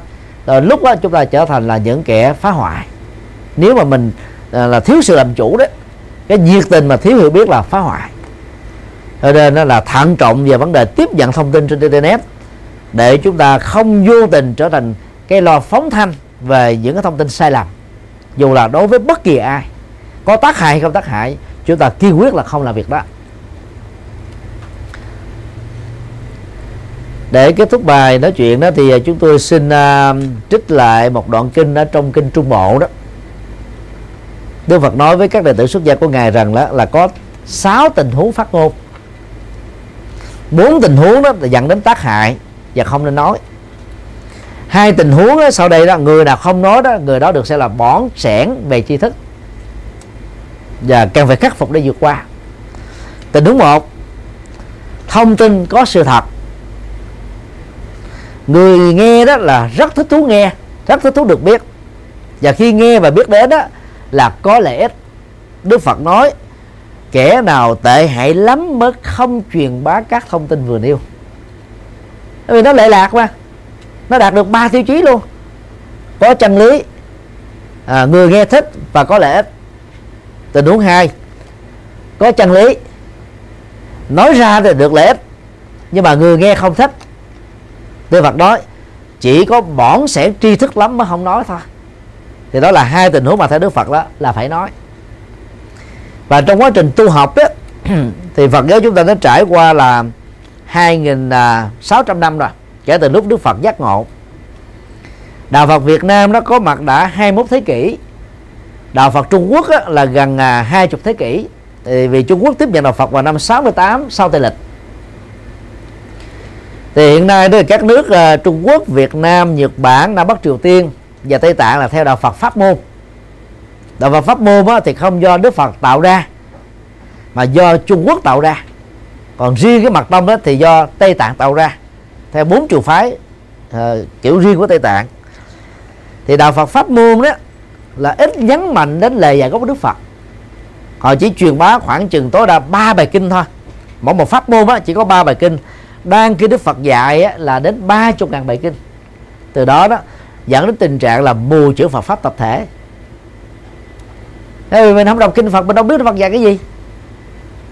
Rồi lúc đó chúng ta trở thành là những kẻ phá hoại. Nếu mà mình À, là thiếu sự làm chủ đấy cái nhiệt tình mà thiếu hiểu biết là phá hoại. Cho nên nó là thận trọng về vấn đề tiếp nhận thông tin trên internet để chúng ta không vô tình trở thành cái lo phóng thanh về những cái thông tin sai lầm. Dù là đối với bất kỳ ai có tác hại hay không tác hại chúng ta kiên quyết là không làm việc đó. Để kết thúc bài nói chuyện đó thì chúng tôi xin uh, trích lại một đoạn kinh ở trong kinh Trung Bộ đó. Đức Phật nói với các đệ tử xuất gia của ngài rằng là, là có sáu tình huống phát ngôn. Bốn tình huống đó là dẫn đến tác hại và không nên nói. Hai tình huống đó, sau đây đó người nào không nói đó người đó được sẽ là bỏn sẻn về tri thức và cần phải khắc phục để vượt qua. Tình huống một thông tin có sự thật. Người nghe đó là rất thích thú nghe rất thích thú được biết. Và khi nghe và biết đến đó là có lẽ đức phật nói kẻ nào tệ hại lắm mới không truyền bá các thông tin vừa nêu. Vì nó lệ lạc mà nó đạt được ba tiêu chí luôn. Có chân lý à, người nghe thích và có lẽ tình huống hai có chân lý. Nói ra thì được lợi ích nhưng mà người nghe không thích. Đức Phật nói chỉ có bỏng sẻn tri thức lắm mới không nói thôi thì đó là hai tình huống mà theo Đức Phật đó là phải nói. Và trong quá trình tu học đó thì Phật giáo chúng ta đã trải qua là 2.600 năm rồi kể từ lúc Đức Phật giác ngộ. Đạo Phật Việt Nam nó có mặt đã 21 thế kỷ. Đạo Phật Trung Quốc á, là gần à, 20 thế kỷ. Thì vì Trung Quốc tiếp nhận Đạo Phật vào năm 68 sau Tây Lịch. Thì hiện nay đó các nước à, Trung Quốc, Việt Nam, Nhật Bản, Nam Bắc Triều Tiên và Tây Tạng là theo đạo Phật pháp môn. Đạo Phật pháp môn á, thì không do Đức Phật tạo ra mà do Trung Quốc tạo ra. Còn riêng cái mặt tông đó thì do Tây Tạng tạo ra theo bốn trường phái uh, kiểu riêng của Tây Tạng. Thì đạo Phật pháp môn đó là ít nhấn mạnh đến lời dạy gốc của Đức Phật. Họ chỉ truyền bá khoảng chừng tối đa ba bài kinh thôi. Mỗi một pháp môn á, chỉ có ba bài kinh. Đang khi Đức Phật dạy á, là đến ba chục ngàn bài kinh. Từ đó đó dẫn đến tình trạng là mù chữ Phật pháp tập thể. Thế vì mình không đọc kinh Phật mình đâu biết Phật dạy cái gì.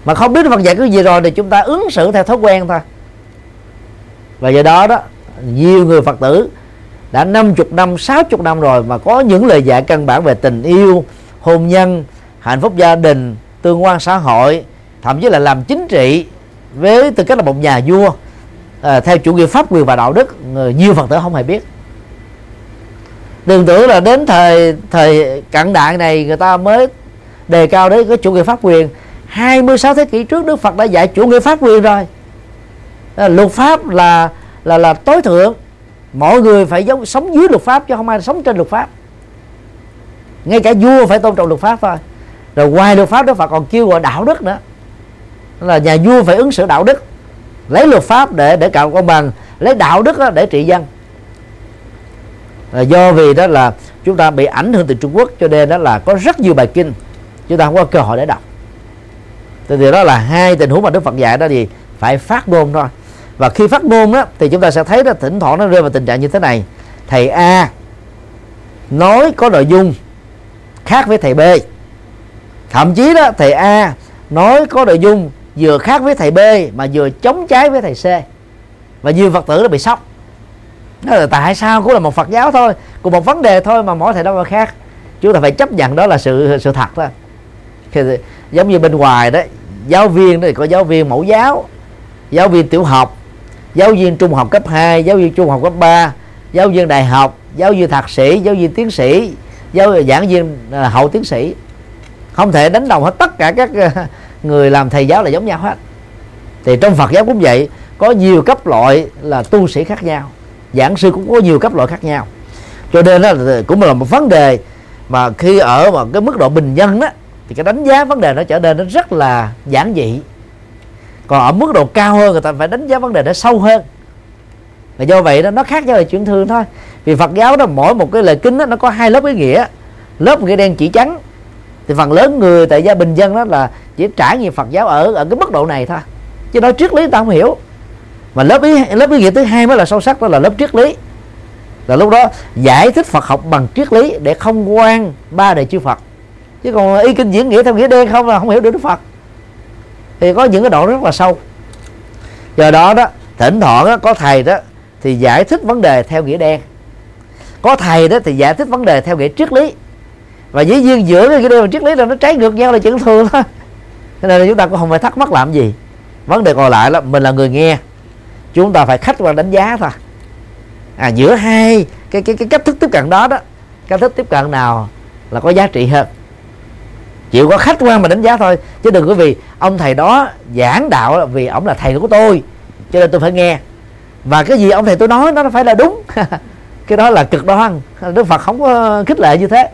Mà không biết Phật dạy cái gì rồi thì chúng ta ứng xử theo thói quen thôi. Và do đó đó nhiều người Phật tử đã 50 năm 60 năm rồi mà có những lời dạy căn bản về tình yêu hôn nhân hạnh phúc gia đình tương quan xã hội thậm chí là làm chính trị với tư cách là một nhà vua à, theo chủ nghĩa pháp quyền và đạo đức nhiều phật tử không hề biết đừng tưởng là đến thời thời cận đại này người ta mới đề cao đến cái chủ nghĩa pháp quyền. 26 thế kỷ trước Đức Phật đã dạy chủ nghĩa pháp quyền rồi. À, luật pháp là là là tối thượng. Mọi người phải giống, sống dưới luật pháp chứ không ai sống trên luật pháp. Ngay cả vua phải tôn trọng luật pháp thôi. Rồi ngoài luật pháp Đức Phật còn kêu gọi đạo đức nữa. Là nhà vua phải ứng xử đạo đức. Lấy luật pháp để để cạo công bằng, lấy đạo đức để trị dân là do vì đó là chúng ta bị ảnh hưởng từ Trung Quốc, cho nên đó là có rất nhiều bài kinh chúng ta không có cơ hội để đọc. Thì đó là hai tình huống mà Đức Phật dạy đó thì phải phát ngôn thôi. Và khi phát ngôn đó thì chúng ta sẽ thấy đó, thỉnh thoảng nó rơi vào tình trạng như thế này. Thầy A nói có nội dung khác với thầy B. Thậm chí đó, thầy A nói có nội dung vừa khác với thầy B mà vừa chống trái với thầy C. Và nhiều Phật tử đã bị sốc đó là tại sao? Cũng là một Phật giáo thôi. Cùng một vấn đề thôi mà mỗi thầy đâu mà khác. Chúng ta phải chấp nhận đó là sự sự thật thôi giống như bên ngoài đó, giáo viên thì có giáo viên mẫu giáo giáo viên tiểu học, giáo viên trung học cấp 2 giáo viên trung học cấp 3 giáo viên đại học, giáo viên thạc sĩ, giáo viên tiến sĩ, giáo giảng viên à, hậu tiến sĩ. Không thể đánh đồng hết tất cả các à, người làm thầy giáo là giống nhau hết. Thì trong Phật giáo cũng vậy, có nhiều cấp loại là tu sĩ khác nhau giảng sư cũng có nhiều cấp loại khác nhau. Cho nên đó cũng là một vấn đề mà khi ở mà cái mức độ bình dân đó thì cái đánh giá vấn đề nó trở nên nó rất là giản dị. Còn ở mức độ cao hơn người ta phải đánh giá vấn đề nó sâu hơn. Và do vậy đó nó khác nhau là chuyện thường thôi. Vì Phật giáo đó mỗi một cái lời kinh đó, nó có hai lớp ý nghĩa. Lớp nghĩa đen chỉ trắng. Thì phần lớn người tại gia bình dân đó là chỉ trải nghiệm Phật giáo ở ở cái mức độ này thôi. Chứ nói triết lý ta không hiểu mà lớp ý lớp ý nghĩa thứ hai mới là sâu sắc đó là lớp triết lý. Là lúc đó giải thích Phật học bằng triết lý để không quan ba đề chư Phật. Chứ còn ý kinh diễn nghĩa theo nghĩa đen không là không hiểu được Đức Phật. Thì có những cái đoạn rất là sâu. Do đó đó thỉnh thoảng đó, có thầy đó thì giải thích vấn đề theo nghĩa đen. Có thầy đó thì giải thích vấn đề theo nghĩa triết lý. Và dĩ nhiên giữa cái đen và triết lý là nó trái ngược nhau là chuyện thường thôi. Nên là chúng ta cũng không phải thắc mắc làm gì. Vấn đề còn lại là mình là người nghe chúng ta phải khách quan đánh giá thôi. À giữa hai cái cái cái cách thức tiếp cận đó đó, cách thức tiếp cận nào là có giá trị hơn? Chịu có khách quan mà đánh giá thôi, chứ đừng có vì ông thầy đó giảng đạo vì ông là thầy của tôi, cho nên tôi phải nghe. Và cái gì ông thầy tôi nói, nó phải là đúng. Cái đó là cực đoan. Đức phật không có khích lệ như thế.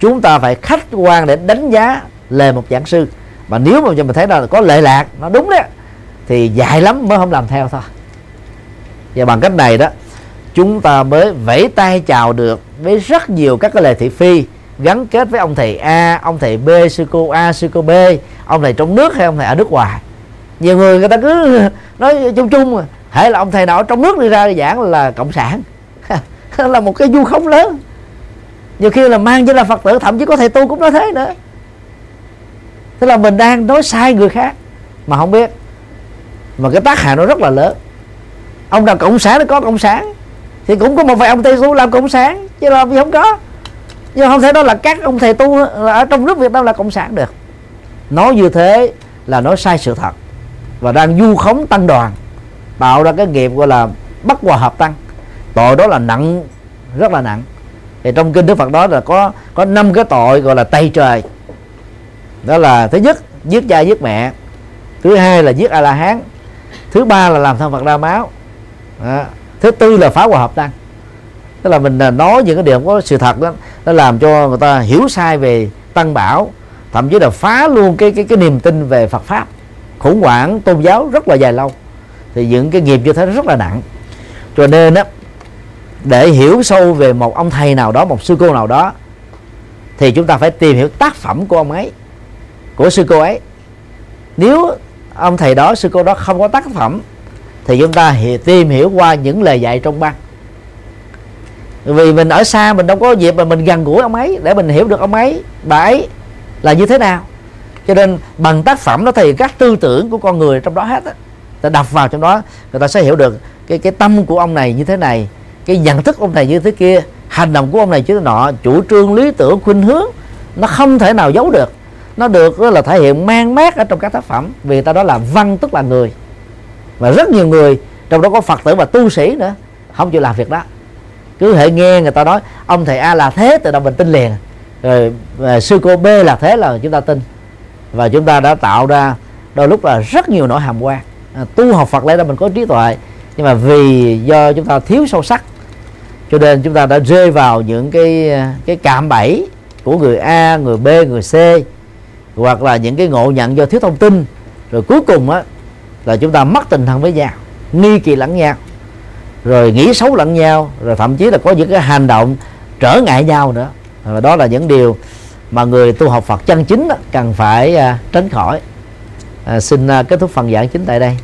Chúng ta phải khách quan để đánh giá lời một giảng sư. Mà nếu mà mình thấy là có lệ lạc, nó đúng đấy, thì dài lắm mới không làm theo thôi và bằng cách này đó chúng ta mới vẫy tay chào được với rất nhiều các cái lời thị phi gắn kết với ông thầy A, ông thầy B, sư cô A, sư cô B, ông thầy trong nước hay ông thầy ở nước ngoài. Nhiều người người ta cứ nói chung chung mà, hễ là ông thầy nào ở trong nước đi ra giảng là cộng sản. là một cái du khống lớn. Nhiều khi là mang với là Phật tử thậm chí có thầy tu cũng nói thế nữa. Thế là mình đang nói sai người khác mà không biết. Mà cái tác hại nó rất là lớn. Ông nào cộng sản nó có cộng sản. Thì cũng có một vài ông tây tu làm cộng sản, chứ làm gì không có. Nhưng không thể nói là các ông thầy tu ở trong nước Việt Nam là cộng sản được. Nói như thế là nói sai sự thật. Và đang du khống tăng đoàn, tạo ra cái nghiệp gọi là bất hòa hợp tăng. Tội đó là nặng, rất là nặng. Thì trong kinh Đức Phật đó là có có năm cái tội gọi là tây trời. Đó là thứ nhất, giết cha giết mẹ. Thứ hai là giết a la hán. Thứ ba là làm thân Phật ra máu đó. thứ tư là phá hòa hợp tăng tức là mình à, nói những cái điều có sự thật đó, nó làm cho người ta hiểu sai về tăng bảo, thậm chí là phá luôn cái cái cái niềm tin về Phật pháp. Khủng hoảng tôn giáo rất là dài lâu. Thì những cái nghiệp như thế rất là nặng. Cho nên á, để hiểu sâu về một ông thầy nào đó, một sư cô nào đó, thì chúng ta phải tìm hiểu tác phẩm của ông ấy, của sư cô ấy. Nếu ông thầy đó, sư cô đó không có tác phẩm thì chúng ta tìm hiểu qua những lời dạy trong băng. Vì mình ở xa, mình đâu có dịp mà mình gần gũi ông ấy để mình hiểu được ông ấy, bà ấy là như thế nào. Cho nên bằng tác phẩm đó thì các tư tưởng của con người trong đó hết á, ta đọc vào trong đó, người ta sẽ hiểu được cái cái tâm của ông này như thế này, cái nhận thức ông này như thế kia, hành động của ông này chứ nọ, chủ trương, lý tưởng, khuynh hướng, nó không thể nào giấu được. Nó được là thể hiện mang mát ở trong các tác phẩm, vì ta đó là văn tức là người và rất nhiều người trong đó có phật tử và tu sĩ nữa không chịu làm việc đó. Cứ hệ nghe người ta nói ông thầy a là thế từ động mình tin liền. Rồi à, sư cô b là thế là chúng ta tin. Và chúng ta đã tạo ra đôi lúc là rất nhiều nỗi hàm quan. À, tu học Phật lẽ ra mình có trí tuệ nhưng mà vì do chúng ta thiếu sâu sắc cho nên chúng ta đã rơi vào những cái à, cái cạm bẫy của người A, người B, người C hoặc là những cái ngộ nhận do thiếu thông tin. Rồi cuối cùng á là chúng ta mất tình thân với nhau nghi kỳ lẫn nhau rồi nghĩ xấu lẫn nhau rồi thậm chí là có những cái hành động trở ngại nhau nữa. Và đó là những điều mà người tu học Phật chân chính cần phải à, tránh khỏi. À, xin à, kết thúc phần giảng chính tại đây.